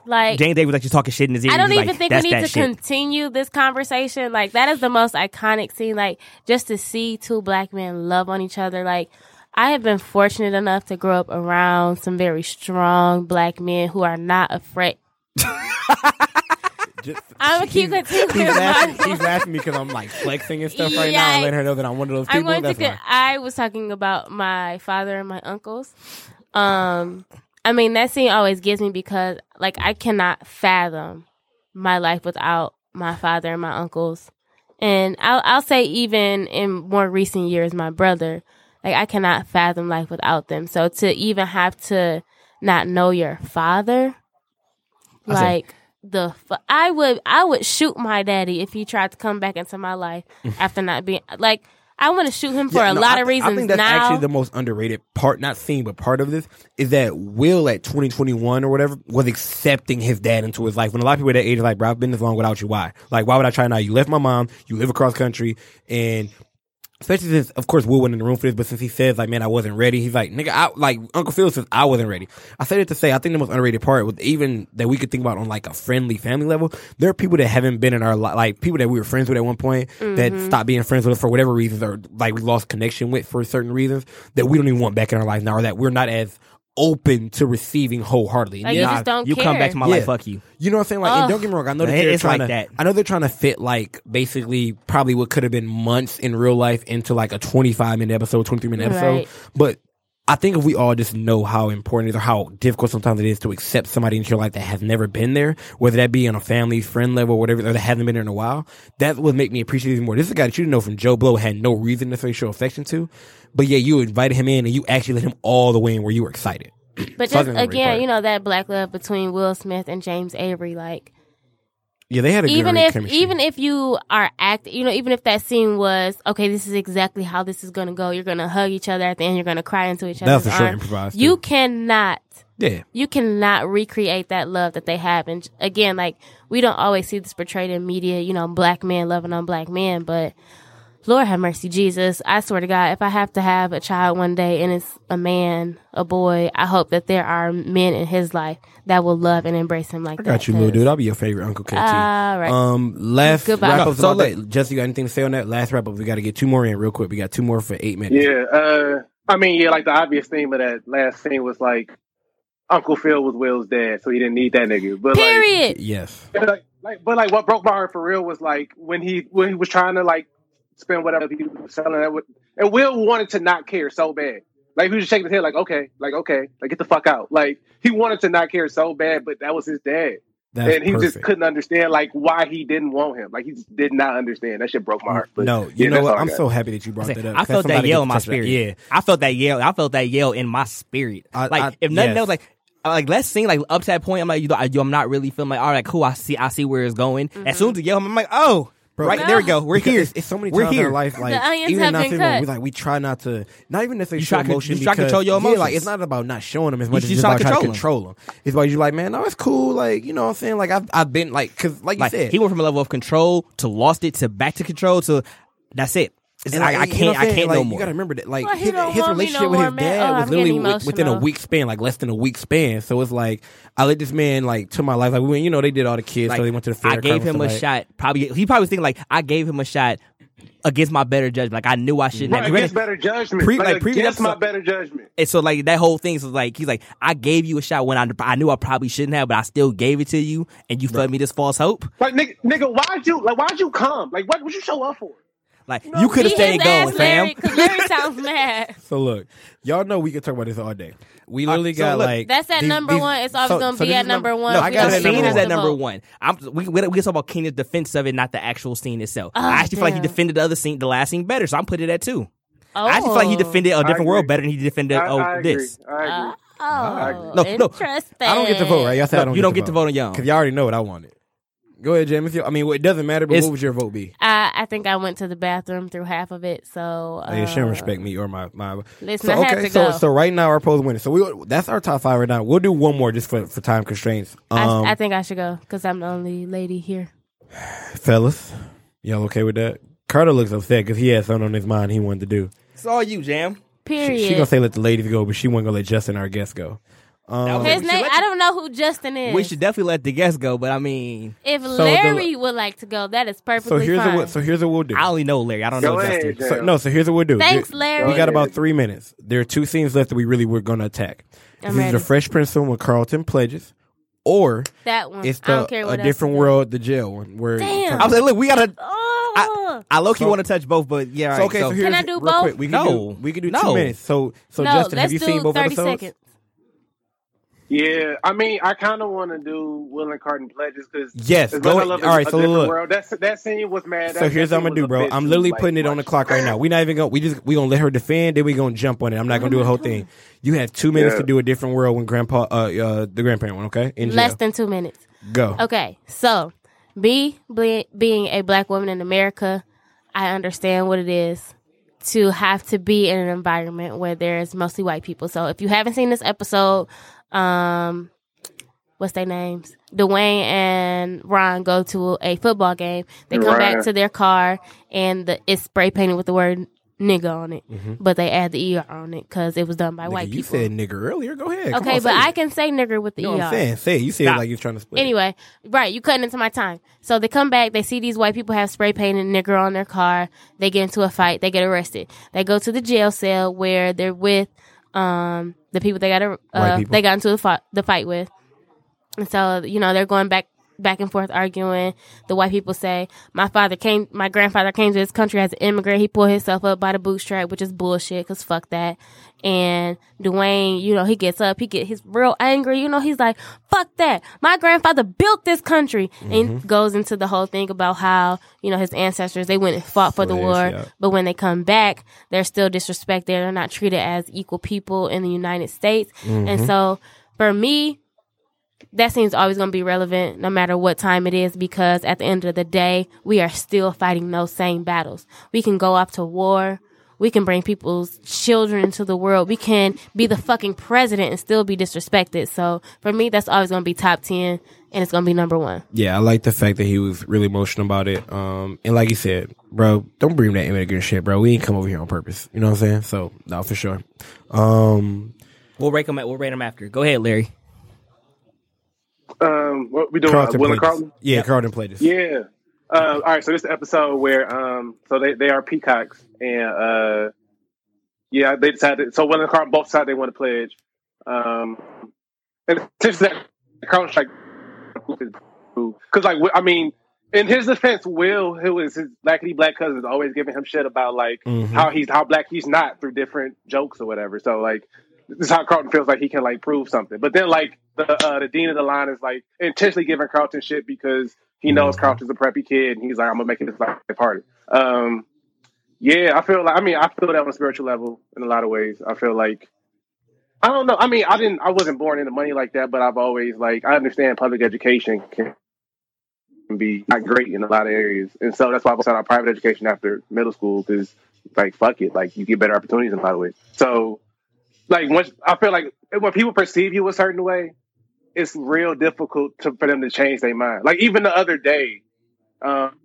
like James Davis like just talking shit in his ear. I don't even like, think we need to shit. continue this conversation. Like that is the most iconic scene. Like just to see two black men love on each other. Like I have been fortunate enough to grow up around some very strong black men who are not afraid. Just- I'm gonna keep She's- continuing. She's laughing, she's laughing because I'm like flexing and stuff right now letting her know that I'm one of those people. to. That's Con- I was talking about my father and my uncles. Um, I mean that scene always gets me because like I cannot fathom my life without my father and my uncles, and I'll I'll say even in more recent years, my brother. Like I cannot fathom life without them. So to even have to not know your father, Like the fu- I would I would shoot my daddy if he tried to come back into my life after not being like I want to shoot him for Yeah, a no, lot I of reasons I think that's now. actually the most underrated part, not scene, but part of this is that Will at 2021 or whatever was accepting his dad into his life. When a lot of people at that age are like, bro, I've been this long without you. Why? Like, why would I try now? You left my mom, you live across country, and especially since, of course, Will went in the room for this, but since he says, like, man, I wasn't ready, he's like, nigga, I, like, Uncle Phil says, I wasn't ready. I said it to say, I think the most underrated part was even that we could think about on, like, a friendly family level, there are people that haven't been in our life, like, people that we were friends with at one point that mm-hmm. stopped being friends with us for whatever reasons, or, like, we lost connection with for certain reasons, that we don't even want back in our life now, or that we're not as open to receiving wholeheartedly. Like, you Nah, just don't you come back to my Yeah. life, fuck you. You know what I'm saying? Like, and Ugh. don't get me wrong. I know that It- they're it's trying like to. that. I know they're trying to fit like basically probably what could have been months in real life into like a 25 minute episode, 23 minute episode. Right. But I think if we all just know how important it is or how difficult sometimes it is to accept somebody into your life that has never been there, whether that be on a family, friend level, or whatever, or that hasn't been there in a while, that would make me appreciate it even more. This is a guy that you didn't know from Joe Blow had no reason to show affection to, but yeah, you invited him in and you actually let him all the way in where you were excited. but So just think that's a great again, you know that black love between Will Smith and James Avery, like Yeah, they had a good even if chemistry. even if you are acting, you know, even if that scene was okay, this is exactly how this is gonna go. You're gonna hug each other at the end. You're gonna cry into each That's other's for sure arms. improvised. You too. cannot yeah. you cannot recreate that love that they have. And again, like we don't always see this portrayed in media, you know, black men loving on black men, but Lord have mercy, Jesus. I swear to God, if I have to have a child one day and it's a man, a boy, I hope that there are men in his life that will love and embrace him like I that. got you, little dude. I'll be your favorite Uncle KT. All right. Um, last Goodbye. wrap up. so So, look- Jesse, you got anything to say on that? Last wrap up. We got to get two more in real quick. We got two more for eight minutes. Yeah, uh, I mean, yeah, like the obvious theme of that last scene was like Uncle Phil was Will's dad, so he didn't need that nigga. But like, Period. Yes. like, like, but like what broke my heart for real was like when he when he was trying to like spend whatever he was selling that with, and Will wanted to not care so bad. Like he was just shaking his head, like okay, like okay, like get the fuck out. Like he wanted to not care so bad, but that was his dad, That's and he perfect. just couldn't understand like why he didn't want him. Like he just did not understand. That shit broke my heart. But no, you yeah, know what? I I'm so happy that you brought I, that up. I felt that yell in my touched that. spirit. Yeah. I felt that yell. I felt that yell in my spirit. I- like I- if nothing yes. else, like uh, like let's see, like up to that point. I'm like, you know, I, I'm not really feeling like all right, cool. I see, I see where it's going. As mm-hmm. soon as the yell, I'm like, oh, Bro, right no. there we go. We're here. It's, it's so many We're times in here. our life, like The onions even have in our been cut. we like we try not to, not even necessarily You show try to- emotion. you try to control your Yeah, like it's not about not showing them as much You as just it's try about to trying to control control them. It's about you like, man, no, it's cool. Like you know what I'm saying? Like I've I've been like because like you Like said, he went from a level of control to lost it to back to control to that's it. It's And like, like, I can't. what I'm I can't like, no You gotta remember that, like Well, his, his relationship no with his man. dad Oh, was I'm literally getting within a week span, like less than a week span. So it's like I let this man like to my life. Like we, you know, they did all the kids, Like, so they went to the fair. I gave him a like, shot. Probably he probably was thinking like I gave him a shot against my better judgment. Like I knew I shouldn't Right, have. against Granted- better judgment. Pre- like, like, previous against my better judgment. And so like that whole thing was like he's like I gave you a shot when I I knew I probably shouldn't have, but I still gave it to you, and you fed me this false hope. Like nigga, nigga, why'd you like why'd you come? Like what would you show up for? Like you could have stayed going, ass, fam. Larry, because Larry sounds mad. So look, y'all know we could talk about this all day. We literally Uh, so got look, like That's at these- number these- one. It's always so- gonna so be at is number one. No, I I got got the scene number is at number one. I'm, we we we talk about Kenya's defense of it, not the actual scene itself. Oh, I actually feel like he defended the other scene, the last scene, better. So I'm putting it at two. Oh. I actually feel like he defended a different world better than he defended I, oh I agree. this. I agree. Oh, No, no. interesting. I don't get to vote, right? Y'all said No, I don't you don't get to vote on your own. because y'all already know what I wanted. Go ahead, James. I mean, well, it doesn't matter. But It's- what would your vote be? I, I think I went to the bathroom through half of it, so uh, Oh, yeah, she don't respect me or my my. Listen, So I had okay, to so go. so right now our polls winning. So we that's our top five right now. We'll do one more just for for time constraints. Um, I, I think I should go because I'm the only lady here. fellas, y'all okay with that? Carter looks upset because he had something on his mind he wanted to do. It's all you, Jam. She, Period. she gonna say let the ladies go, but she wasn't gonna let Justin, our guest, go. Um, His name, I don't know who Justin is. We should definitely let the guests go, but I mean, if the- Larry would like to go, that is so perfectly here's fine. what so here's what we'll do. I only know Larry. I don't Go know ahead, Justin. Jam. So, no, so here's what we'll do. Thanks, There- Larry. We got about three minutes. There are two scenes left that we really were going to attack. I'm It's ready. the Fresh Prince film with Carlton pledges, or that one. it's I don't care a what else different it is. world, the jail one. Where Damn. I was like, look, we gotta. Oh, I low key So- want to touch both, but yeah. So okay, right, so, here's Can I do real both? quick. We can No. do we can do two No. minutes. So so no, Justin, let's have you do seen both 30 episodes? seconds. Yeah, I mean, I kind of want to do Will and Carlton pledges because Yes, go ahead. All right, so look. World. That's that scene was mad. So here's what I'm gonna do, bro. I'm literally putting it on the clock right now. We're not even gonna we just we gonna let her defend, then we gonna jump on it. I'm not gonna do a whole thing. You have two minutes Yeah. to do a different world when grandpa uh uh the grandparent one, okay? In jail. Less than two minutes. go. Okay, so me ble- being a black woman in America, I understand what it is to have to be in an environment where there's mostly white people. So if you haven't seen this episode, um, what's their names? Dwayne and Ron go to a football game. They come back to their car and the, it's spray painted with the word nigga on it, but they add the er on it because it was done by Nigga, white you people. You said nigger earlier. Go ahead. Okay, on, but I can say nigger with the You know er. what I'm saying? Say it. You said it Stop. like you're trying to split. it. Anyway, right, you cutting into my time. So they come back, they see these white people have spray painted nigger on their car. They get into a fight, they get arrested. They go to the jail cell where they're with um the people they got White uh, they got into the fight the fight with. And so, you know, they're going back back and forth arguing. The white people say, My father came my grandfather came to this country as an immigrant. He pulled himself up by the bootstrap, which is bullshit, cause fuck that. And Dwayne, you know, he gets up, he get he's real angry, you know, he's like, fuck that. My grandfather built this country. And Mm-hmm. he goes into the whole thing about how, you know, his ancestors, they went and fought for the war. yeah. But when they come back, they're still disrespected. They're not treated as equal people in the United States. Mm-hmm. And so for me, that seems always going to be relevant no matter what time it is because at the end of the day, we are still fighting those same battles. We can go off to war. We can bring people's children into the world. We can be the fucking president and still be disrespected. So for me, that's always going to be top 10 and it's going to be number one. Yeah, I like the fact that he was really emotional about it. Um, and like you said, bro, don't bring that immigrant shit, bro. We ain't come over here on purpose. You know what I'm saying? So, no, for sure. Um, We'll rate them. We'll rate them after. Go ahead, Larry. Um, what we doing? Carlton Will and. Carlton? Yeah, Carlton pledges. Yeah. Uh, all right. So this episode where um, so they they are peacocks and uh, yeah, they decided. So Will and Carlton both decided they want to pledge. Um, and essentially that Carlton's like, because like I mean, in his defense, Will, who is his blackity black cousin, is always giving him shit about like Mhm. how he's how black he's not through different jokes or whatever. So like this is how Carlton feels like he can like prove something. But then like the uh, the dean of the line is like intentionally giving Carlton shit because he knows Mhm. Carlton's a preppy kid and he's like I'm gonna make it this life harder. Um, yeah, I feel like I mean I feel that on a spiritual level in a lot of ways. I feel like I don't know. I mean I didn't I wasn't born into money like that, but I've always like I understand public education can can be not great in a lot of areas, and so that's why I was on private education after middle school because like fuck it, like you get better opportunities in a lot of ways. So like once I feel like when people perceive you a certain way, it's real difficult to, for them to change their mind. Like even the other day, um,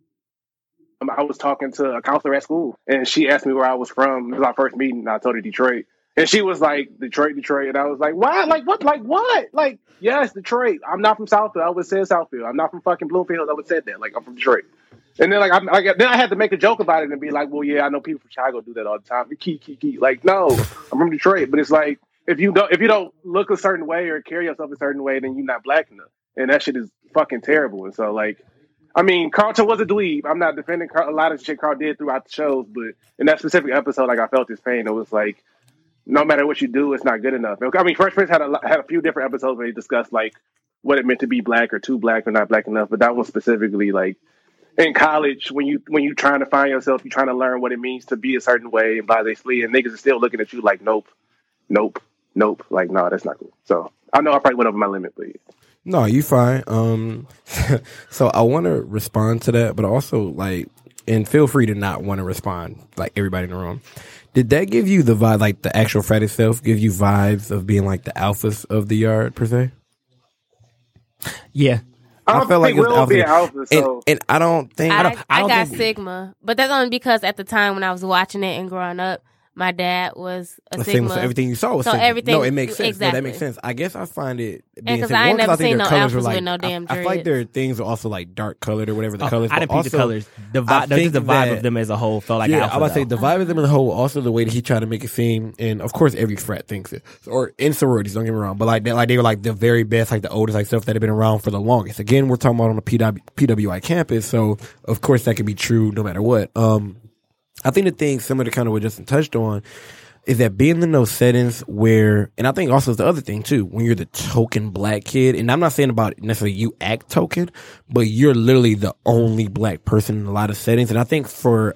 I was talking to a counselor at school, and she asked me where I was from. It was our first meeting. I told her Detroit, and she was like, "Detroit, Detroit," and I was like, "Why? Like what? Like what? Like yes, Detroit. I'm not from Southfield. I would say Southfield. I'm not from fucking Bloomfield. I would say that. Like I'm from Detroit." And then like I like then I had to make a joke about it and be like, well, yeah, I know people from Chicago do that all the time. Key, key, key. Like, no, I'm from Detroit, but it's like if you don't if you don't look a certain way or carry yourself a certain way, then you're not black enough, and that shit is fucking terrible. And so like, I mean, Carlton was a dweeb. I'm not defending Carl, a lot of shit Carl did throughout the shows, but in that specific episode, like I felt his pain. It was like, no matter what you do, it's not good enough. I mean, Fresh Prince had a had a few different episodes where he discussed like what it meant to be black or too black or not black enough, but that one specifically like in college when you when you're trying to find yourself, you're trying to learn what it means to be a certain way and basically and niggas are still looking at you like nope, nope, nope. Like no, that's not cool. So I know I probably went over my limit, but yeah. No, you fine. Um, so I want to respond to that, but also like, and feel free to not want to respond, like everybody in the room. Did that give you the vibe, like the actual frat itself, give you vibes of being like the alphas of the yard per se? Yeah. I don't felt like think it's Will alpha. alpha, so And, and I don't think I, don't, I, don't got think- Sigma, but that's only because at the time when I was watching it and growing up, my dad was a, a Sigma. Sigma, so everything you saw was So Sigma. everything- no, it makes sense. No, that makes sense. I guess I find it being 'cause Sigma. I ain't One, 'cause never think seen no colors were alphas with no I- damn I, feel like their things are also like dark colored or whatever the Oh, colors. I didn't but peep the colors. The I vibe, the, think the vibe that- of them as a whole felt like yeah, alpha, I was say the vibe of them as a whole, also the way that he tried to make it seem, and of course every frat thinks it, or in sororities. Don't get me wrong, but like they, like they were like the very best, like the oldest, like stuff that had been around for the longest. Again, we're talking about on a PW, PWI campus, so of course that could be true no matter what. Um, I think the thing similar to kind of what Justin touched on is that being in those settings where, and I think also the other thing too, when you're the token black kid, and I'm not saying about necessarily you act token, but you're literally the only black person in a lot of settings. And I think for,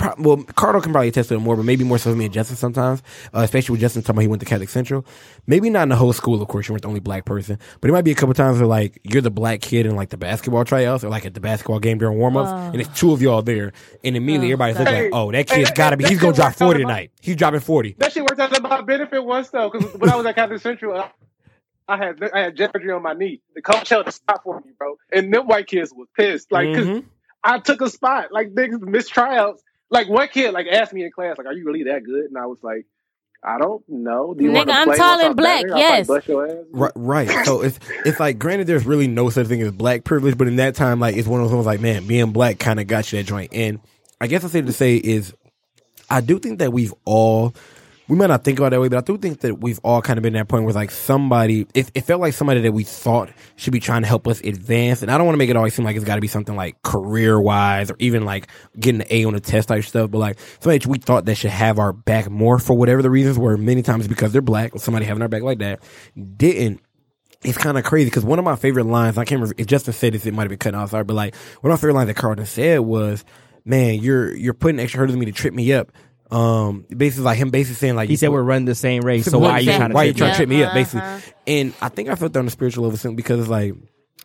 pro- well, Cardo can probably attest to it more, but maybe more so me and Justin sometimes, uh, especially with Justin talking about he went to Catholic Central. Maybe not in the whole school, of course, you weren't the only black person, but it might be a couple times where like you're the black kid in like the basketball tryouts or like at the basketball game during warm ups, and it's two of y'all there, and immediately Oh, everybody's looking like, oh, that kid's hey, gotta be, he's gonna drop 40 in tonight. He's dropping 40. that shit worked out to my benefit once though, because when I was at Catholic Central, I, I had I had Jeffrey on my knee. The coach held a spot for me, bro, and them white kids was pissed, like 'cause Mhm. I took a spot, like niggas missed tryouts. Like one kid like asked me in class, like, "Are you really that good?" And I was like, "I don't know. Do you Nigga, I'm tall and black, better? Yes. bust. Right, right. So it's it's like granted, there's really no such thing as black privilege, but in that time, like it's one of those ones like, man, being black kind of got you that joint. And I guess I say to say is, I do think that we've all, we might not think about it that way, but I do think that we've all kind of been at that point where like somebody, it, it felt like somebody that we thought should be trying to help us advance. And I don't want to make it always seem like it's got to be something like career wise or even like getting an A on a test type stuff, but like somebody we thought that should have our back more for whatever the reasons were. Many times because they're black or somebody having our back like that didn't it's kind of crazy because one of my favorite lines, I can't remember if Justin said this, it might have been cut off, sorry, but like one of my favorite lines that Carlton said was, "Man, you're you're putting extra hurdles on me to trip me up." Um, basically like him basically saying like He said we're running the same race, so why are you trying to why you trip trying to me trip up? me up, basically. Uh-huh. And I think I felt that on the spiritual level simply because it's like,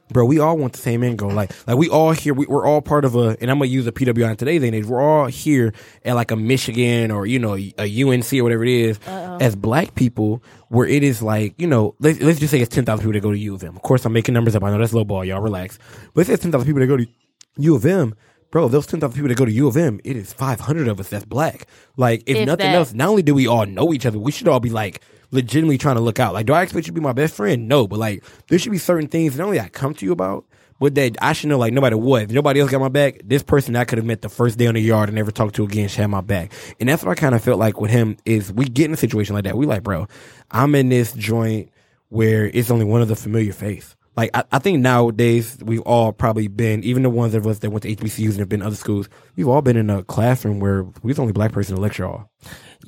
bro, we all want the same end goal. Like, like we all here, we, we're all part of a, and I'm gonna use a PWI in today's day age. We're all here at like a Michigan or you know a UNC or whatever it is, as black people, where it is like you know, let's, let's just say it's ten thousand people that go to U of M. Of course, I'm making numbers up. I know that's low ball, y'all. Relax. But let's say it's ten thousand people that go to U of M. Bro, those 10,000 people that go to U of M, it is 500 of us that's black. Like, if, If nothing that. else, not only do we all know each other, we should all be like legitimately trying to look out. Like, do I expect you to be my best friend? No, but like, there should be certain things not only I come to you about, but that I should know, like, no matter what, if nobody else got my back, this person I could have met the first day on the yard and never talked to again should have my back. And that's what I kind of felt like with him is we get in a situation like that. We like, bro, I'm in this joint where it's only one of the familiar face. Like I, I think nowadays we've all probably been, even the ones of us that went to HBCUs and have been other schools, we've all been in a classroom where we was the only black person to lecture all.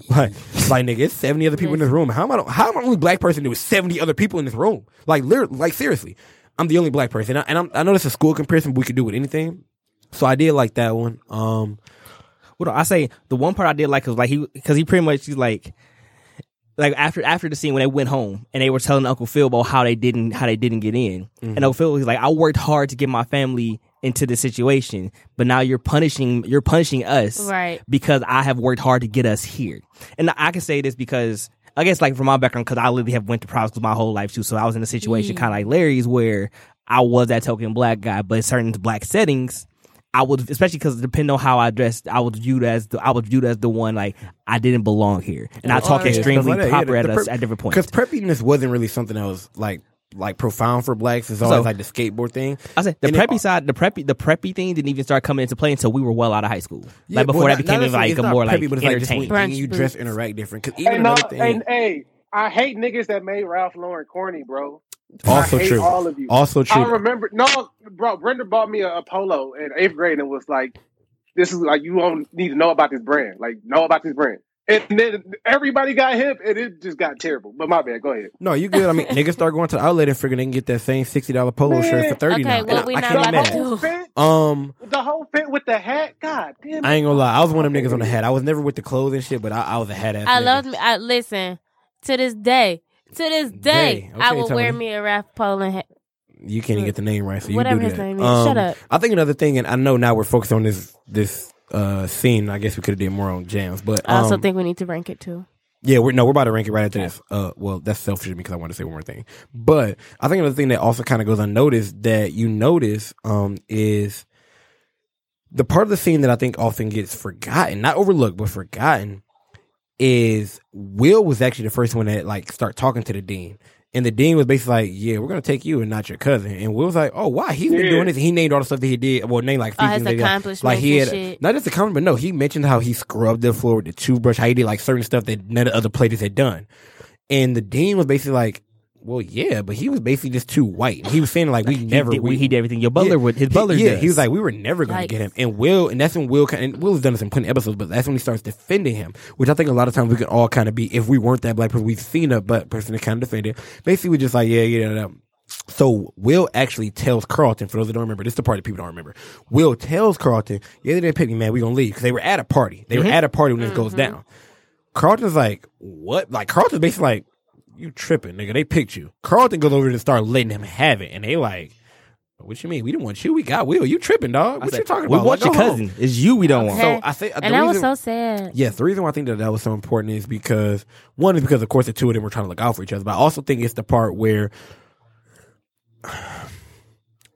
Like, like nigga, it's seventy other people in this room. How am I? How am I the only black person? There was seventy other people in this room. Like, literally, like seriously, I'm the only black person. And, I, and I'm, I know this is a school comparison, but we could do with anything. So I did like that one. Um, Well, I say the one part I did like was like he because he pretty much he's like like after after the scene when they went home and they were telling Uncle Phil about how they didn't how they didn't get in, mm-hmm. and Uncle Phil was like, "I worked hard to get my family into this situation, but now you're punishing you're punishing us, Right. Because I have worked hard to get us here." And I can say this because I guess like from my background, because I literally have went to private school my whole life too, so I was in a situation mm. kind of like Larry's where I was that token black guy, but certain black settings. I would, especially because depending on how I dressed, I was viewed as the, I was viewed as the one like I didn't belong here, and I oh, talk extremely like that. Yeah, proper the- at us prep- at different points. Because preppiness wasn't really something that was like like profound for blacks is always So- like the skateboard thing. I said the And it- preppy side, the preppy, the preppy thing didn't even start coming into play until we were well out of high school. Yeah, like before well, that not- became not like it's a not more like preppy, but it's like just when entertainment. Brunch you dress interact different. Because even Hey, no, another thing, and hey, I hate niggas that made Ralph Lauren corny, bro. Also I hate true, all of you. also true. I true. remember, no, bro. Brenda bought me a, a polo in eighth grade and was like, "This is like you don't need to know about this brand. Like, know about this brand." And then everybody got hip, and it just got terrible. But my bad. Go ahead. No, you good. I mean, niggas start going to the outlet and figuring they can get that same sixty dollar polo shirt for Man. thirty Okay, now. well, we I, I not can't about to whole fit, Um, the whole fit with the hat. God damn. I ain't gonna lie. I was one of them niggas on the hat. I was never with the clothes and shit, but I, I was a hat ass. I nigga. love me. I listen to this day. To this day, Day. I Okay, will wear Tony. me a Ralph Poland hat. You can't even get the name right, so you Whatever do his that. name is. Um, Shut up. I think another thing, and I know now we're focused on this this uh scene. I guess we could have did more on jams, but I also um, think we need to rank it too. Yeah, we're no, we're about to rank it right after this. Uh, well, that's selfish of me because I want to say one more thing. But I think another thing that also kind of goes unnoticed that you notice, um, is the part of the scene that I think often gets forgotten, not overlooked, but forgotten, is Will was actually the first one that like start talking to the dean. And the dean was basically like, "Yeah, we're gonna take you and not your cousin." And Will was like, "Oh, why? He's been Yeah. doing this." He named all the stuff that he did. Well, named like a few Oh, his he did. accomplishments Like he had shit. not just a compliment, but no, he mentioned how he scrubbed the floor with the toothbrush, how he did like certain stuff that none of the other players had done. And the dean was basically like, "Well, yeah, but he was basically just too white." He was saying like, "We never, he did, we, he did everything your butler yeah, would. His he- butler yeah, does. he was like, we were never going to get him. And Will, and that's when Will, kind and Will's done this in plenty of episodes, but that's when he starts defending him, which I think a lot of times we can all kind of be, if we weren't that black person, we've seen a black person that kind of defend it. Basically, we just like, yeah, yeah, yeah. So Will actually tells Carlton, for those that don't remember, this is the part that people don't remember. Will tells Carlton, yeah, they didn't pick me, man, we gonna leave. Cause they were at a party. They Mm-hmm. were at a party when this goes down. Carlton's like, what? Like Carlton's basically like, you tripping, nigga. They picked you. Carlton goes over to start letting him have it. And they like, what you mean? We didn't want you. We got Will. You tripping, dog? What you talking we about? want Like, your go home. cousin. It's you we don't want. So I think uh, the and that was so sad. Yes, the reason why I think that that was so important is because one is because of course the two of them were trying to look out for each other, but I also think it's the part where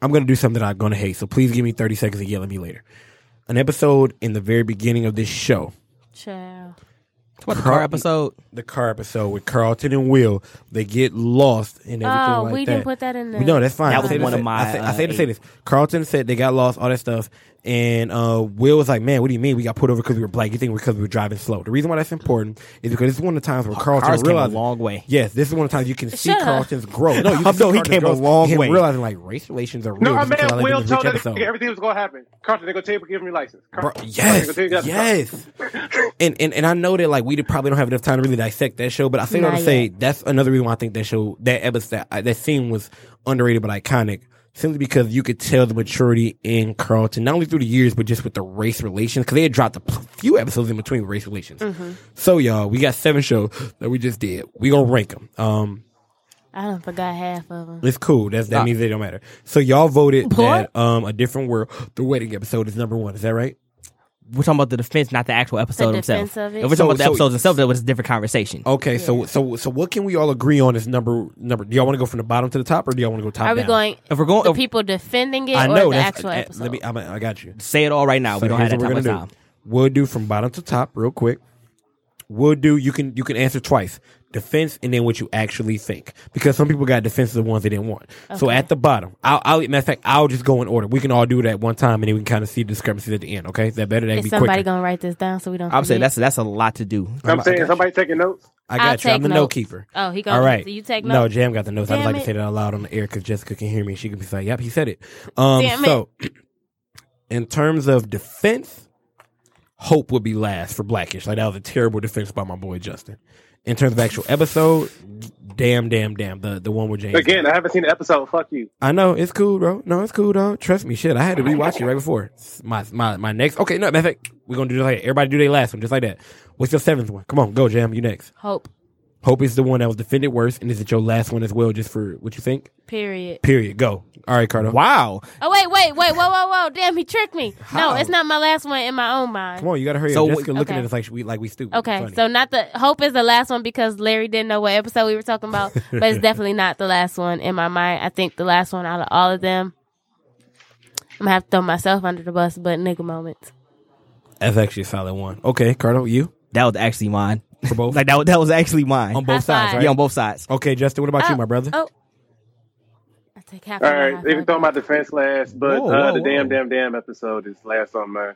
I'm going to do something that I'm going to hate. So please give me 30 seconds and yell at me later. An episode in the very beginning of this show, Child. What the car episode? the car episode with Carlton and Will, they get lost and everything Oh, like we that. didn't put that in there. No, that's fine. That I was say to one of say- my, I say, I uh, say to say this. Carlton said they got lost, all that stuff, and uh, Will was like, "Man, what do you mean we got put over because we were black? You think we're because we were driving slow?" The reason why that's important is because this is one of the times where Carlton Cars came a long way. Yes, this is one of the times you can see Shut up. Carlton's growth. No, you I can see he Carlton's came a growth, long him way. realizing like race relations are real. No, just man, I like Will told rich that everything was gonna happen. Carlton, they're gonna tell you give me license. Bro, yes, they gonna tell you that's- yes, and, and and I know that like we did- probably don't have enough time to really dissect that show, but I say that Not to say that's another reason why I think that show, that episode, that, that scene was underrated but iconic, simply because you could tell the maturity in Carlton, not only through the years but just with the race relations, because they had dropped a few episodes in between race relations. Mm-hmm. So y'all, we got seven shows that we just did. We gonna rank them. Um, I don't forgot half of them. it's cool. That's, that Ah. means they don't matter. So y'all voted What? that um a different world, the wedding episode is number one. Is that right? We're talking about the defense, not the actual episode The himself. defense of it? If we're talking So- about the so- episodes themselves, that was a different conversation. Okay, so so so what can we all agree on is number number? Do y'all want to go from the bottom to the top, or do y'all want to go top? Are we down? going? If we're going, the if- people defending it I or know the that's, actual uh, episode? Let me. I'm, I got you. say it all right now. So we don't have that type of time. do. We'll do from bottom to top real quick. We'll do. You can you can answer twice. Defense and then what you actually think, because some people got defenses of ones they didn't want. So at the bottom, I'll, I'll matter of fact, I'll just go in order. We can all do it at one time, and then we can kind of see the discrepancies at the end. Okay, is that better? That Is be somebody quicker. gonna write this down so we don't? I'm saying that's that's a lot to do. I'm I saying got somebody taking notes. I I'll got you. I'm take the note notes. keeper. Oh, he gonna. All right. So you take notes. No. Jam got the notes. I just Damn like to say that out loud on the air because Jessica can hear me. She can be like, "Yep, he said it." Um, Damn it. so, in terms of defense, Hope would be last for Blackish. Like that was a terrible defense by my boy Justin. In terms of actual episode, damn, damn, damn, the the one with James. Again, I haven't seen the episode. Fuck you. I know it's cool, bro. No, it's cool, dog. Trust me, shit. I had to rewatch it right before It's my my my next. Okay, no, matter of fact, we're gonna do this like that. everybody do their last one just like that. What's your seventh one? Come on, go, Jam. You next. Hope. Hope is the one that was defended worst, and is it your last one as well? Just for what you think? Period. Period. Go. All right, Cardo. Wow. Oh wait, wait, wait, whoa, whoa, whoa! Damn, he tricked me. How? No, it's not my last one in my own mind. Come on, you gotta hurry So up. we- Jessica looking okay. at us like we like we stupid. Okay, Funny. so not the Hope is the last one because Larry didn't know what episode we were talking about, but it's definitely not the last one in my mind. I think the last one out of all of them, I'm gonna have to throw myself under the bus, but nigga moments. that's actually a solid one. Okay, Cardo, you That was actually mine. For both Like that, was- that was actually mine. on both High sides, five. right? Yeah, on both sides. Okay, Justin, what about you, Oh, my brother? Oh, I take half. All of my right, they can five throw back. my defense last, but Whoa, uh, whoa, the damn, whoa. damn, damn episode is last on my.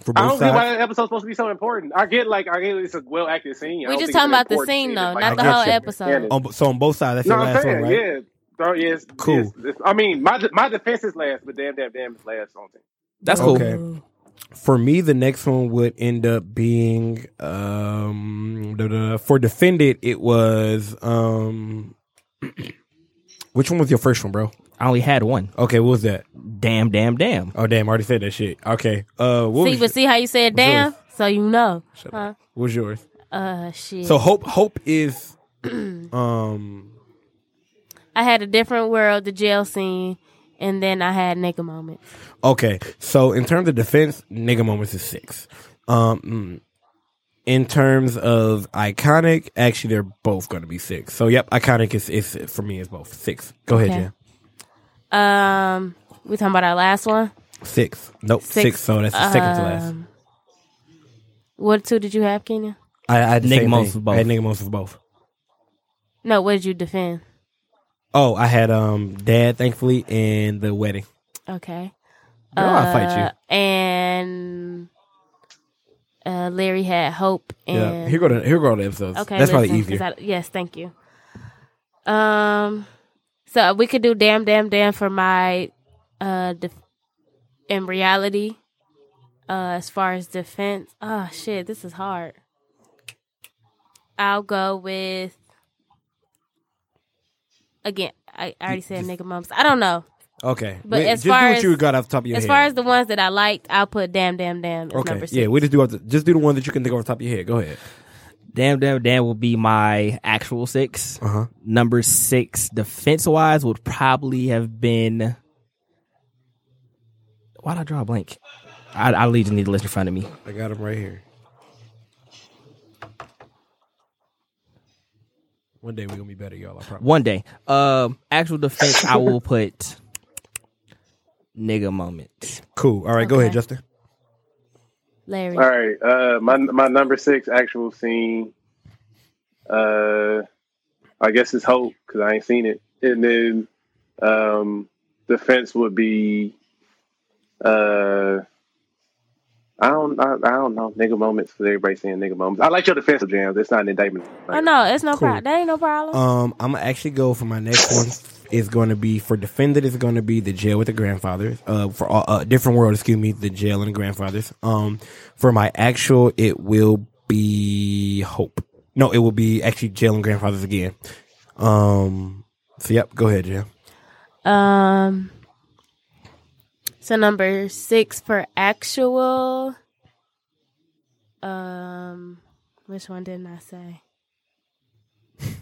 For I both don't see why sides. that episode's supposed to be so important. I get like I get it's a well acted scene. I We don't just think talking an about the important scene, though, Like, not I the get whole you. episode. On, so on both sides, that's No, your I'm last saying, one, right? yeah. Bro, yes, Cool. yes, yes. I mean, my my defense is last, but damn, damn, damn is last on thing. That's cool. Okay. For me, the next one would end up being um da- da- for defended. It was um which one was your first one, bro? I only had one. Okay, what was that? Damn, damn, damn. Oh damn, I already said that shit. Okay, uh, what See, was, but see how you said damn, yours? so you know. Shut Huh? what was yours? Uh, shit. So hope hope is um I had a different world, the jail scene, and then I had nigga moments. Okay, so in terms of defense, nigga moments is six. Um, mm. in terms of iconic, actually they're both going to be six. So yep, iconic is is for me is both six. Go Okay. ahead, Um, we talking about our last one. Six. Nope, six. so that's the second to last. Um, What two did you have, Kenya? I, I had Nigga moments for both. I had nigga moments for both. No, what did you defend? Oh, I had um dad, thankfully, and the wedding. Okay. Girl, I'll fight Uh, you. And uh, Larry had hope. And Yeah, here go the here go the episodes. Okay, that's probably listen, 'cause easier. I- yes, thank you. Um, so we could do damn, damn, damn for my uh, def- in reality. Uh, as far as defense, oh shit, this is hard. I'll go with again. I, I already said nigga mums. I don't know. Okay, But Wait, as just far do what as- you got off the top of your As head. far as the ones that I liked, I'll put damn, damn, damn. As okay, number six. yeah, we just do off the, just do the one that you can think off the top of your head. Go ahead. Damn, damn, damn will be my actual six. Uh huh. Number six, defense wise, would probably have been. Why'd I draw a blank? I, I legally need the list in front of me. I got him right here. One day we're gonna be better, y'all. I promise. One day. Um, actual defense, I will put nigga moment. Cool. All right, go ahead, Justin. Larry. All right, uh, my my number six actual scene. Uh, I guess it's hope because I ain't seen it, and then um, defense would be. Uh, I don't, I, I don't know, nigga moments because everybody's saying nigga moments. I like your defensive jams. It's not an indictment. Oh no, it's no Cool. problem. That ain't no problem. Um, I'm gonna actually go for my next one. Is going to be for defended. Is going to be the jail with the grandfathers. Uh, for all, uh, different world. Excuse me, the jail and the grandfathers. Um, for my actual, it will be hope. No, it will be actually jail and grandfathers again. Um. So yep, go ahead, Jam. Um. So number six for actual. Um, which one didn't I say?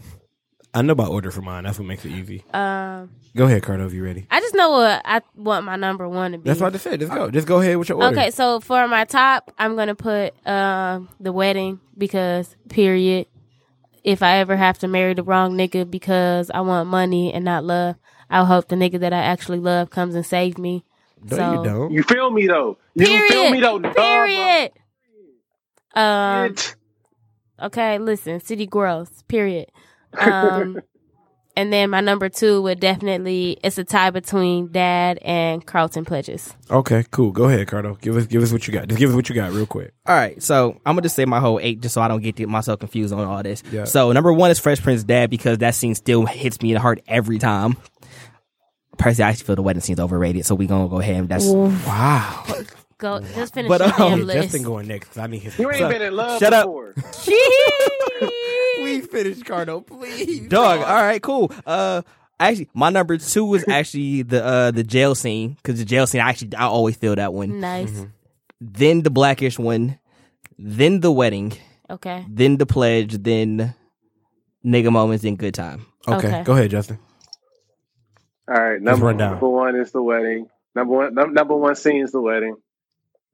I know about order for mine. That's what makes it easy. Um, Go ahead, Cardo, if you're ready. I just know what I want my number one to be. That's what I just said. Just go. Just go ahead with your order. Okay, so for my top, I'm gonna put um the wedding because period. If I ever have to marry the wrong nigga because I want money and not love, I hope the nigga that I actually love comes and save me. No, so, you don't. You feel me though? You Period. feel me though? Period. Um. It- Okay, listen, city gross. Period. Um, and then my number two would definitely it's a tie between Dad and Carlton Pledges. Okay, cool. Go ahead, Cardo. Give us give us what you got. Just give us what you got real quick. All right, so I'm gonna just say my whole eight just so I don't get get myself confused on all this. Yeah. So number one is Fresh Prince Dad because that scene still hits me in the heart every time. Personally, I actually feel the wedding scene's overrated, so we gonna go ahead and that's Wow. Go, just finish But, your um, damn Yeah, list. Justin going next. 'cause I need his. you ain't been in love Shut up. before. please finish, Cardo. Please. dog. All right, cool. Uh, actually, my number two is actually the uh the jail scene because the jail scene I actually I always feel that one. nice. Mm-hmm. Then the blackish one, then the wedding, Okay. then the pledge, then nigga moments, then good time. Okay, Okay. go ahead, Justin. All right, number, number one is the wedding. Number one, num- number one scene is the wedding.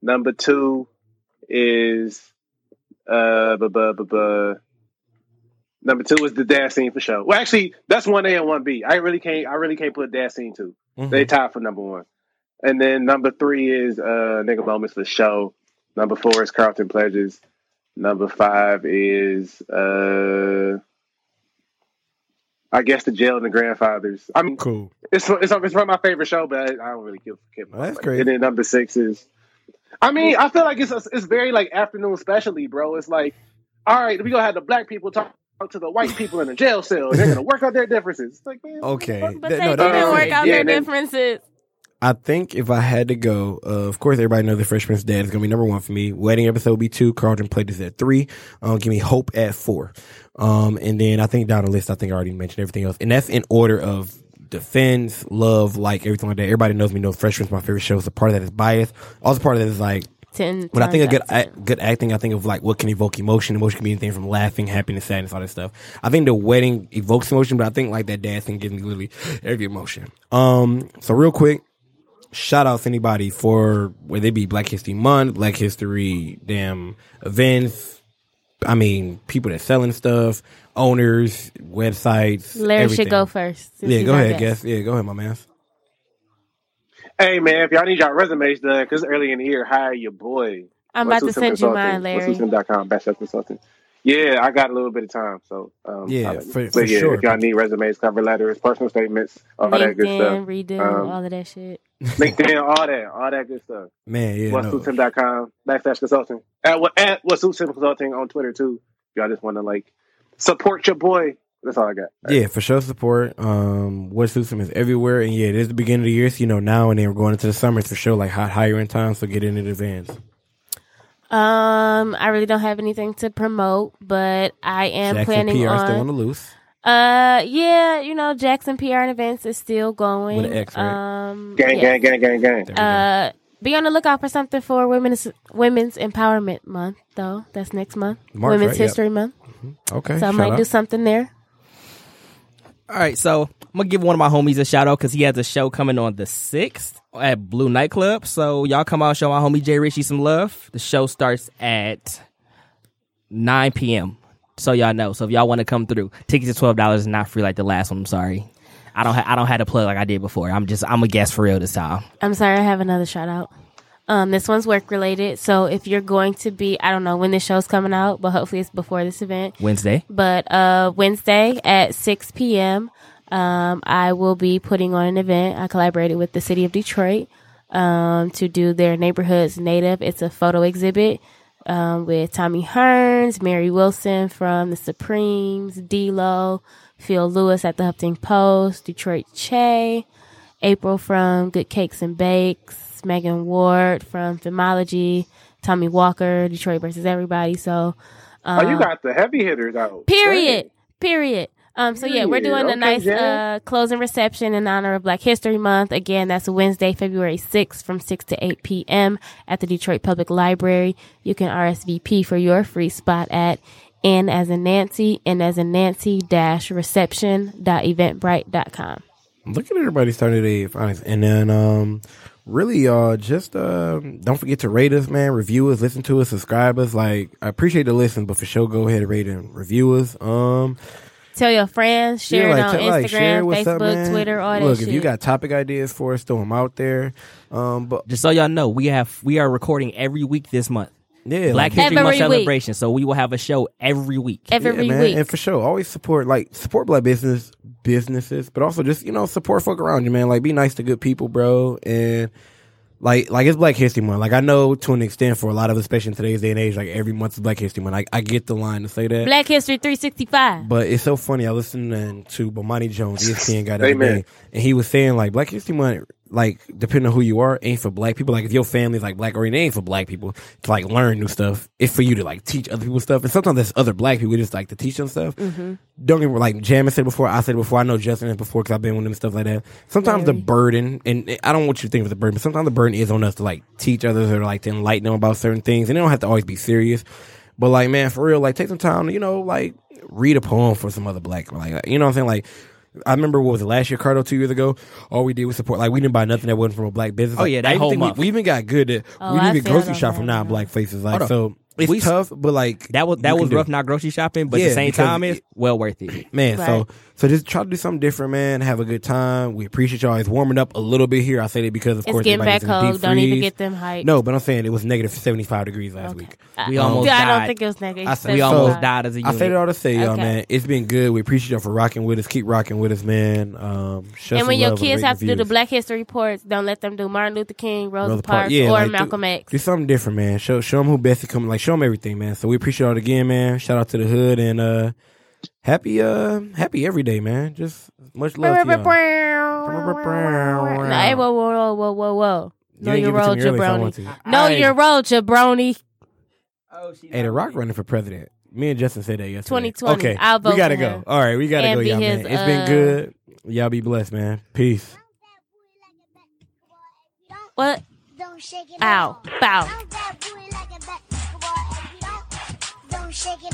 Number two is uh, bu- bu- bu- bu- number two is the dad scene for sure. Well, actually, that's one A and one B. I really can't. I really can't put dad scene 2 Mhm. They tied for number one, and then number three is uh, nigga moments for show. Number four is Carlton pledges. Number five is uh, I guess the jail and the grandfathers. I mean, Cool. it's it's, it's one of my favorite show, but I, I don't really give a Well, that's fuck. great. And then number six is, I mean, I feel like it's it's very like afternoon specialty, bro. It's like, all right, we gonna have the black people talk to the white people in the jail cell. They're gonna work out their differences. It's like, man, Okay. But Th- they no, didn't work out yeah, their and then- differences. I think if I had to go, uh, of course, everybody knows the Fresh Prince Dad is going to be number one for me. Wedding episode will be two. Carlton pledges at three. Um, give me Hope at four. Um, and then I think down the list, I think I already mentioned everything else. And that's in order of defense, love, like everything like that. Everybody knows me, knows Fresh Prince, my favorite show. So part of that is bias. Also part of that is like, Ten. when I think of good act, good acting, I think of like what can evoke emotion. Emotion can be anything from laughing, happiness, sadness, all that stuff. I think the wedding evokes emotion, but I think like that dad thing gives me literally every emotion. Um, so real quick, shout outs anybody for whether it be Black History Month, Black History damn events. I mean, people that selling stuff, owners, websites. Larry everything. should go first. Yeah, go ahead, guest. guess. Yeah, go ahead, my man. Hey man, if y'all need y'all resumes done, because early in the year, hire your boy. I'm about to send you mine, Larry. whatsuitshim.com, backslash consulting. Yeah, I got a little bit of time, so um, Yeah, I'll- for- but for yeah, sure. If y'all need resumes, cover letters, personal statements, all that good LinkedIn, stuff. redo, Um, all of that shit. LinkedIn, all that, all that good stuff. Man, yeah, no. whatsuitshim.com backslash consulting. At what at what suits him consulting on Twitter too. Y'all just want to like support your boy. That's all I got. Yeah, for sure support. Um, what suits him is everywhere, and yeah, it is the beginning of the year, so you know now, and then we're going into the summer. It's for sure like hot hiring time, so get in in advance. Um, I really don't have anything to promote, but I am Jackson planning PR on. still on the loose. Uh, yeah, you know, Jackson PR and events is still going. With an X, right? Um, Gang, yeah. gang, gang, gang, gang. There we go. Uh, be on the lookout for something for Women's Women's Empowerment Month, though. That's next month. March, Women's right? Yep. History Month. okay, So I might out. do something there. All right, so I'm gonna give one of my homies a shout out because he has a show coming on the sixth at Blue Nightclub. So y'all come out show my homie Jay Ritchie some love. The show starts at 9 p.m. So y'all know. So if y'all want to come through, tickets are twelve dollars and not free like the last one. I'm sorry. I don't ha- I don't have to plug like I did before. I'm just I'm a guest for real this time. I'm sorry, I have another shout out. Um, this one's work related. So if you're going to be, I don't know when this show's coming out, but hopefully it's before this event. Wednesday. But uh, Wednesday at 6 p.m., um, I will be putting on an event. I collaborated with the city of Detroit um, to do their neighborhoods native. It's a photo exhibit um, with Tommy Hearns, Mary Wilson from the Supremes, D-Lo, Phil Lewis at the Huffington Post, Detroit Che, April from Good Cakes and Bakes, Megan Ward from Filmology, Tommy Walker, Detroit versus Everybody. So, um, oh, you got the heavy hitters out. Period. Period. Um, so yeah, we're doing a nice uh, closing reception in honor of Black History Month. Again, that's Wednesday, February 6th from 6 to 8 p.m. at the Detroit Public Library. You can RSVP for your free spot at N as in Nancy, N as in Nancy dash reception dot eventbrite dot com. Look at everybody starting today, and then um, really, y'all just um, don't forget to rate us, man. Review us, listen to us, subscribe us. Like I appreciate the listen, but for sure, go ahead and rate and review us. Um, Tell your friends, share yeah, it on tell- like, Instagram, what's Facebook, up. Twitter, all that Look, shit. if you got topic ideas for us, throw them out there. Um, but Just so y'all know, we have we are recording every week this month. yeah, Black like, History Month week. celebration. So we will have a show every week. every yeah, man. week. and for sure, always support like support black business businesses, but also just you know support folk around you, man. Like be nice to good people, bro, and. Like, like it's Black History Month. Like, I know to an extent for a lot of, us, especially in today's day and age, like every month is Black History Month. I, I get the line to say that. Black History 365. But it's so funny. I listened to Bomani Jones, ESPN guy the other Amen. day, and he was saying like Black History Month, like depending on who you are, ain't for black people. Like if your family's like black oriented, it ain't for black people to like learn new stuff. It's for you to like teach other people stuff. And sometimes there's other black people just like to teach them stuff. Mm-hmm. Don't get like Jammin said before, I said before, I know Justin said before because I've been with him and stuff like that. Sometimes the burden, and I don't want you to think of the burden, but sometimes the burden is on us to like teach others or like to enlighten them about certain things, and they don't have to always be serious. But like, man, for real, like take some time to, you know, like read a poem for some other black, like, you know what I'm saying? Like, I remember what was it last year, Cardo, two years ago. All we did was support. Like we didn't buy nothing that wasn't from a black business. Oh, yeah, that I even whole think we- month. We, even got good at Oh, we I even feel grocery on shop that, from non black faces. Like Hold so, it's We- tough, but like That was you that can was do rough, it. not grocery shopping, but at Yeah, the same because time, it- it's well worth it. man. So Right. So just try to do something different, man. Have a good time. We appreciate y'all. It's warming up a little bit here. I say that because of It's course getting back everybody's in the cold. Don't even freeze. get them hyped. No, but I'm saying it was negative 75 degrees last Okay. week. I, We Um, almost yeah, I don't think it was negative. I said- We So, almost died as a I unit. I say that all to say, y'all, Okay. man. It's been good. We appreciate y'all for rocking with us. Keep rocking with us, man. Um, show and when your kids rate have to do the. Black History reports, don't let them do Martin Luther King, Rosa, Rosa Parks, Parks, yeah, or like, do- Malcolm X. Do something different, man. Show show them who Bessie Coleman. Like show them everything, man. So we appreciate y'all again, man. Shout out to the hood and uh, happy uh, happy every day, man. Just much love to y'all. No, hey, whoa, whoa, whoa, whoa, whoa, whoa. You Know ain't your give it to role, me early, so I jabroni. want to. Know Aight. your role, jabroni. Hey, The Rock running for president. Me and Justin said that yesterday. 2020. Okay, I'll vote we gotta for go. him. All right, we gotta And go, be y'all, his, man. It's been uh, good. Y'all be blessed, man. Peace. What? Don't shake it Ow. off. Bow. I'm that booty like a basketball. If you don't, don't shake it